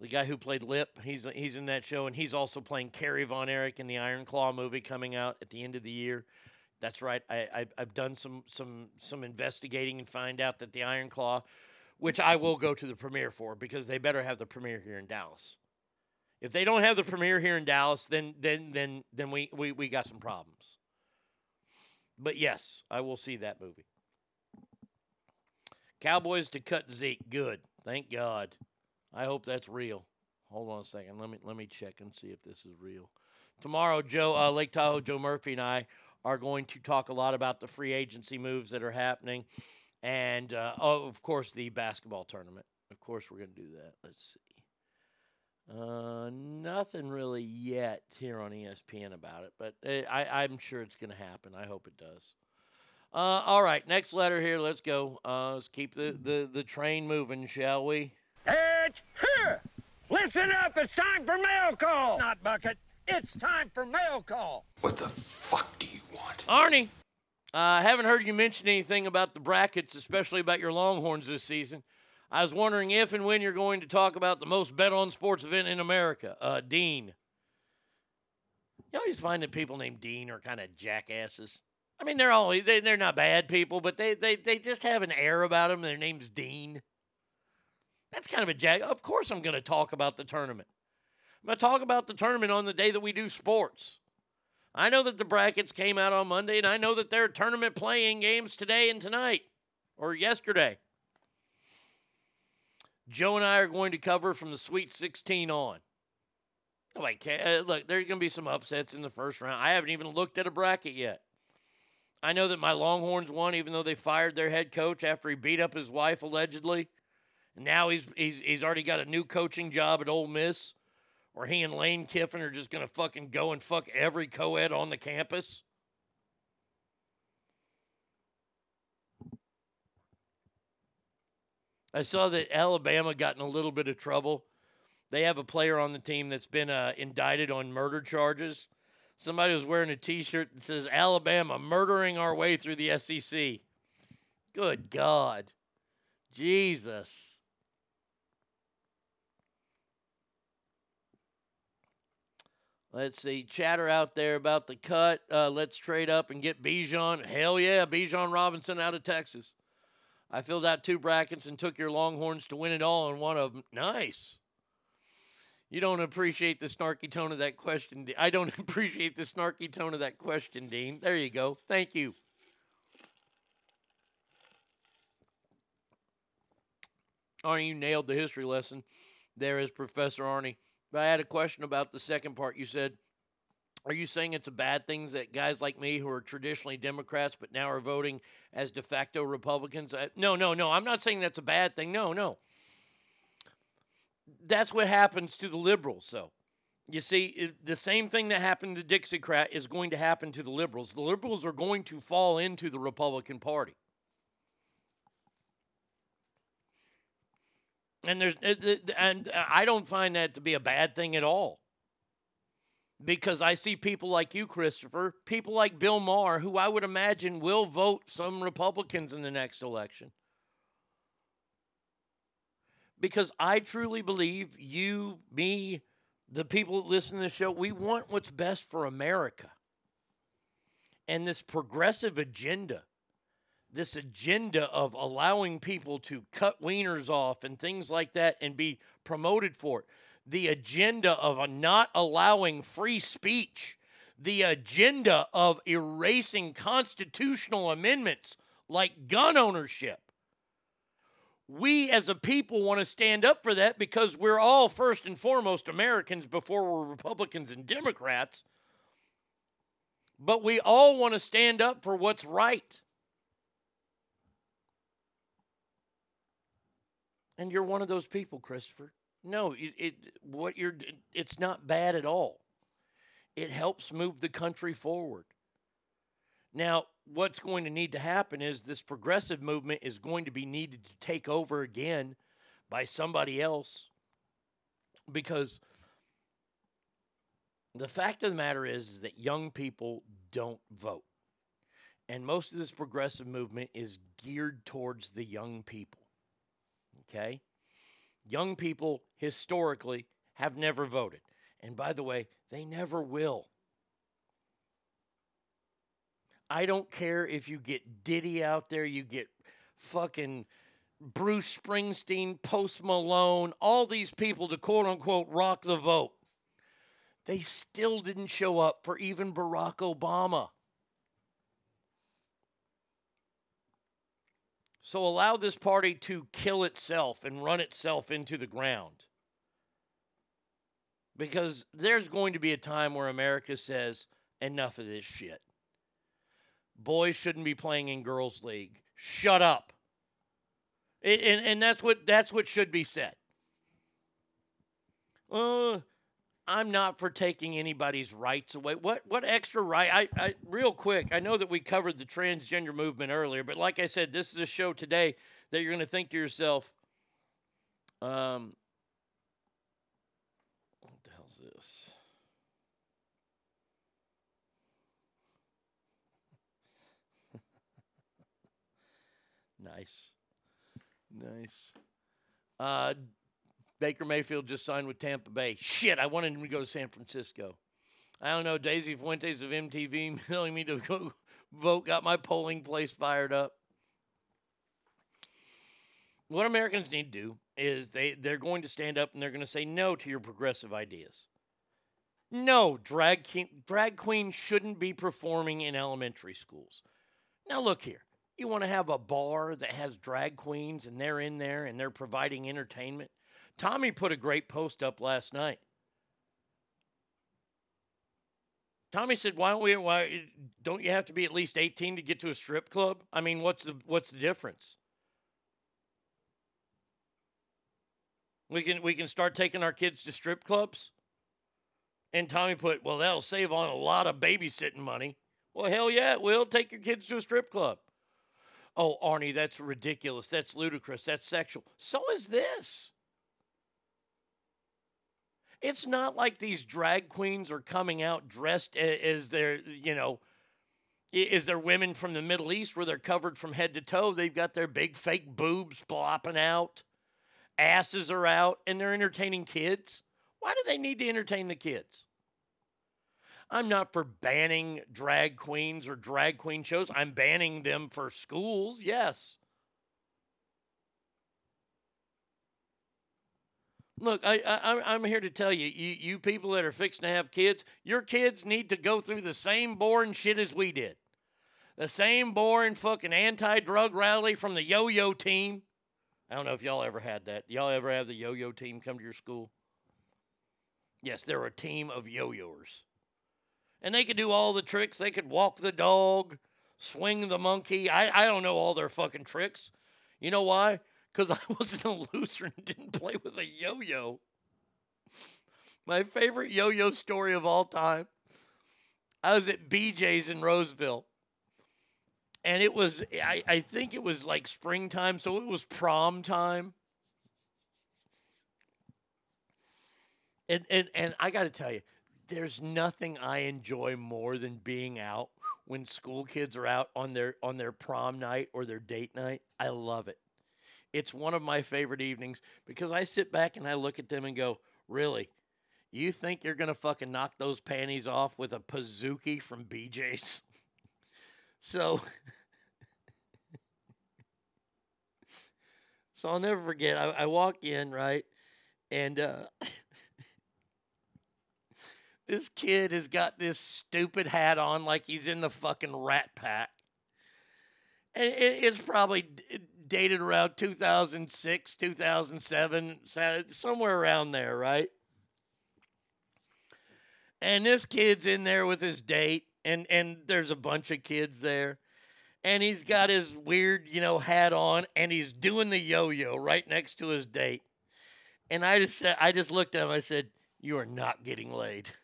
the guy who played Lip. He's he's in that show, and he's also playing Kerry Von Erich in the Iron Claw movie coming out at the end of the year. That's right. I, I I've done some some some investigating and find out that the Iron Claw, which I will go to the premiere for because they better have the premiere here in Dallas. If they don't have the premiere here in Dallas, then then then then we we, we got some problems. But yes, I will see that movie. Cowboys to cut Zeke. Good. Thank God. I hope that's real. Hold on a second. Let me let me check and see if this is real. Tomorrow, Joe uh, Lake Tahoe, Joe Murphy, and I are going to talk a lot about the free agency moves that are happening, and uh, oh, of course the basketball tournament. Of course, we're going to do that. Let's see. Uh, nothing really yet here on ESPN about it, but uh, I, I'm sure it's going to happen. I hope it does. Uh, all right, next letter here. Let's go. Uh, let's keep the, the, the train moving, shall we? It's here. Listen up. It's time for mail call. Not bucket. It's time for mail call. What the fuck do you want? Arnie, I uh, haven't heard you mention anything about the brackets, especially about your Longhorns this season. I was wondering if and when you're going to talk about the most bet on sports event in America, uh, Dean. You always find that people named Dean are kind of jackasses. I mean, they're all they, they're not bad people, but they, they they just have an air about them. Their name's Dean. That's kind of a jag. Of course, I'm going to talk about the tournament. I'm going to talk about the tournament on the day that we do sports. I know that the brackets came out on Monday, and I know that there are tournament playing games today and tonight or yesterday. Joe and I are going to cover from the Sweet 16 on. Like, uh, look, there's going to be some upsets in the first round. I haven't even looked at a bracket yet. I know that my Longhorns won, even though they fired their head coach after he beat up his wife allegedly. Now he's he's he's already got a new coaching job at Ole Miss, where he and Lane Kiffin are just gonna fucking go and fuck every co-ed on the campus. I saw that Alabama got in a little bit of trouble. They have a player on the team that's been uh, indicted on murder charges. Somebody was wearing a T-shirt that says "Alabama murdering our way through the SEC." Good God, Jesus! Let's see. Chatter out there about the cut. Uh, let's trade up and get Bijan. Hell yeah, Bijan Robinson out of Texas. I filled out two brackets and took your Longhorns to win it all in one of them. Nice. You don't appreciate the snarky tone of that question. I don't *laughs* appreciate the snarky tone of that question, Dean. There you go. Thank you. Arnie, you nailed the history lesson. There is Professor Arnie. But I had a question about the second part. You said, Are you saying it's a bad thing that guys like me who are traditionally Democrats but now are voting as de facto Republicans? I, no, no, no. I'm not saying that's a bad thing. No, no. That's what happens to the liberals, though. You see, it, the same thing that happened to Dixiecrat is going to happen to the liberals. The liberals are going to fall into the Republican Party. And there's and I don't find that to be a bad thing at all. Because I see people like you, Christopher, people like Bill Maher, who I would imagine will vote some Republicans in the next election. Because I truly believe you, me, the people that listen to the show, we want what's best for America. And this progressive agenda this agenda of allowing people to cut wieners off and things like that and be promoted for it. The agenda of uh, not allowing free speech. The agenda of erasing constitutional amendments like gun ownership. We as a people want to stand up for that because we're all first and foremost Americans before we're Republicans and Democrats. But we all want to stand up for what's right. And you're one of those people, Christopher. No, it, it what you're it's not bad at all. It helps move the country forward. Now, what's going to need to happen is this progressive movement is going to be needed to take over again by somebody else because the fact of the matter is, is that young people don't vote. And most of this progressive movement is geared towards the young people. Okay? Young people historically have never voted. And by the way, they never will. I don't care if you get Diddy out there, you get fucking Bruce Springsteen, Post Malone, all these people to quote unquote rock the vote. They still didn't show up for even Barack Obama. So allow this party to kill itself and run itself into the ground. Because there's going to be a time where America says, enough of this shit. Boys shouldn't be playing in girls' league. Shut up. And, and that's what that's what should be said. Uh, I'm not for taking anybody's rights away. What what extra right? I, I real quick. I know that we covered the transgender movement earlier, but like I said, this is a show today that you're going to think to yourself, um, what the hell's this? *laughs* nice, nice. Uh, Baker Mayfield just signed with Tampa Bay. Shit, I wanted him to go to San Francisco. I don't know. Daisy Fuentes of MTV *laughs* telling me to go vote got my polling place fired up. What Americans need to do is they, they're going to stand up and they're going to say no to your progressive ideas. No, drag, drag queens shouldn't be performing in elementary schools. Now, look here. You want to have a bar that has drag queens and they're in there and they're providing entertainment? Tommy put a great post up last night. Tommy said, "Why don't we? Why don't you have to be at least 18 to get to a strip club? I mean, what's the what's the difference? We can we can start taking our kids to strip clubs." And Tommy put, "Well, that'll save on a lot of babysitting money." Well, hell yeah, it will. Take your kids to a strip club. Oh, Arnie, that's ridiculous. That's ludicrous. That's sexual. So is this. It's not like these drag queens are coming out dressed as they're, you know, is there women from the Middle East where they're covered from head to toe? They've got their big fake boobs flopping out, asses are out, and they're entertaining kids. Why do they need to entertain the kids? I'm not for banning drag queens or drag queen shows. I'm banning them for schools. Yes. Look, I, I I'm here to tell you, you you people that are fixing to have kids, your kids need to go through the same boring shit as we did. The same boring fucking anti-drug rally from the yo-yo team. I don't know if y'all ever had that. Y'all ever have the yo-yo team come to your school? Yes, they're a team of yo-yoers. And they could do all the tricks. They could walk the dog, swing the monkey. I, I don't know all their fucking tricks. You know why? Because I wasn't a loser and didn't play with a yo yo. My favorite yo yo story of all time I was at BJ's in Roseville. And it was, I, I think it was like springtime, so it was prom time. And, and, and I got to tell you, there's nothing I enjoy more than being out when school kids are out on their on their prom night or their date night. I love it. It's one of my favorite evenings because I sit back and I look at them and go, "Really? You think you're going to fucking knock those panties off with a Pizookie from BJ's?" *laughs* so *laughs* So I'll never forget. I, I walk in, right? And uh *laughs* This kid has got this stupid hat on like he's in the fucking rat pack. And it's probably dated around 2006, 2007, somewhere around there, right? And this kid's in there with his date, and, and there's a bunch of kids there. And he's got his weird, you know, hat on, and he's doing the yo-yo right next to his date. And I just said, I just looked at him. I said, "You are not getting laid." *laughs*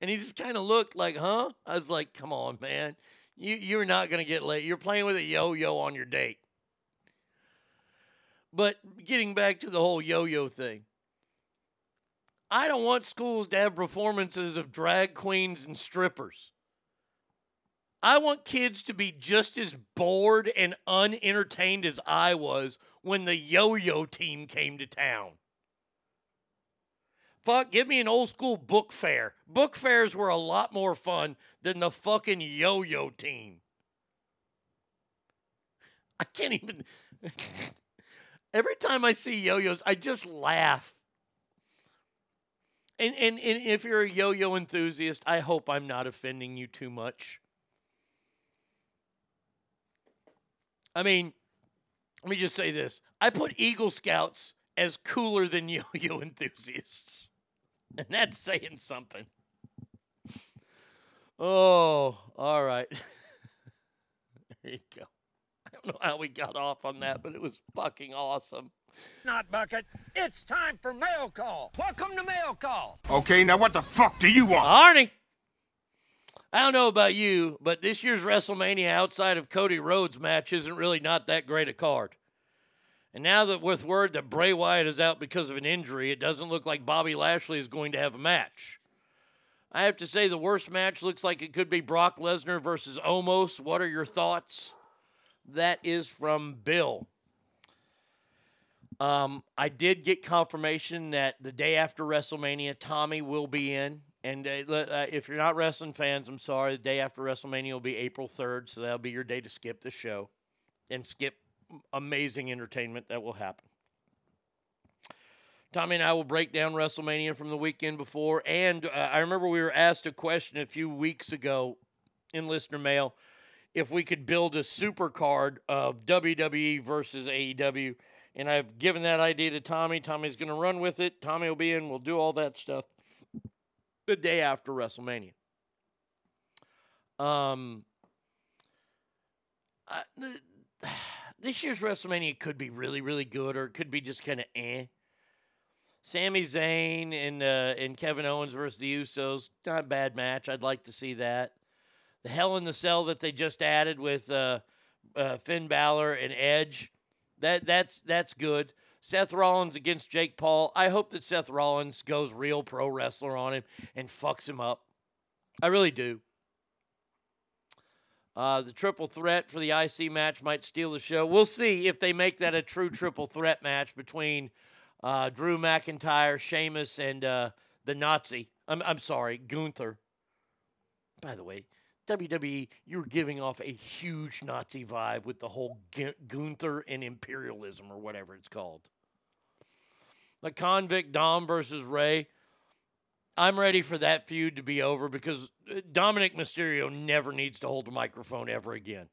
And he just kind of looked like, "Huh?" I was like, "Come on, man. You you're not gonna get laid. You're playing with a yo-yo on your date." But getting back to the whole yo-yo thing, I don't want schools to have performances of drag queens and strippers. I want kids to be just as bored and unentertained as I was when the yo yo team came to town. Fuck, give me an old school book fair. Book fairs were a lot more fun than the fucking yo yo team. I can't even. *laughs* Every time I see yo yos, I just laugh. And, and, and if you're a yo yo enthusiast, I hope I'm not offending you too much. I mean, let me just say this. I put Eagle Scouts as cooler than *laughs* yo yo enthusiasts. And that's saying something. Oh, all right. *laughs* there you go. I don't know how we got off on that, but it was fucking awesome. Not bucket. It's time for mail call. Welcome to mail call. Okay, now what the fuck do you want? Arnie. I don't know about you, but this year's WrestleMania outside of Cody Rhodes' match isn't really not that great a card. And now that with word that Bray Wyatt is out because of an injury, it doesn't look like Bobby Lashley is going to have a match. I have to say the worst match looks like it could be Brock Lesnar versus Omos. What are your thoughts? That is from Bill. Um, I did get confirmation that the day after WrestleMania, Tommy will be in. And uh, uh, if you're not wrestling fans, I'm sorry. The day after WrestleMania will be April 3rd, so that'll be your day to skip the show and skip amazing entertainment that will happen. Tommy and I will break down WrestleMania from the weekend before. And uh, I remember we were asked a question a few weeks ago in listener mail if we could build a super card of WWE versus AEW. And I've given that idea to Tommy. Tommy's going to run with it. Tommy will be in. We'll do all that stuff the day after WrestleMania. Um, uh, *sighs* this year's WrestleMania could be really, really good, or it could be just kind of eh. Sami Zayn and uh, and Kevin Owens versus the Usos, not a bad match. I'd like to see that. The Hell in the Cell that they just added with uh, uh, Finn Balor and Edge, that that's that's good. Seth Rollins against Jake Paul. I hope that Seth Rollins goes real pro wrestler on him and fucks him up. I really do. Uh, the triple threat for the IC match might steal the show. We'll see if they make that a true triple threat match between uh, Drew McIntyre, Sheamus, and uh, the Nazi. I'm, I'm sorry, Gunther. By the way, WWE, you're giving off a huge Nazi vibe with the whole Gu- Gunther and imperialism or whatever it's called. The convict Dom versus Rey. I'm ready for that feud to be over because uh, Dominik Mysterio never needs to hold a microphone ever again.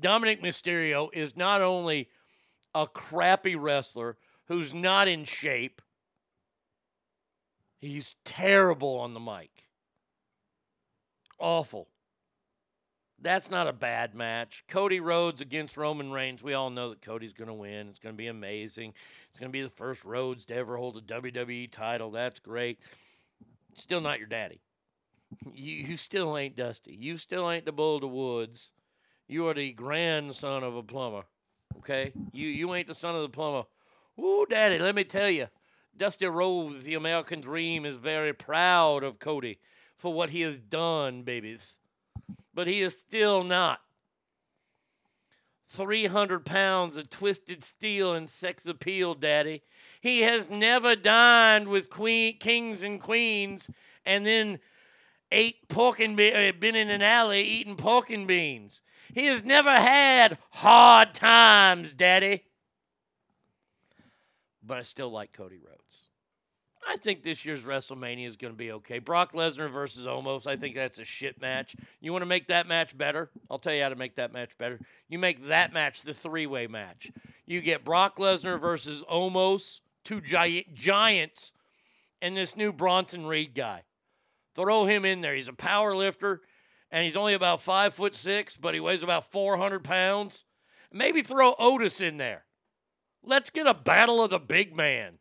Dominik Mysterio is not only a crappy wrestler who's not in shape, he's terrible on the mic. Awful. That's not a bad match. Cody Rhodes against Roman Reigns. We all know that Cody's going to win. It's going to be amazing. It's going to be the first Rhodes to ever hold a WWE title. That's great. Still not your daddy. You, you still ain't Dusty. You still ain't the Bull of the Woods. You are the grandson of a plumber. Okay? You you ain't the son of the plumber. Ooh, daddy, let me tell you. Dusty Rhodes, the American Dream, is very proud of Cody for what he has done, babies. But he is still not. 300 pounds of twisted steel and sex appeal, daddy. He has never dined with queen, kings and queens and then ate pork and be- uh, been in an alley eating pork and beans. He has never had hard times, daddy. But I still like Cody Rhodes. I think this year's WrestleMania is going to be okay. Brock Lesnar versus Omos. I think that's a shit match. You want to make that match better? I'll tell you how to make that match better. You make that match the three way match. You get Brock Lesnar versus Omos, two gi- giants, and this new Bronson Reed guy. Throw him in there. He's a power lifter, and he's only about five foot six, but he weighs about 400 pounds. Maybe throw Otis in there. Let's get a battle of the big man.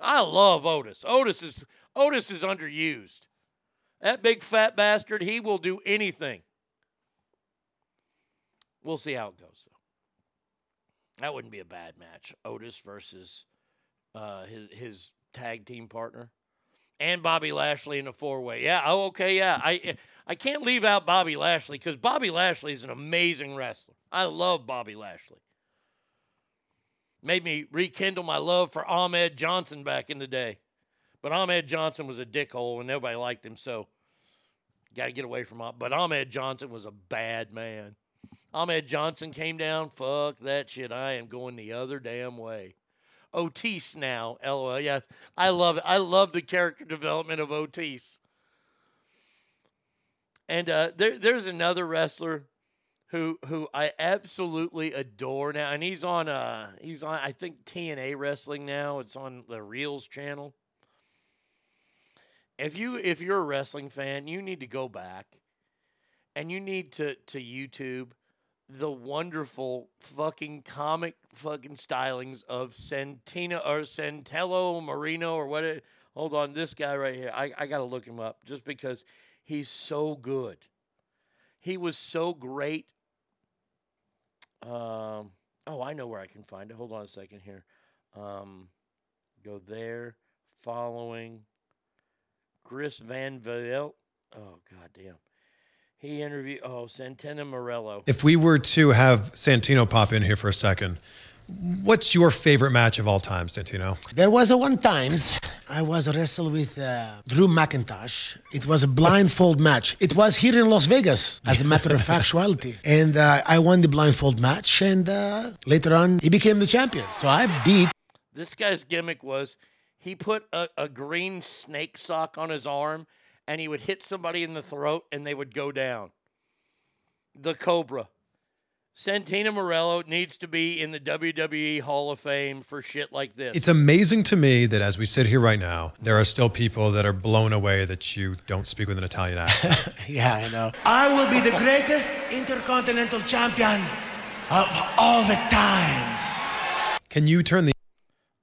I love Otis. Otis is Otis is underused. That big fat bastard, he will do anything. We'll see how it goes though. That wouldn't be a bad match. Otis versus uh, his his tag team partner. And Bobby Lashley in a four way. Yeah, oh okay, yeah. I I can't leave out Bobby Lashley because Bobby Lashley is an amazing wrestler. I love Bobby Lashley made me rekindle my love for Ahmed Johnson back in the day. But Ahmed Johnson was a dickhole and nobody liked him, so got to get away from him. But Ahmed Johnson was a bad man. Ahmed Johnson came down. Fuck that shit. I am going the other damn way. Otis now, lol. Yes, I love it. I love the character development of Otis. And uh, there, there's another wrestler who who I absolutely adore now, and he's on uh he's on I think TNA wrestling now. It's on the Reels channel. If you if you're a wrestling fan, you need to go back and you need to to YouTube the wonderful fucking comic fucking stylings of Santina or Santello Marino or what it hold on, this guy right here. I, I gotta look him up just because he's so good. He was so great um, oh, I know where I can find it. Hold on a second here. Um, go there. Following Chris Van Vliet. Oh, god damn. He interviewed. Oh, Santino Marella. If we were to have Santino pop in here for a second, what's your favorite match of all time, Santino? There was a one times I was wrestled with uh, Drew McIntosh. It was a blindfold match. It was here in Las Vegas, as a matter of factuality. *laughs* And uh, I won the blindfold match, and uh, later on, he became the champion. So I beat. This guy's gimmick was he put a, a green snake sock on his arm and he would hit somebody in the throat and they would go down. The Cobra. Santino Marella needs to be in the WWE Hall of Fame for shit like this. It's amazing to me that as we sit here right now, there are still people that are blown away that you don't speak with an Italian accent. *laughs* yeah, I know. I will be the greatest intercontinental champion of all the times. Can you turn the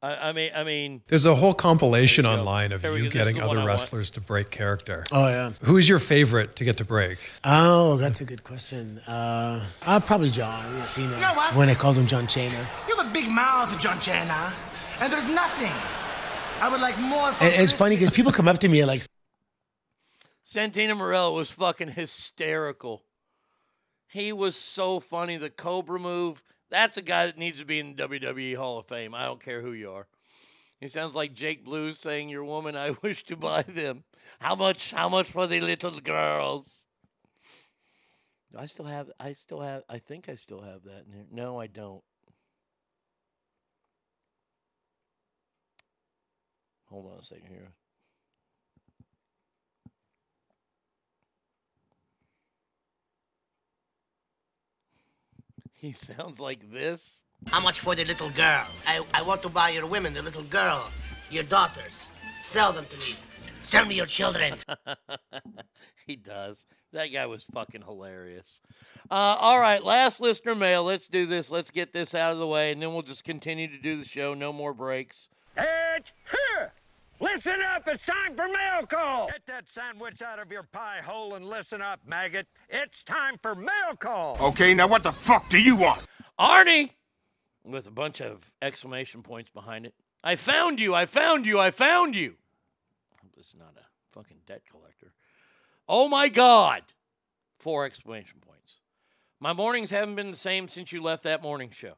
I, I mean, I mean, There's a whole compilation online of you go. This is getting the one I other wrestlers to break character. Oh, yeah. Who is your favorite to get to break? Oh, that's a good question. Uh, uh probably John Cena. You know what? When I called him John Cena. You have a big mouth, John Cena, and there's nothing. I would like more. from And it's funny because people come up to me and like, Santino Marella was fucking hysterical. He was so funny. The Cobra move. That's a guy that needs to be in the WWE Hall of Fame. I don't care who you are. He sounds like Jake Blues saying, "Your woman, I *laughs* wish to buy them. How much? How much for the little girls?" Do I still have. I still have. I think I still have that in here. No, I don't. Hold on a second here. He sounds like this. How much for the little girl? I, I want to buy your women, the little girl, your daughters. Sell them to me. Sell me your children. *laughs* he does. That guy was fucking hilarious. Uh, all right, last listener mail. Let's do this. Let's get this out of the way, and then we'll just continue to do the show. No more breaks. It's here. Listen up, it's time for mail call. Get that sandwich out of your pie hole and listen up, maggot. It's time for mail call. Okay, now what the fuck do you want? Arnie! With a bunch of exclamation points behind it. I found you! I found you! I found you! This is not a fucking debt collector. Oh my God! Four exclamation points. My mornings haven't been the same since you left that morning show.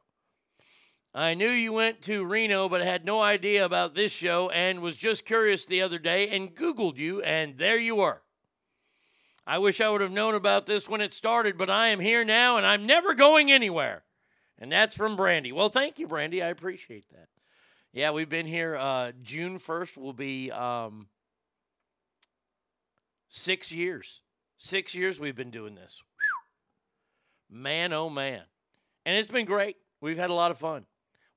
I knew you went to Reno, but had no idea about this show and was just curious the other day and Googled you, and there you were. I wish I would have known about this when it started, but I am here now and I'm never going anywhere. And that's from Brandy. Well, thank you, Brandy. I appreciate that. Yeah, we've been here. Uh, June 1st will be um, six years. Six years we've been doing this. Whew. Man, oh man. And it's been great. We've had a lot of fun.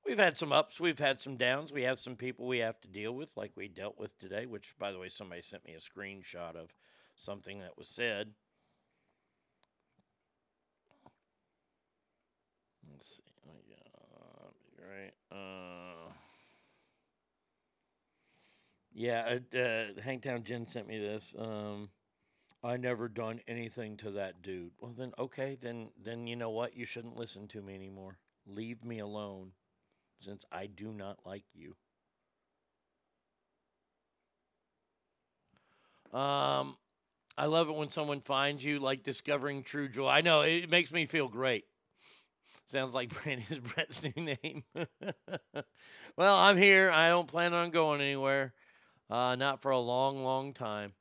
We've had some ups, we've had some downs. We have some people we have to deal with, like we dealt with today, which, by the way, somebody sent me a screenshot of something that was said. Let's see. Uh, right. Uh, yeah, uh, uh, Hangtown Jen sent me this. Um, I never done anything to that dude. Well, then, okay, then, then you know what? You shouldn't listen to me anymore. Leave me alone since I do not like you. Um, I love it when someone finds you, like discovering true joy. I know it makes me feel great. Sounds like *laughs* Brandy's Brett's new name. *laughs* well, I'm here. I don't plan on going anywhere. Uh, not for a long, long time.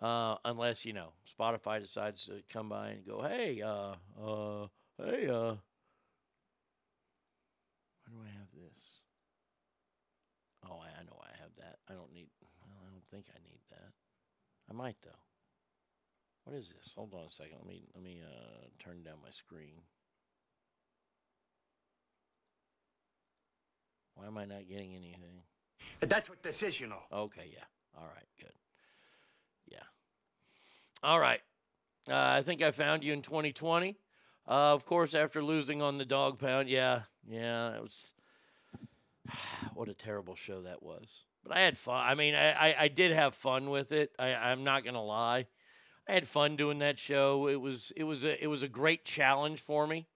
Uh, unless you know Spotify decides to come by and go, "Hey, uh, uh, hey, uh, do I have this? Oh, I, I know I have that. I don't need. Well, I don't think I need that. I might though. What is this? Hold on a second. Let me let me uh, turn down my screen. Why am I not getting anything? That's what this is, you know. Okay, yeah. All right, good. Yeah. All right. Uh, I think I found you in 2020. Uh, of course, after losing on the dog pound, yeah, yeah, it was. *sighs* what a terrible show that was. But I had fun. I mean, I, I, I did have fun with it. I, I'm not gonna lie. I had fun doing that show. It was it was a it was a great challenge for me.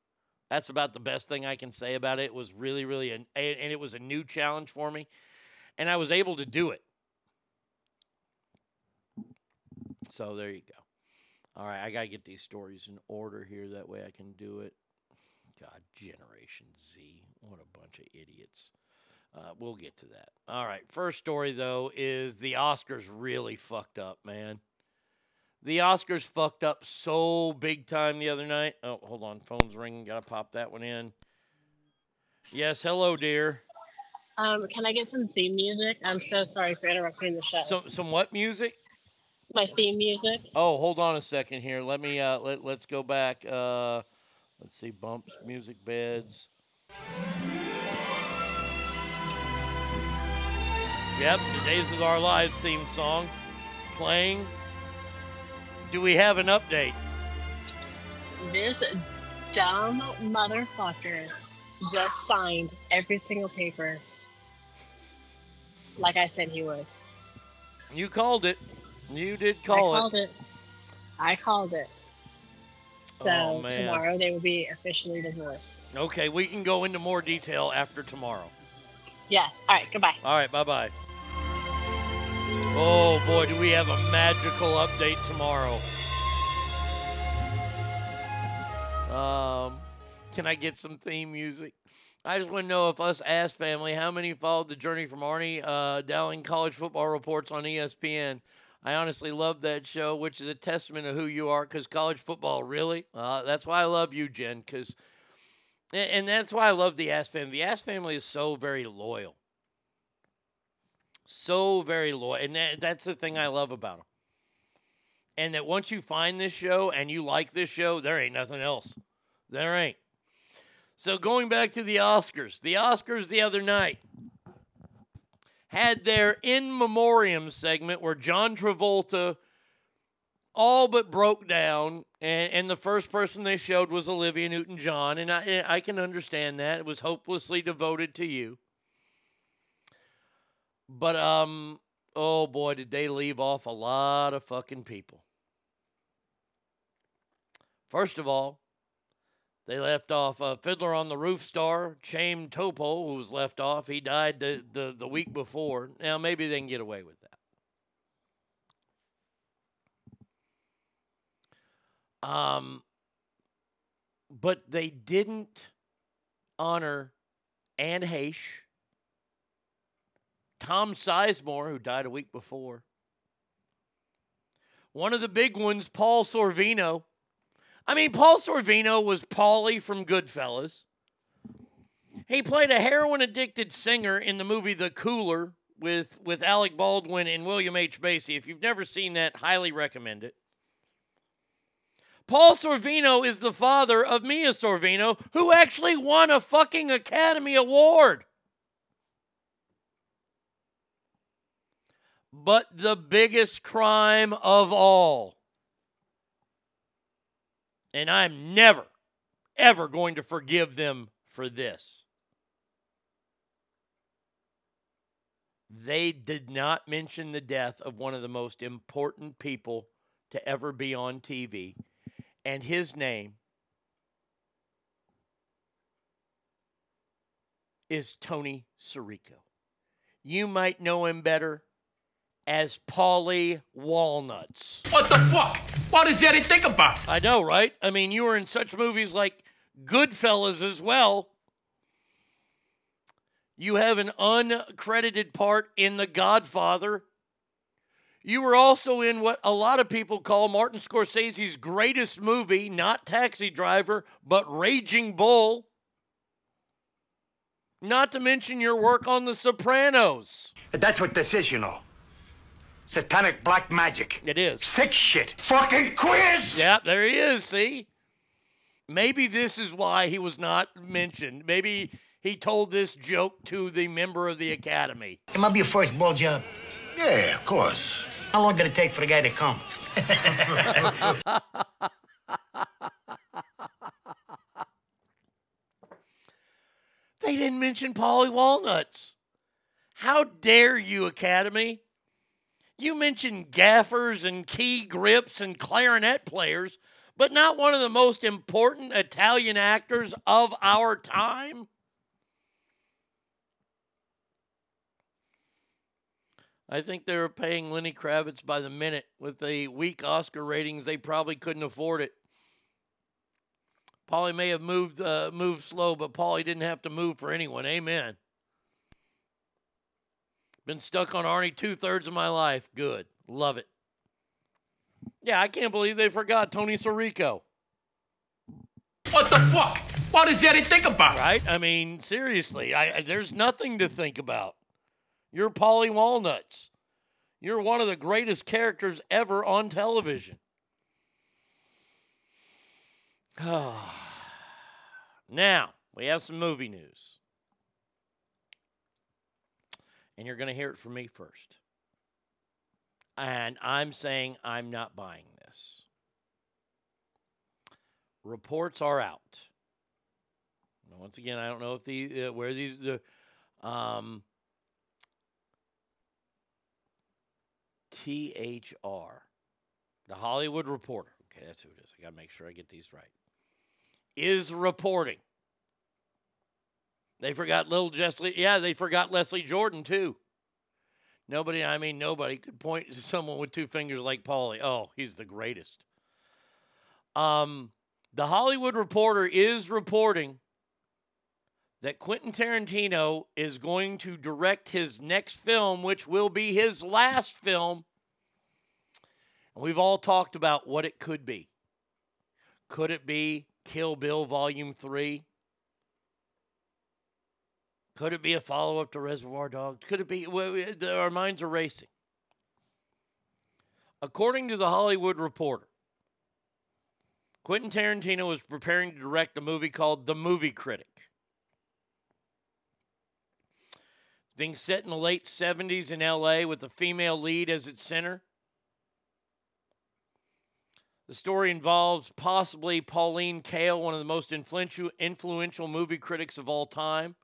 That's about the best thing I can say about it. It was really really an, and it was a new challenge for me, and I was able to do it. So there you go. All right, I got to get these stories in order here. That way I can do it. God, Generation Z. What a bunch of idiots. Uh, we'll get to that. All right. First story, though, is the Oscars really fucked up, man. The Oscars fucked up so big time the other night. Oh, hold on. Phone's ringing. Got to pop that one in. Yes. Hello, dear. Um, can I get some theme music? I'm so sorry for interrupting the show. Some, some what music? My theme music. Oh, hold on a second here. Let me uh let, let's go back. Uh let's see bumps, music beds. Yep, the Days of Our Lives theme song playing. Do we have an update? This dumb motherfucker just signed every single paper like I said he would. You called it. You did call I called it. I called it. So Oh, tomorrow they will be officially divorced. Okay, we can go into more detail after tomorrow. Yes. All right. Goodbye. All right, bye bye. Oh boy, do we have a magical update tomorrow. Um, can I get some theme music? I just want to know if us ass family, how many followed the journey from Arnie uh, Dowling college football reports on ESPN. I honestly love that show, which is a testament of who you are. Because college football, really, uh, that's why I love you, Jen. Because, and, that's why I love the ass family. The ass family is so very loyal, so very loyal, and that, that's the thing I love about them. And that once you find this show and you like this show, there ain't nothing else. There ain't. So going back to the Oscars, the Oscars the other night had their in memoriam segment where John Travolta all but broke down, and, and the first person they showed was Olivia Newton John, and I, I can understand that it was hopelessly devoted to you. But um, oh boy, did they leave off a lot of fucking people. First of all, they left off uh, Fiddler on the Roof star, Chaim Topol, who was left off. He died the, the, the week before. Now, maybe they can get away with that. Um, but they didn't honor Anne Heche, Tom Sizemore, who died a week before. One of the big ones, Paul Sorvino. I mean, Paul Sorvino was Paulie from Goodfellas. He played a heroin addicted singer in the movie The Cooler with, with Alec Baldwin and William H. Macy. If you've never seen that, highly recommend it. Paul Sorvino is the father of Mira Sorvino, who actually won a fucking Academy Award. But the biggest crime of all and I'm never, ever going to forgive them for this. They did not mention the death of one of the most important people to ever be on TV, and his name is Tony Sirico. You might know him better as Paulie Walnuts. What the fuck? What does Eddie think about? I know, right? I mean, you were in such movies like Goodfellas as well. You have an uncredited part in The Godfather. You were also in what a lot of people call Martin Scorsese's greatest movie, not Taxi Driver, but Raging Bull. Not to mention your work on The Sopranos. That's what this is, you know. Satanic black magic. It is. Sick shit. Fucking quiz! Yeah, there he is. See? Maybe this is why he was not mentioned. Maybe he told this joke to the member of the Academy. It might be your first ball job. Yeah, of course. How long did it take for the guy to come? *laughs* They didn't mention Paulie Walnuts. How dare you, Academy? You mentioned gaffers and key grips and clarinet players, but not one of the most important Italian actors of our time? I think they were paying Lenny Kravitz by the minute. With the weak Oscar ratings, they probably couldn't afford it. Paulie may have moved uh, moved slow, but Paulie didn't have to move for anyone. Amen. Been stuck on Arnie two thirds of my life. Good. Love it. Yeah, I can't believe they forgot Tony Sirico. What the fuck? What does Eddie think about? Right? I mean, seriously, I, I- there's nothing to think about. You're Paulie Walnuts. You're one of the greatest characters ever on television. *sighs* now, we have some movie news. And you're going to hear it from me first. And I'm saying I'm not buying this. Reports are out. Once again, I don't know if the uh, where these the um, THR, the Hollywood Reporter. Okay, that's who it is. I got to make sure I get these right. Is reporting. They forgot little Leslie. Yeah, they forgot Leslie Jordan too. Nobody, I mean, nobody could point to someone with two fingers like Paulie. Oh, he's the greatest. Um, the Hollywood Reporter is reporting that Quentin Tarantino is going to direct his next film, which will be his last film. And we've all talked about what it could be. Could it be Kill Bill Volume 3? Could it be a follow up to Reservoir Dogs? Could it be? Our minds are racing. According to the Hollywood Reporter, Quentin Tarantino is preparing to direct a movie called The Movie Critic. It's being set in the late 70s in LA with a female lead as its center. The story involves possibly Pauline Kael, one of the most influential movie critics of all time.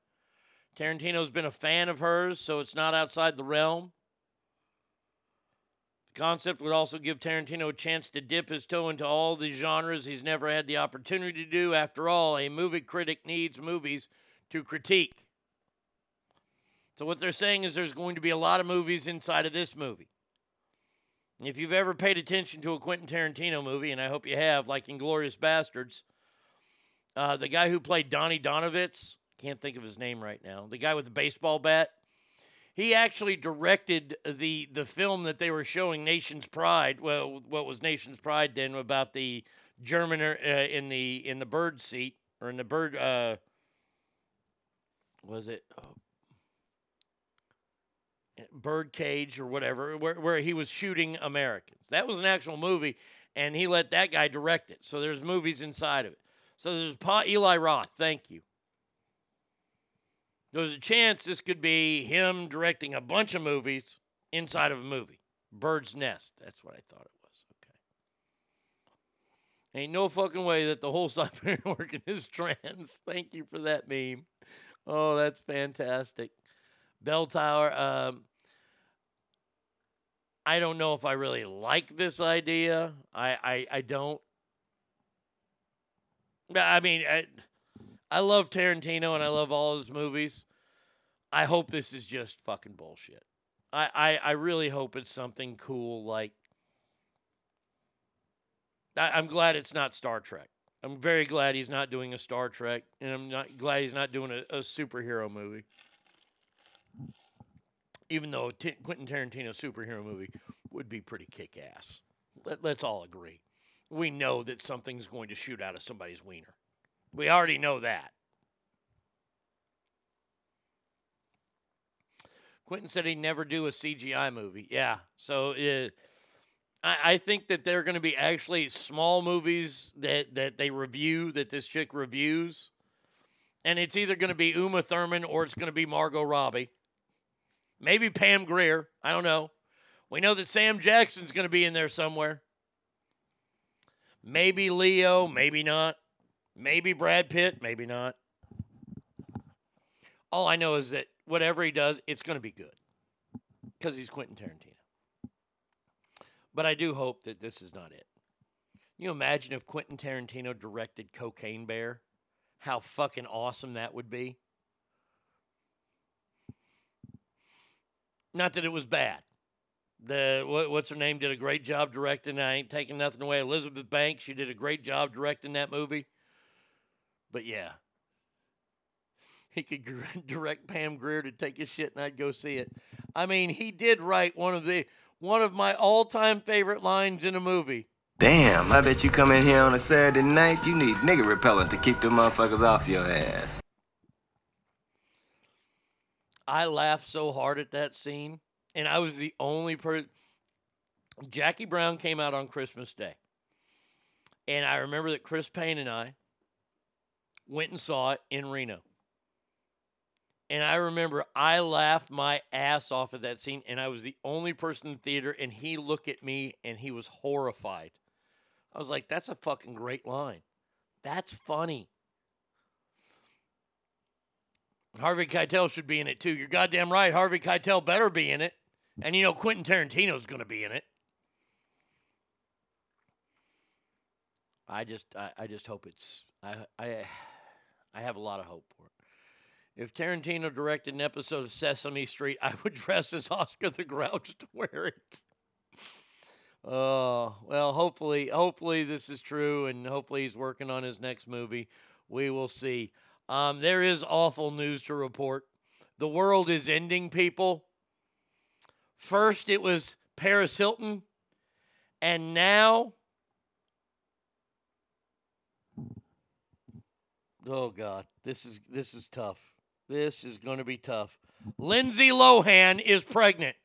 Tarantino's been a fan of hers, so it's not outside the realm. The concept would also give Tarantino a chance to dip his toe into all the genres he's never had the opportunity to do. After all, a movie critic needs movies to critique. So, what they're saying is there's going to be a lot of movies inside of this movie. If you've ever paid attention to a Quentin Tarantino movie, and I hope you have, like Inglourious Basterds, uh, the guy who played Donny Donowitz, can't think of his name right now. The guy with the baseball bat. He actually directed the the film that they were showing, Nation's Pride. Well, what was Nation's Pride then about the German uh, in the in the bird seat or in the bird uh, was it oh, bird cage or whatever where, where he was shooting Americans. That was an actual movie and he let that guy direct it. So there's movies inside of it. So there's Pa Eli Roth, thank you. There's a chance this could be him directing a bunch of movies inside of a movie. Bird's Nest. That's what I thought it was. Okay. Ain't no fucking way that the whole *laughs* Siberian working is trans. *laughs* Thank you for that meme. Oh, that's fantastic. Bell Tower. Um, I don't know if I really like this idea. I I, I don't. I mean, I, I love Tarantino and I love all his movies. I hope this is just fucking bullshit. I, I, I really hope it's something cool like. I, am glad it's not Star Trek. I'm very glad he's not doing a Star Trek, and I'm not glad he's not doing a, a superhero movie. Even though T- Quentin Tarantino superhero movie would be pretty kick ass. Let, let's all agree. We know that something's going to shoot out of somebody's wiener. We already know that. Quentin said he'd never do a CGI movie. Yeah. So uh, I, I think that they're going to be actually small movies that, that they review, that this chick reviews. And it's either going to be Uma Thurman or it's going to be Margot Robbie. Maybe Pam Grier. I don't know. We know that Sam Jackson's going to be in there somewhere. Maybe Leo, maybe not. Maybe Brad Pitt, maybe not. All I know is that whatever he does, it's going to be good because he's Quentin Tarantino. But I do hope that this is not it. Can you imagine if Quentin Tarantino directed Cocaine Bear? How fucking awesome that would be. Not that it was bad. The what, what's her name did a great job directing. I ain't taking nothing away. Elizabeth Banks, she did a great job directing that movie. But yeah, he could *laughs* direct Pam Grier to take his shit and I'd go see it. I mean, he did write one of the one of my all-time favorite lines in a movie. Damn, I bet you come in here on a Saturday night, you need nigger repellent to keep the motherfuckers off your ass. I laughed so hard at that scene, and I was the only person. Jackie Brown came out on Christmas Day. And I remember that Chris Payne and I went and saw it in Reno. And I remember I laughed my ass off at that scene, and I was the only person in the theater, and he looked at me and he was horrified. I was like, that's a fucking great line. That's funny. Harvey Keitel should be in it too. You're goddamn right. Harvey Keitel better be in it. And you know Quentin Tarantino's going to be in it. I just I, I just hope it's I I I have a lot of hope for it. If Tarantino directed an episode of Sesame Street, I would *laughs* dress as Oscar the Grouch to wear it. Oh, well, hopefully, hopefully this is true, and hopefully he's working on his next movie. We will see. Um, there is awful news to report. The world is ending, people. First, it was Paris Hilton, and now, oh God, this is this is tough. This is going to be tough. Lindsay Lohan is pregnant.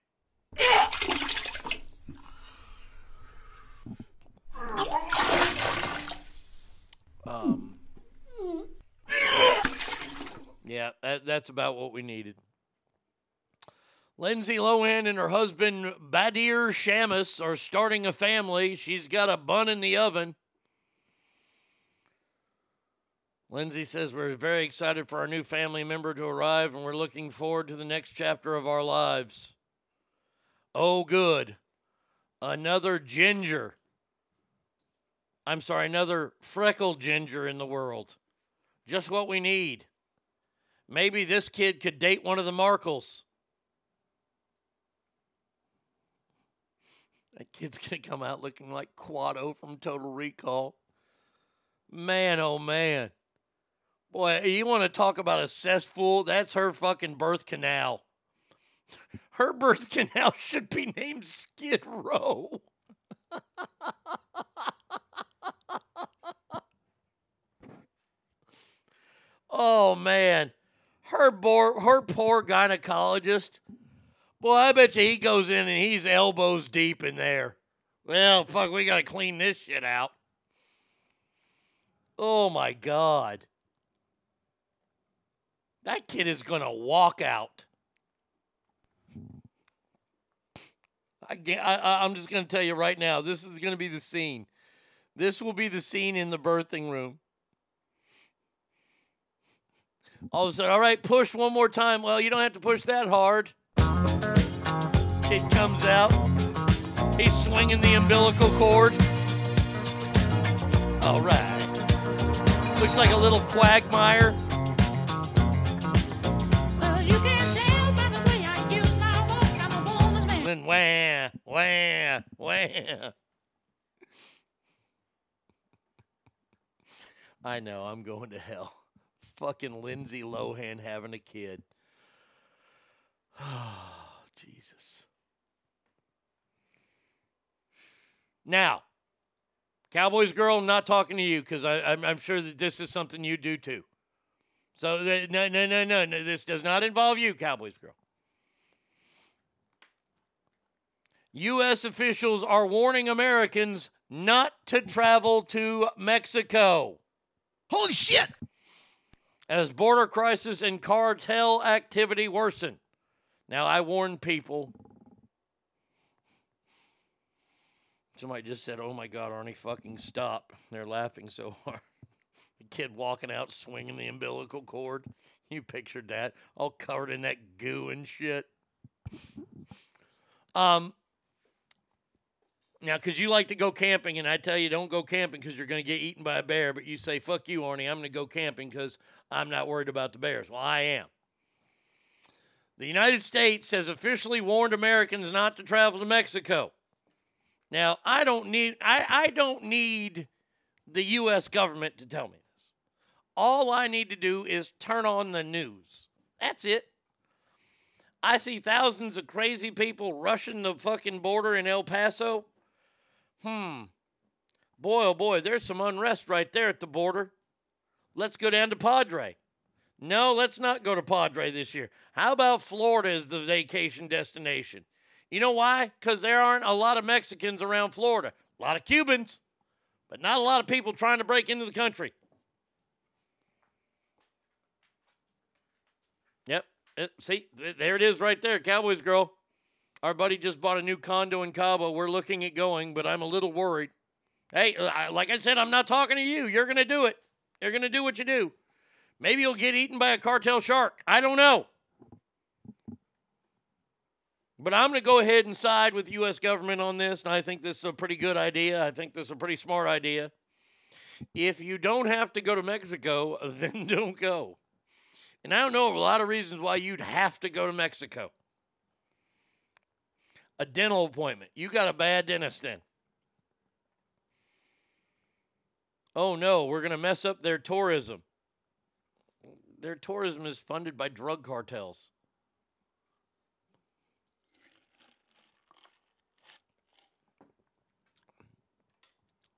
Um, yeah, that, that's about what we needed. Lindsay Lohan and her husband Bader Shammas are starting a family. She's got a bun in the oven. Lindsay says we're very excited for our new family member to arrive and we're looking forward to the next chapter of our lives. Oh, good. Another ginger. I'm sorry, another freckled ginger in the world. Just what we need. Maybe this kid could date one of the Markles. That kid's going to come out looking like Kuato from Total Recall. Man, oh man. Boy, you want to talk about a cesspool? That's her fucking birth canal. *laughs* Her birth canal *laughs* should be named Skid Row. *laughs* oh man, her poor, her poor gynecologist. Boy, I bet you he goes in and he's elbows deep in there. Well, fuck, we gotta clean this shit out. Oh my god, that kid is gonna walk out. I, I, I'm just going to tell you right now, this is going to be the scene. This will be the scene in the birthing room. All of a sudden, all right, push one more time. Well, you don't have to push that hard. Kid comes out. He's swinging the umbilical cord. All right. Looks like a little quagmire. And wah, wah, wah. I know, I'm going to hell. Fucking Lindsay Lohan having a kid. Oh, *sighs* Jesus. Now, Cowboys girl, I'm not talking to you because I'm, I'm sure that this is something you do too. So, uh, no, no, no, no, no. This does not involve you, Cowboys girl. U.S. officials are warning Americans not to travel to Mexico. Holy shit! As border crisis and cartel activity worsen. Now, I warn people. Somebody just said, Oh my God, Arnie, fucking stop. They're laughing so hard. The kid walking out swinging the umbilical cord. You pictured that, all covered in that goo and shit. Um, now, because you like to go camping, and I tell you, don't go camping because you're going to get eaten by a bear, but you say, fuck you, Arnie, I'm going to go camping because I'm not worried about the bears. Well, I am. The United States has officially warned Americans not to travel to Mexico. Now, I don't need I, I don't need the US government to tell me this. All I need to do is turn on the news. That's it. I see thousands of crazy people rushing the fucking border in El Paso. Hmm. Boy, oh boy, there's some unrest right there at the border. Let's go down to Padre. No, let's not go to Padre this year. How about Florida as the vacation destination? You know why? Because there aren't a lot of Mexicans around Florida. A lot of Cubans, but not a lot of people trying to break into the country. Yep. It, see, th- there it is right there, Cowboys girl. Our buddy just bought a new condo in Cabo. We're looking at going, but I'm a little worried. Hey, uh, I, like I said, I'm not talking to you. You're going to do it. You're going to do what you do. Maybe you'll get eaten by a cartel shark. I don't know. But I'm going to go ahead and side with the U.S. government on this, and I think this is a pretty good idea. I think this is a pretty smart idea. If you don't have to go to Mexico, *laughs* then don't go. And I don't know a lot of reasons why you'd have to go to Mexico a dental appointment. You got a bad dentist then. Oh no, we're going to mess up their tourism. Their tourism is funded by drug cartels.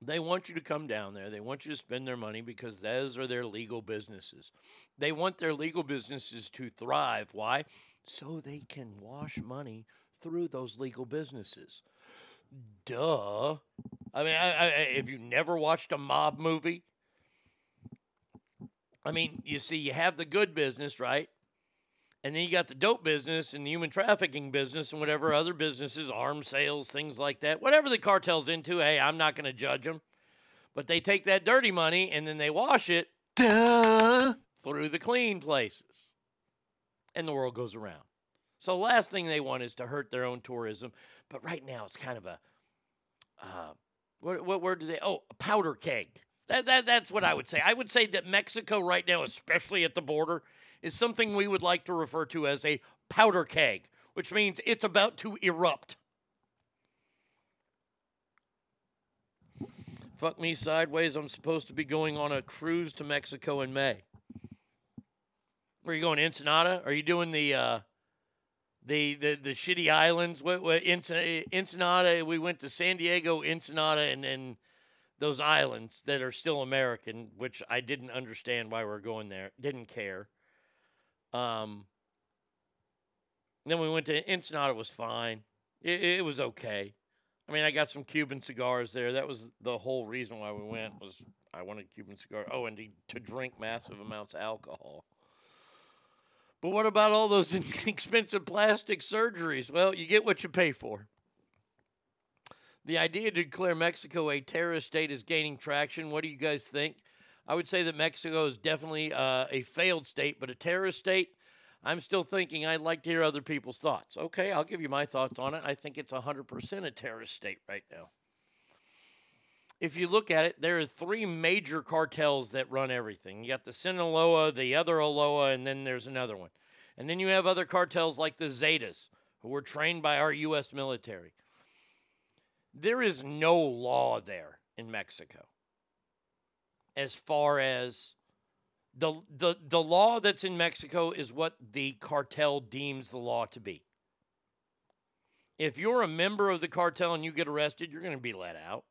They want you to come down there. They want you to spend their money because those are their legal businesses. They want their legal businesses to thrive. Why? So they can wash money through those legal businesses. Duh. I mean, I, I, if you never watched a mob movie, I mean, you see, you have the good business, right? And then you got the dope business and the human trafficking business and whatever other businesses, arms sales, things like that. Whatever the cartel's into, hey, I'm not going to judge them. But they take that dirty money and then they wash it Duh. through the clean places. And the world goes around. So, the last thing they want is to hurt their own tourism. But right now, it's kind of a, uh, what, what word do they, oh, a powder keg. That, that, that's what I would say. I would say that Mexico right now, especially at the border, is something we would like to refer to as a powder keg, which means it's about to erupt. Fuck me sideways. I'm supposed to be going on a cruise to Mexico in May. Where are you going? Ensenada? Are you doing the uh, the the the shitty islands? What, what Ensenada? We went to San Diego, Ensenada, and then those islands that are still American, which I didn't understand why we're going there. Didn't care. Um, then we went to Ensenada. Was fine. It, it was okay. I mean, I got some Cuban cigars there. That was the whole reason why we went was I wanted Cuban cigar. Oh, and to, to drink massive amounts of alcohol. But what about all those *laughs* expensive plastic surgeries? Well, you get what you pay for. The idea to declare Mexico a terrorist state is gaining traction. What do you guys think? I would say that Mexico is definitely uh, a failed state, but a terrorist state, I'm still thinking I'd like to hear other people's thoughts. Okay, I'll give you my thoughts on it. I think it's 100% a terrorist state right now. If you look at it, there are three major cartels that run everything. You got the Sinaloa, the other Aloha, and then there's another one. And then you have other cartels like the Zetas, who were trained by our U.S. military. There is no law there in Mexico as far as the the the law that's in Mexico is what the cartel deems the law to be. If you're a member of the cartel and you get arrested, you're going to be let out.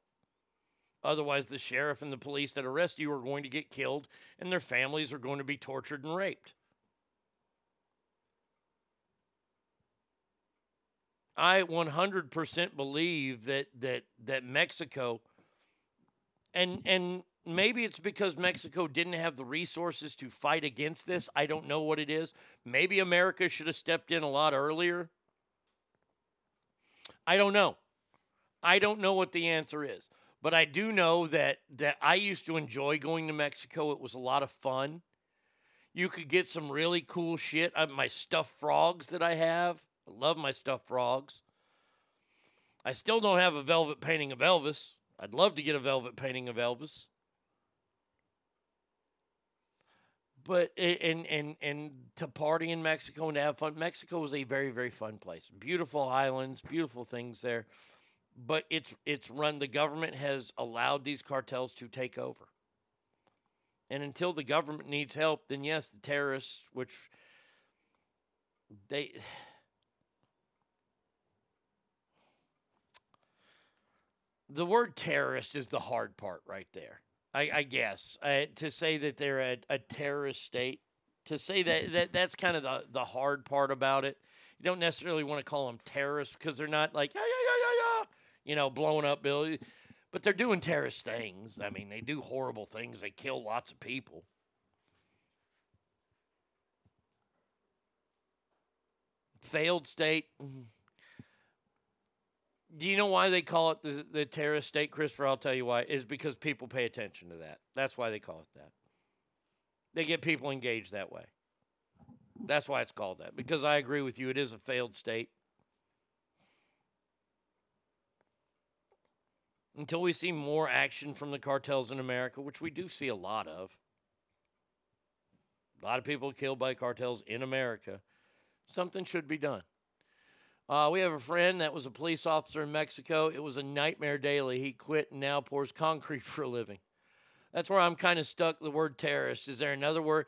Otherwise, the sheriff and the police that arrest you are going to get killed and their families are going to be tortured and raped. I 100% believe that that that Mexico and and maybe it's because Mexico didn't have the resources to fight against this. I don't know what it is. Maybe America should have stepped in a lot earlier. I don't know. I don't know what the answer is. But I do know that that I used to enjoy going to Mexico. It was a lot of fun. You could get some really cool shit. I, my stuffed frogs that I have. I love my stuffed frogs. I still don't have a velvet painting of Elvis. I'd love to get a velvet painting of Elvis. but and and and to party in Mexico and to have fun. Mexico is a very very fun place. Beautiful islands, beautiful things there, but it's it's run. The government has allowed these cartels to take over, and until the government needs help, then yes, the terrorists, which they. *sighs* The word terrorist is the hard part right there I, I guess uh, to say that they're a, a, terrorist state, to say that, that that's kind of the, the hard part about it. You don't necessarily want to call them terrorists because they're not like yeah you know, blowing up buildings, but they're doing terrorist things. I mean, they do horrible things. They kill lots of people. Failed state. Do you know why they call it the, the terrorist state, Christopher? I'll tell you why. Is because people pay attention to that. That's why they call it that. They get people engaged that way. That's why it's called that. Because I agree with you, it is a failed state. Until we see more action from the cartels in America, which we do see a lot of. A lot of people killed by cartels in America. Something should be done. Uh, we have a friend that was a police officer in Mexico. It was a nightmare daily. He quit and now pours concrete *laughs* for a living. That's where I'm kind of stuck. The word terrorist. Is there another word?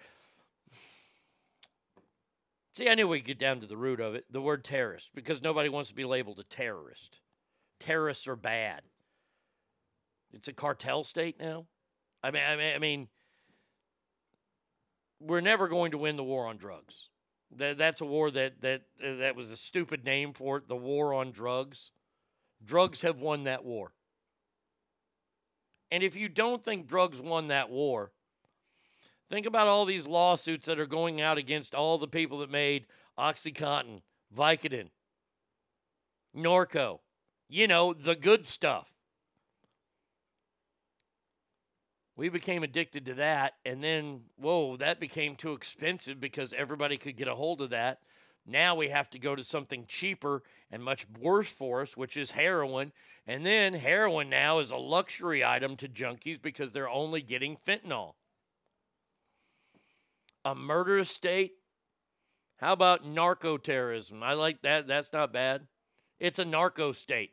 See, I knew we'd get down to the root of it the word terrorist, because nobody wants to be labeled a terrorist. Terrorists are bad. It's a cartel state now. I mean, I mean, I mean, we're never going to win the war on drugs. That, that's a war that that that was a stupid name for it. The war on drugs. Drugs have won that war. And if you don't think drugs won that war, think about all these lawsuits that are going out against all the people that made OxyContin, Vicodin, Norco, you know, the good stuff. We became addicted to that, and then, whoa, that became too expensive because everybody could get a hold of that. Now we have to go to something cheaper and much worse for us, which is heroin. And then heroin now is a luxury item to junkies because they're only getting fentanyl. A murderous state? How about narco terrorism? I like that. That's not bad. It's a narco state.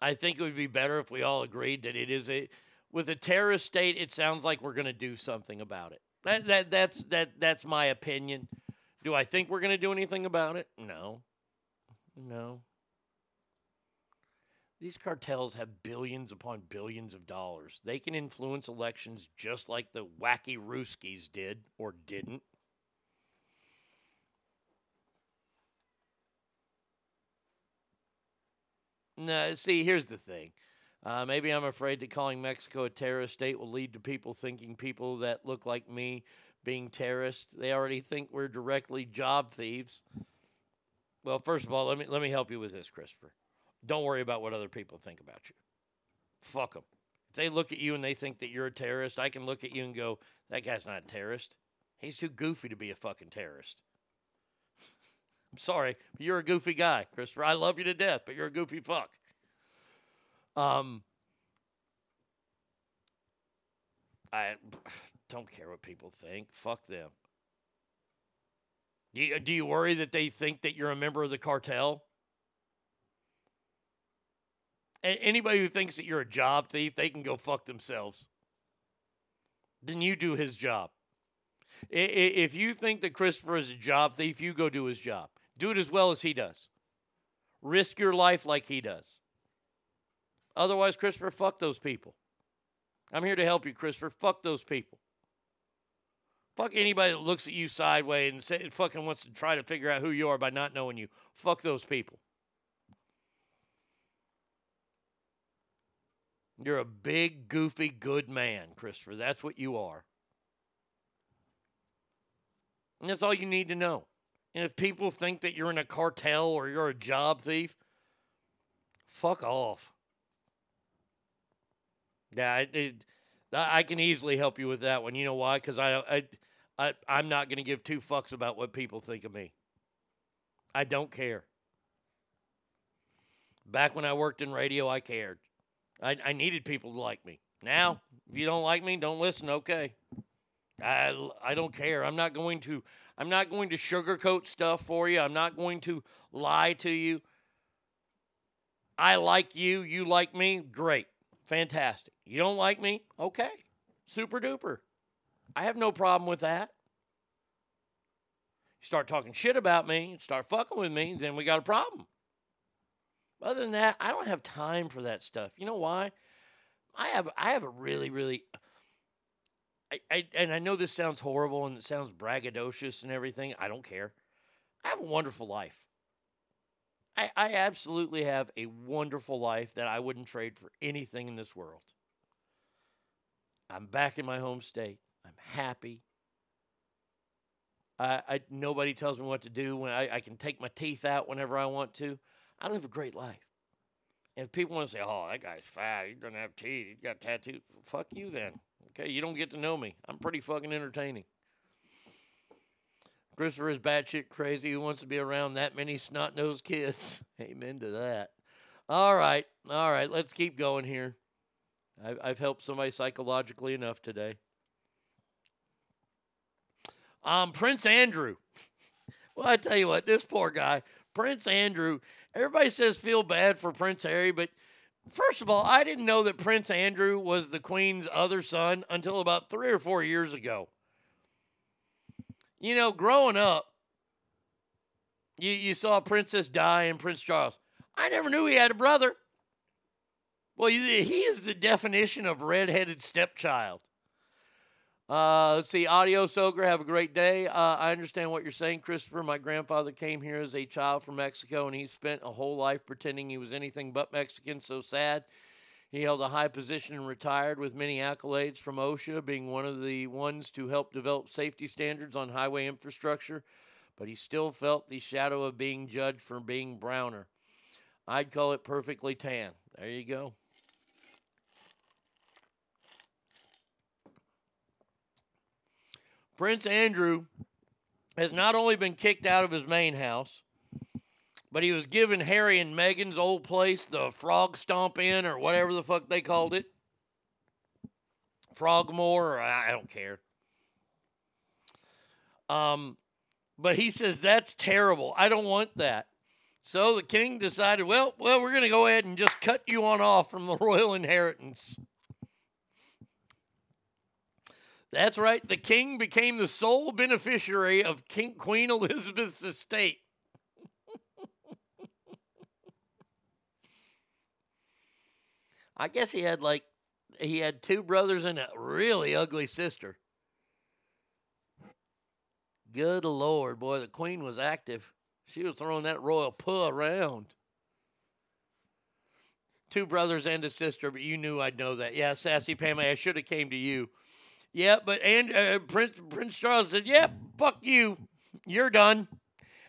I think it would be better if we all agreed that it is a with a terrorist state. It sounds like we're going to do something about it. That that that's that that's my opinion. Do I think we're going to do anything about it? No. No. These cartels have billions upon billions of dollars. They can influence elections just like the wacky Ruskies did or didn't. No, see, here's the thing. Uh, maybe I'm afraid that calling Mexico a terrorist state will lead to people thinking people that look like me being terrorists. They already think we're directly job thieves. Well, first of all, let me let me help you with this, Christopher. Don't worry about what other people think about you. Fuck them. If they look at you and they think that you're a terrorist, I can look at you and go, "That guy's not a terrorist. He's too goofy to be a fucking terrorist." I'm sorry, but you're a goofy guy, Christopher. I love you to death, but you're a goofy fuck. Um, I *sighs* don't care what people think. Fuck them. Do you, do you worry that they think that you're a member of the cartel? A- anybody who thinks that you're a job thief, they can go fuck themselves. Then you do his job. I- i- If you think that Christopher is a job thief, you go do his job. Do it as well as he does. Risk your life like he does. Otherwise, Christopher, fuck those people. I'm here to help you, Christopher. Fuck those people. Fuck anybody that looks at you sideways and say, fucking wants to try to figure out who you are by not knowing you. Fuck those people. You're a big, goofy, good man, Christopher. That's what you are. And that's all you need to know. And if people think that you're in a cartel or you're a job thief, fuck off. Yeah, I, it, I can easily help you with that one. You know why? Because I, I, I, I'm not going to give two fucks about what people think of me. I don't care. Back when I worked in radio, I cared. I, I needed people to like me. Now, if you don't like me, don't listen. Okay. I, I don't care. I'm not going to I'm not going to sugarcoat stuff for you. I'm not going to lie to you. I like you, you like me. Great. Fantastic. You don't like me? Okay. Super duper. I have no problem with that. You start talking shit about me, start fucking with me, then we got a problem. Other than that, I don't have time for that stuff. You know why? I have I have a really really I, I and I know this sounds horrible and it sounds braggadocious and everything. I don't care. I have a wonderful life. I, I absolutely have a wonderful life that I wouldn't trade for anything in this world. I'm back in my home state. I'm happy. I, I nobody tells me what to do when I, I can take my teeth out whenever I want to. I live a great life. And if people want to say, "Oh, that guy's fat. He doesn't have teeth. He's got tattoos." Fuck you then. Okay, you don't get to know me. I'm pretty fucking entertaining. Christopher is batshit crazy. Who wants to be around that many snot nosed kids? *laughs* Amen to that. All right, all right. Let's keep going here. I've, I've helped somebody psychologically enough today. Um, Prince Andrew. *laughs* well, I tell you what, this poor guy, Prince Andrew. Everybody says feel bad for Prince Harry, but First of all, I didn't know that Prince Andrew was the Queen's other son until about three or four years ago. You know, growing up, you, you saw Princess Di and Prince Charles. I never knew he had a brother. Well, he he is the definition of redheaded stepchild. Uh, let's see. Audio Ogre. Have a great day. Uh, I understand what you're saying, Christopher. My grandfather came here as a child from Mexico, and he spent a whole life pretending he was anything but Mexican. So sad. He held a high position and retired with many accolades from OSHA, being one of the ones to help develop safety standards on highway infrastructure. But he still felt the shadow of being judged for being browner. I'd call it perfectly tan. There you go. Prince Andrew has not only been kicked out of his main house, but he was given Harry and Meghan's old place, the Frog Stomp Inn, or whatever the fuck they called it. Frogmore, or I don't care. Um, but he says that's terrible. I don't want that. So the king decided, well, well, we're going to go ahead and just cut you on off from the *laughs* royal inheritance. That's right. The king became the sole beneficiary of King Queen Elizabeth's estate. *laughs* I guess he had like he had two brothers and a really ugly sister. Good lord, boy, the queen was active. She was throwing that royal puh around. Two brothers and a sister, but you knew I'd know that. Yeah, sassy Pam, I should have came to you. Yeah, but and uh, Prince Prince Charles said, "Yeah, fuck you. You're done.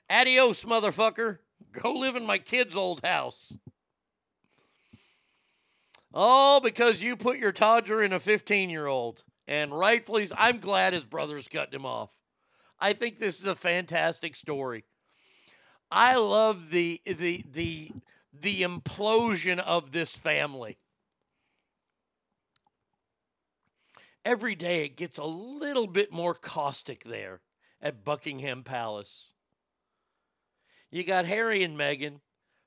Adios, motherfucker. Go live in my kid's old house." All because you put your toddler in a 15 year old. And rightfully, I'm glad his brother's cutting him off. I think this is a fantastic story. I love the the the the implosion of this family. Every day it gets a little bit more caustic there at Buckingham Palace. You got Harry and Meghan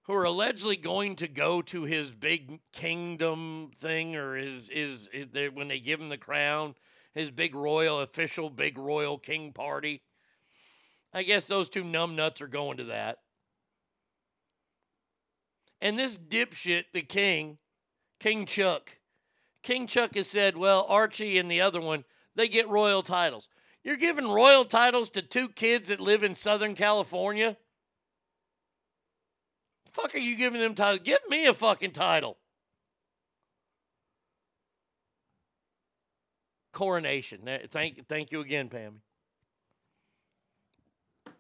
who are allegedly going to go to his big kingdom thing or his his when they give him the crown, his big royal official big royal king party. I guess those two numbnuts are going to that. And this dipshit, the king, King Chuck, King Chuck has said, well, Archie and the other one, they get royal titles. You're giving royal titles to two kids that live in Southern California? fuck are you giving them titles? Give me a fucking title. Coronation. Thank, thank you again, Pammy.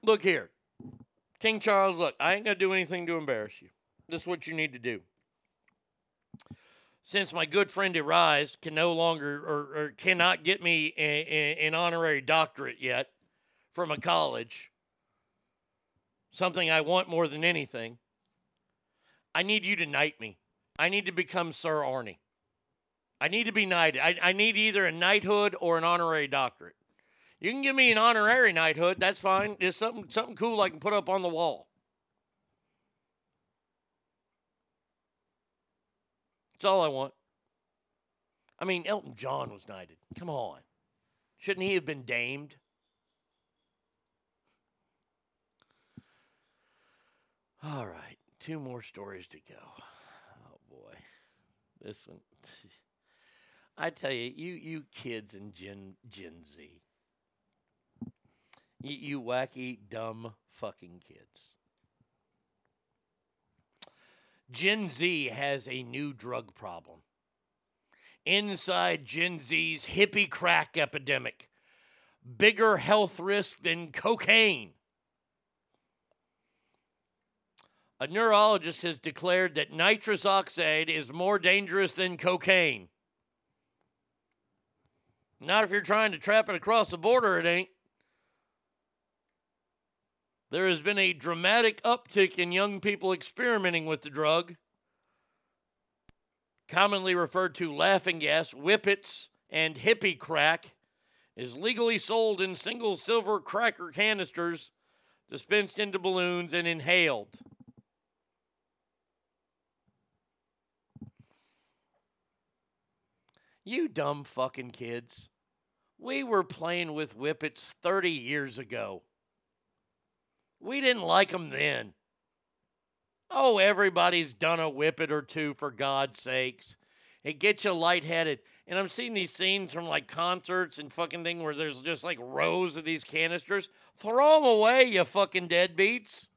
Look here. King Charles, look, I ain't going to do anything to embarrass you. This is what you need to do. Since my good friend Arise can no longer or, or cannot get me a, a, an honorary doctorate yet from a college, something I want more than anything, I need you to knight me. I need to become Sir Arnie. I need to be knighted. I, I need either a knighthood or an honorary doctorate. You can give me an honorary knighthood. That's fine. It's something something cool I can put up on the wall. That's all I want. I mean, Elton John was knighted. Come on. Shouldn't he have been damed? All right two more stories to go. Oh boy, this one. *laughs* I tell you, you you kids and Gen Gen Z, you, you wacky dumb fucking kids. Gen Z has a new drug problem. Inside Gen Z's hippie crack epidemic, bigger health risk than cocaine. A neurologist has declared that nitrous oxide is more dangerous than cocaine. Not if you're trying to trap it across the border, it ain't. There has been a dramatic uptick in young people experimenting with the drug, commonly referred to laughing gas, whippets, and hippie crack, is legally sold in single silver cracker canisters, dispensed into balloons, and inhaled. You dumb fucking kids. We were playing with whippets 30 years ago. We didn't like them then. Oh, everybody's done a whippet or two for God's sakes. It gets you lightheaded. And I'm seeing these scenes from like concerts and fucking thing where there's just like rows of these canisters. Throw them away, you fucking deadbeats.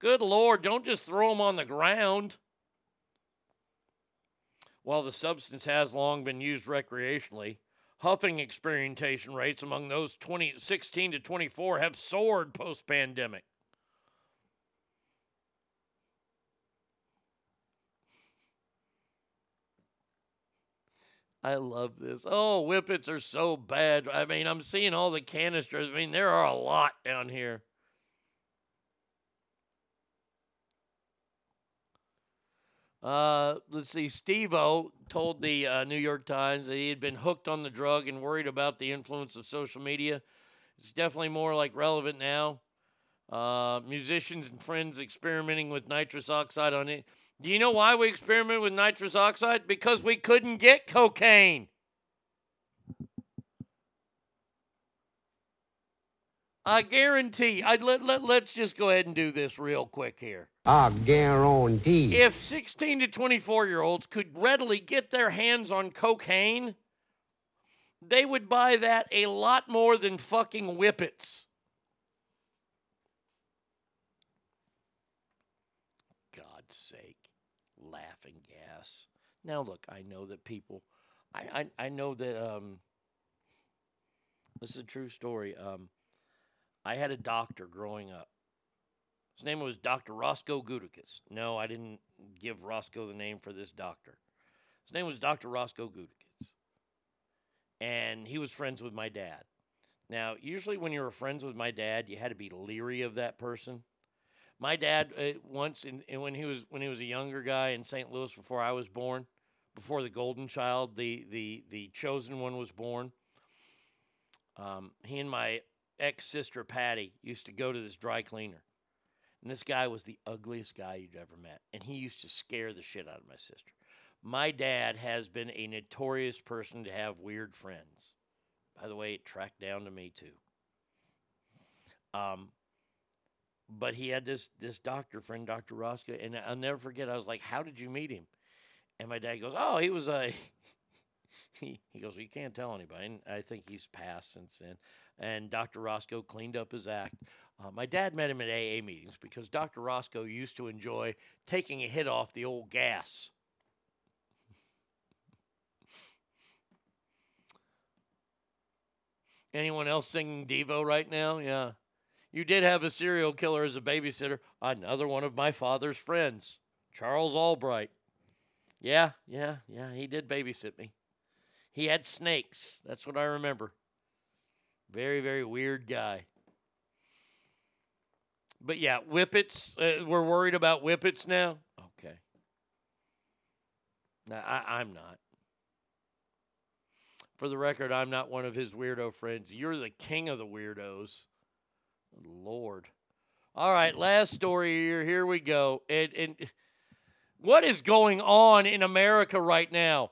Good Lord, don't just throw them on the ground. While the substance has long been used recreationally, huffing experimentation rates among those 20, 16 to 24 have soared post pandemic. I love this. Oh, whippets are so bad. I mean, I'm seeing all the canisters. I mean, there are a lot down here. Uh, let's see. Steve O told the uh, New York Times that he had been hooked on the drug and worried about the influence of social media. It's definitely more like relevant now. Uh, musicians and friends experimenting with nitrous oxide on it. Do you know why we experimented with nitrous oxide? Because we couldn't get cocaine. I guarantee. I let, let let's just go ahead and do this real quick here. I guarantee. If 16 to 24 year olds could readily get their hands on cocaine, they would buy that a lot more than fucking whippets. God's sake. Laughing gas. Now look, I know that people I I, I know that um this is a true story. Um I had a doctor growing up. His name was Dr. Roscoe Gudicus. No, I didn't give Roscoe the name for this doctor. His name was Dr. Roscoe Gudicus. And he was friends with my dad. Now, usually when you were friends with my dad, you had to be leery of that person. My dad uh, once, in, in when he was when he was a younger guy in St. Louis before I was born, before the golden child, the the the chosen one was born. Um, he and my ex sister Patty used to go to this dry cleaner. And this guy was the ugliest guy you'd ever met. And he used to scare the shit out of my sister. My dad has been a notorious person to have weird friends. By the way, it tracked down to me too. Um, but he had this this doctor friend, Dr. Roscoe, and I'll never forget. I was like, "How did you meet him?" And my dad goes, "Oh, he was a." *laughs* he, he goes, well, "You can't tell anybody." And I think he's passed since then and Dr. Roscoe cleaned up his act. Uh, my dad met him at AA meetings because Dr. Roscoe used to enjoy taking a hit off the old gas. Anyone else singing Devo right now? Yeah. You did have a serial killer as a babysitter. Another one of my father's friends, Charles Albright. Yeah, yeah, yeah. He did babysit me. He had snakes. That's what I remember. Very, very weird guy. But yeah, whippets. Uh, we're worried about whippets now. Okay. Now I, I'm not. For the record, I'm not one of his weirdo friends. You're the king of the weirdos. Lord. All right, last story here. Here we go. And, and what is going on in America right now?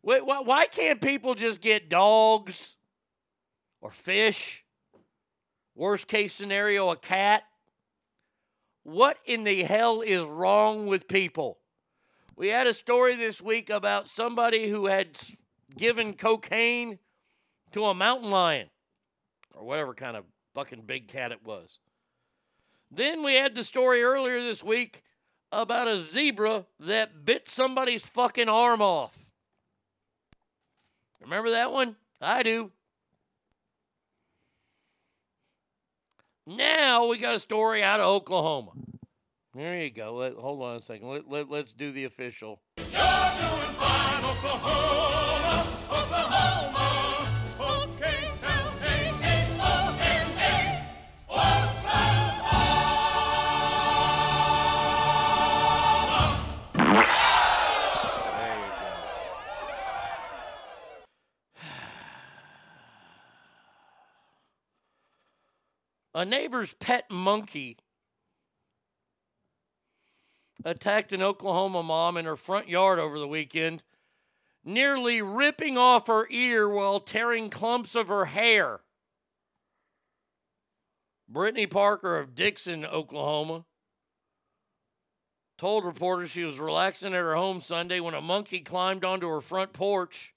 Why, why can't people just get dogs? Or fish. Worst case scenario, a cat. What in the hell is wrong with people? We had a story this week about somebody who had given cocaine to a mountain lion or whatever kind of fucking big cat it was. Then we had the story earlier this week about a zebra that bit somebody's fucking arm off. Remember that one? I do. Now we got a story out of Oklahoma. There you go. Let, hold on a second. Let, let, let's do the official. A neighbor's pet monkey attacked an Oklahoma mom in her front yard over the weekend nearly ripping off her ear while tearing clumps of her hair. Brittany Parker of Dickson, Oklahoma, told reporters she was relaxing at her home Sunday when a monkey climbed onto her front porch.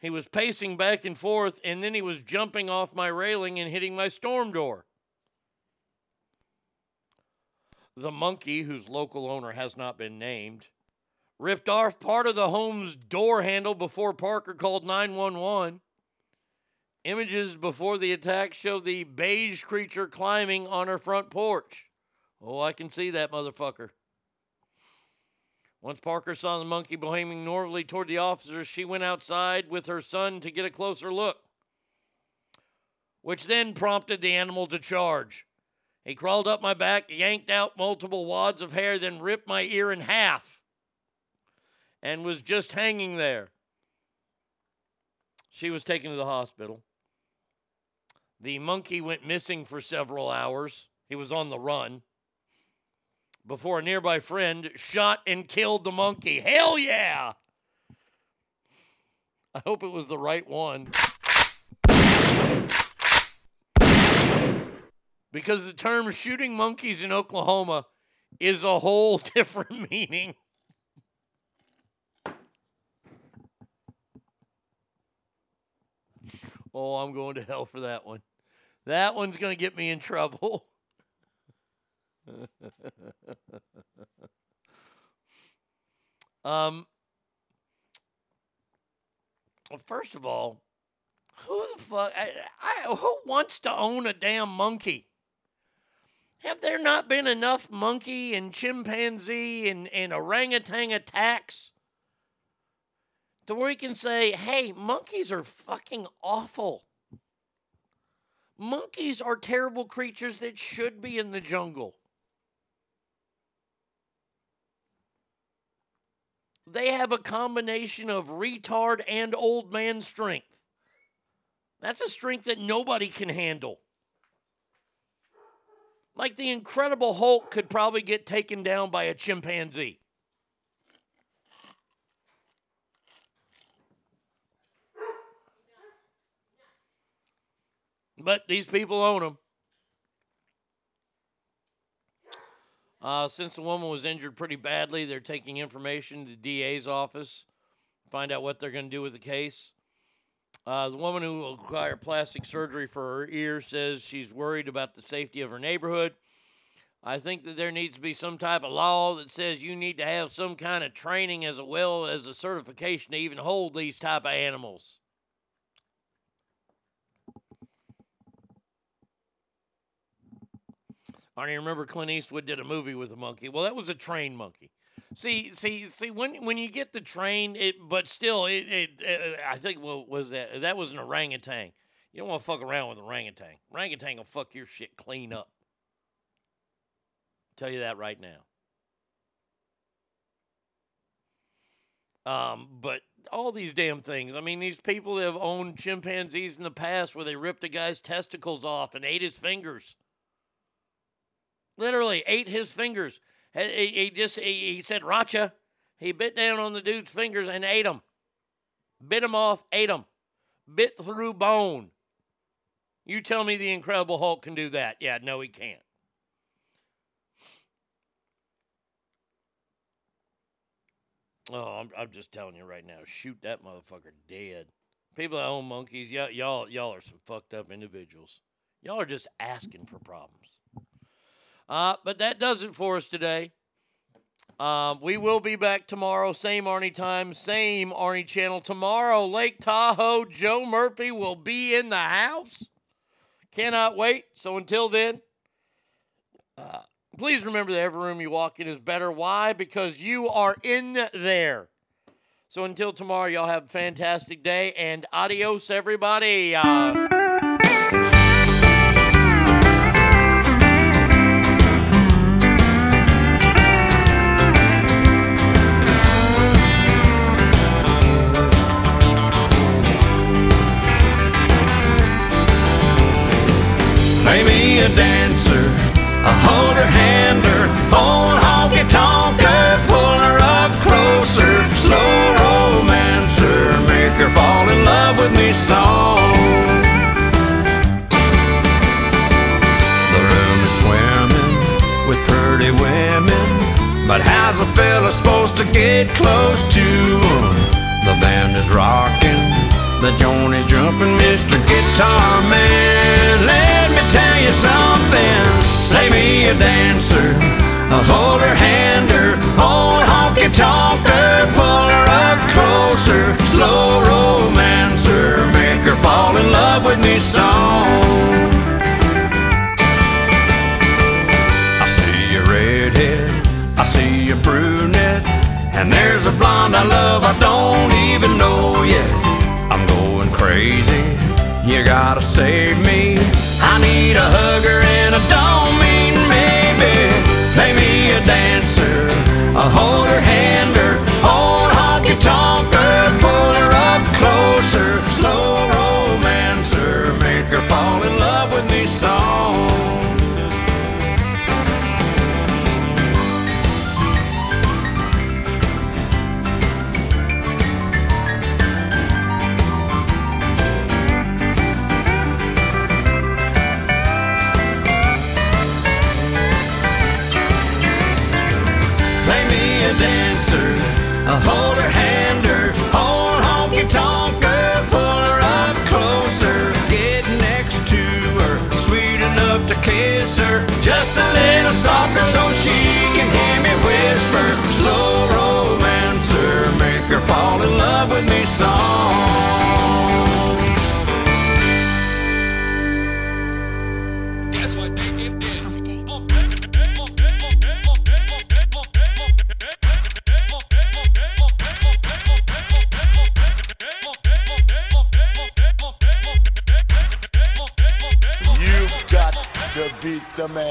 He was pacing back and forth, and then he was jumping off my railing and hitting my storm door. The monkey, whose local owner has not been named, ripped off part of the home's door handle before Parker called 911. Images before the attack show the beige creature climbing on her front porch. Oh, I can see that motherfucker. Once Parker saw the monkey behaving normally toward the officers, she went outside with her son to get a closer look, which then prompted the animal to charge. He crawled up my back, yanked out multiple wads of hair, then ripped my ear in half and was just hanging there. She was taken to the hospital. The monkey went missing for several hours. He was on the run before a nearby friend shot and killed the monkey. Hell yeah! I hope it was the right one. Because the term shooting monkeys in Oklahoma is a whole *laughs* different meaning. Oh, I'm going to hell for that one. That one's going to get me in trouble. *laughs* *laughs* um, well, first of all, who the fuck? I, I, who wants to own a damn monkey? Have there not been enough monkey and chimpanzee and, and orangutan attacks to where you can say, hey, monkeys are fucking awful? Monkeys are terrible creatures that should be in the jungle. They have a combination of retard and old man strength. That's a strength that nobody can handle. Like the Incredible Hulk could probably get taken down by a chimpanzee. But these people own them. Uh, since the woman was injured pretty badly, they're taking information to the DA's office, to find out what they're going to do with the case. Uh, the woman who will require plastic surgery for her ear says she's worried about the safety of her neighborhood. I think that there needs to be some type of law that says you need to have some kind of training as well as a certification to even hold these type of animals. I don't even remember Clint Eastwood did a movie with a monkey. Well, that was a trained monkey. See, see, see. When when you get the train, it but still, it, it, it I think what was that? That was an orangutan. You don't want to fuck around with an orangutan. Orangutan will fuck your shit clean up. Tell you that right now. Um, but all these damn things. I mean, these people have owned chimpanzees in the past where they ripped a guy's testicles off and ate his fingers. Literally ate his fingers. He, he just he, he said Racha. He bit down on the dude's fingers and ate them. Bit them off, ate them. Bit through bone. You tell me the Incredible Hulk can do that? Yeah, no, he can't. Oh, I'm, I'm just telling you right now. Shoot that motherfucker dead. People that own monkeys, y'all, y'all, y'all are some fucked up individuals. Y'all are just asking for problems. Uh, but that does it for us today. Um, we will be back tomorrow, same Arnie time, same Arnie channel. Tomorrow, Lake Tahoe, Joe Murphy will be in the house. Cannot wait. So until then, uh, please remember that every room you walk in is better. Why? Because you are in there. So until tomorrow, y'all have a fantastic day and adios, everybody. Uh, a dancer. a hold her hand, old honky tonker, pull her up closer, slow romancer, make her fall in love with me song. The room is swimming with pretty women, but how's a fella supposed to get close to them? The band is rocking the joint is jumping, Mr. Guitar Man. Let me tell you something, play me a dancer, a holder hander, old honky tonker, pull her up closer, slow romancer, make her fall in love with me song. I see a redhead, I see a brunette, and there's you gotta save me. I need a hugger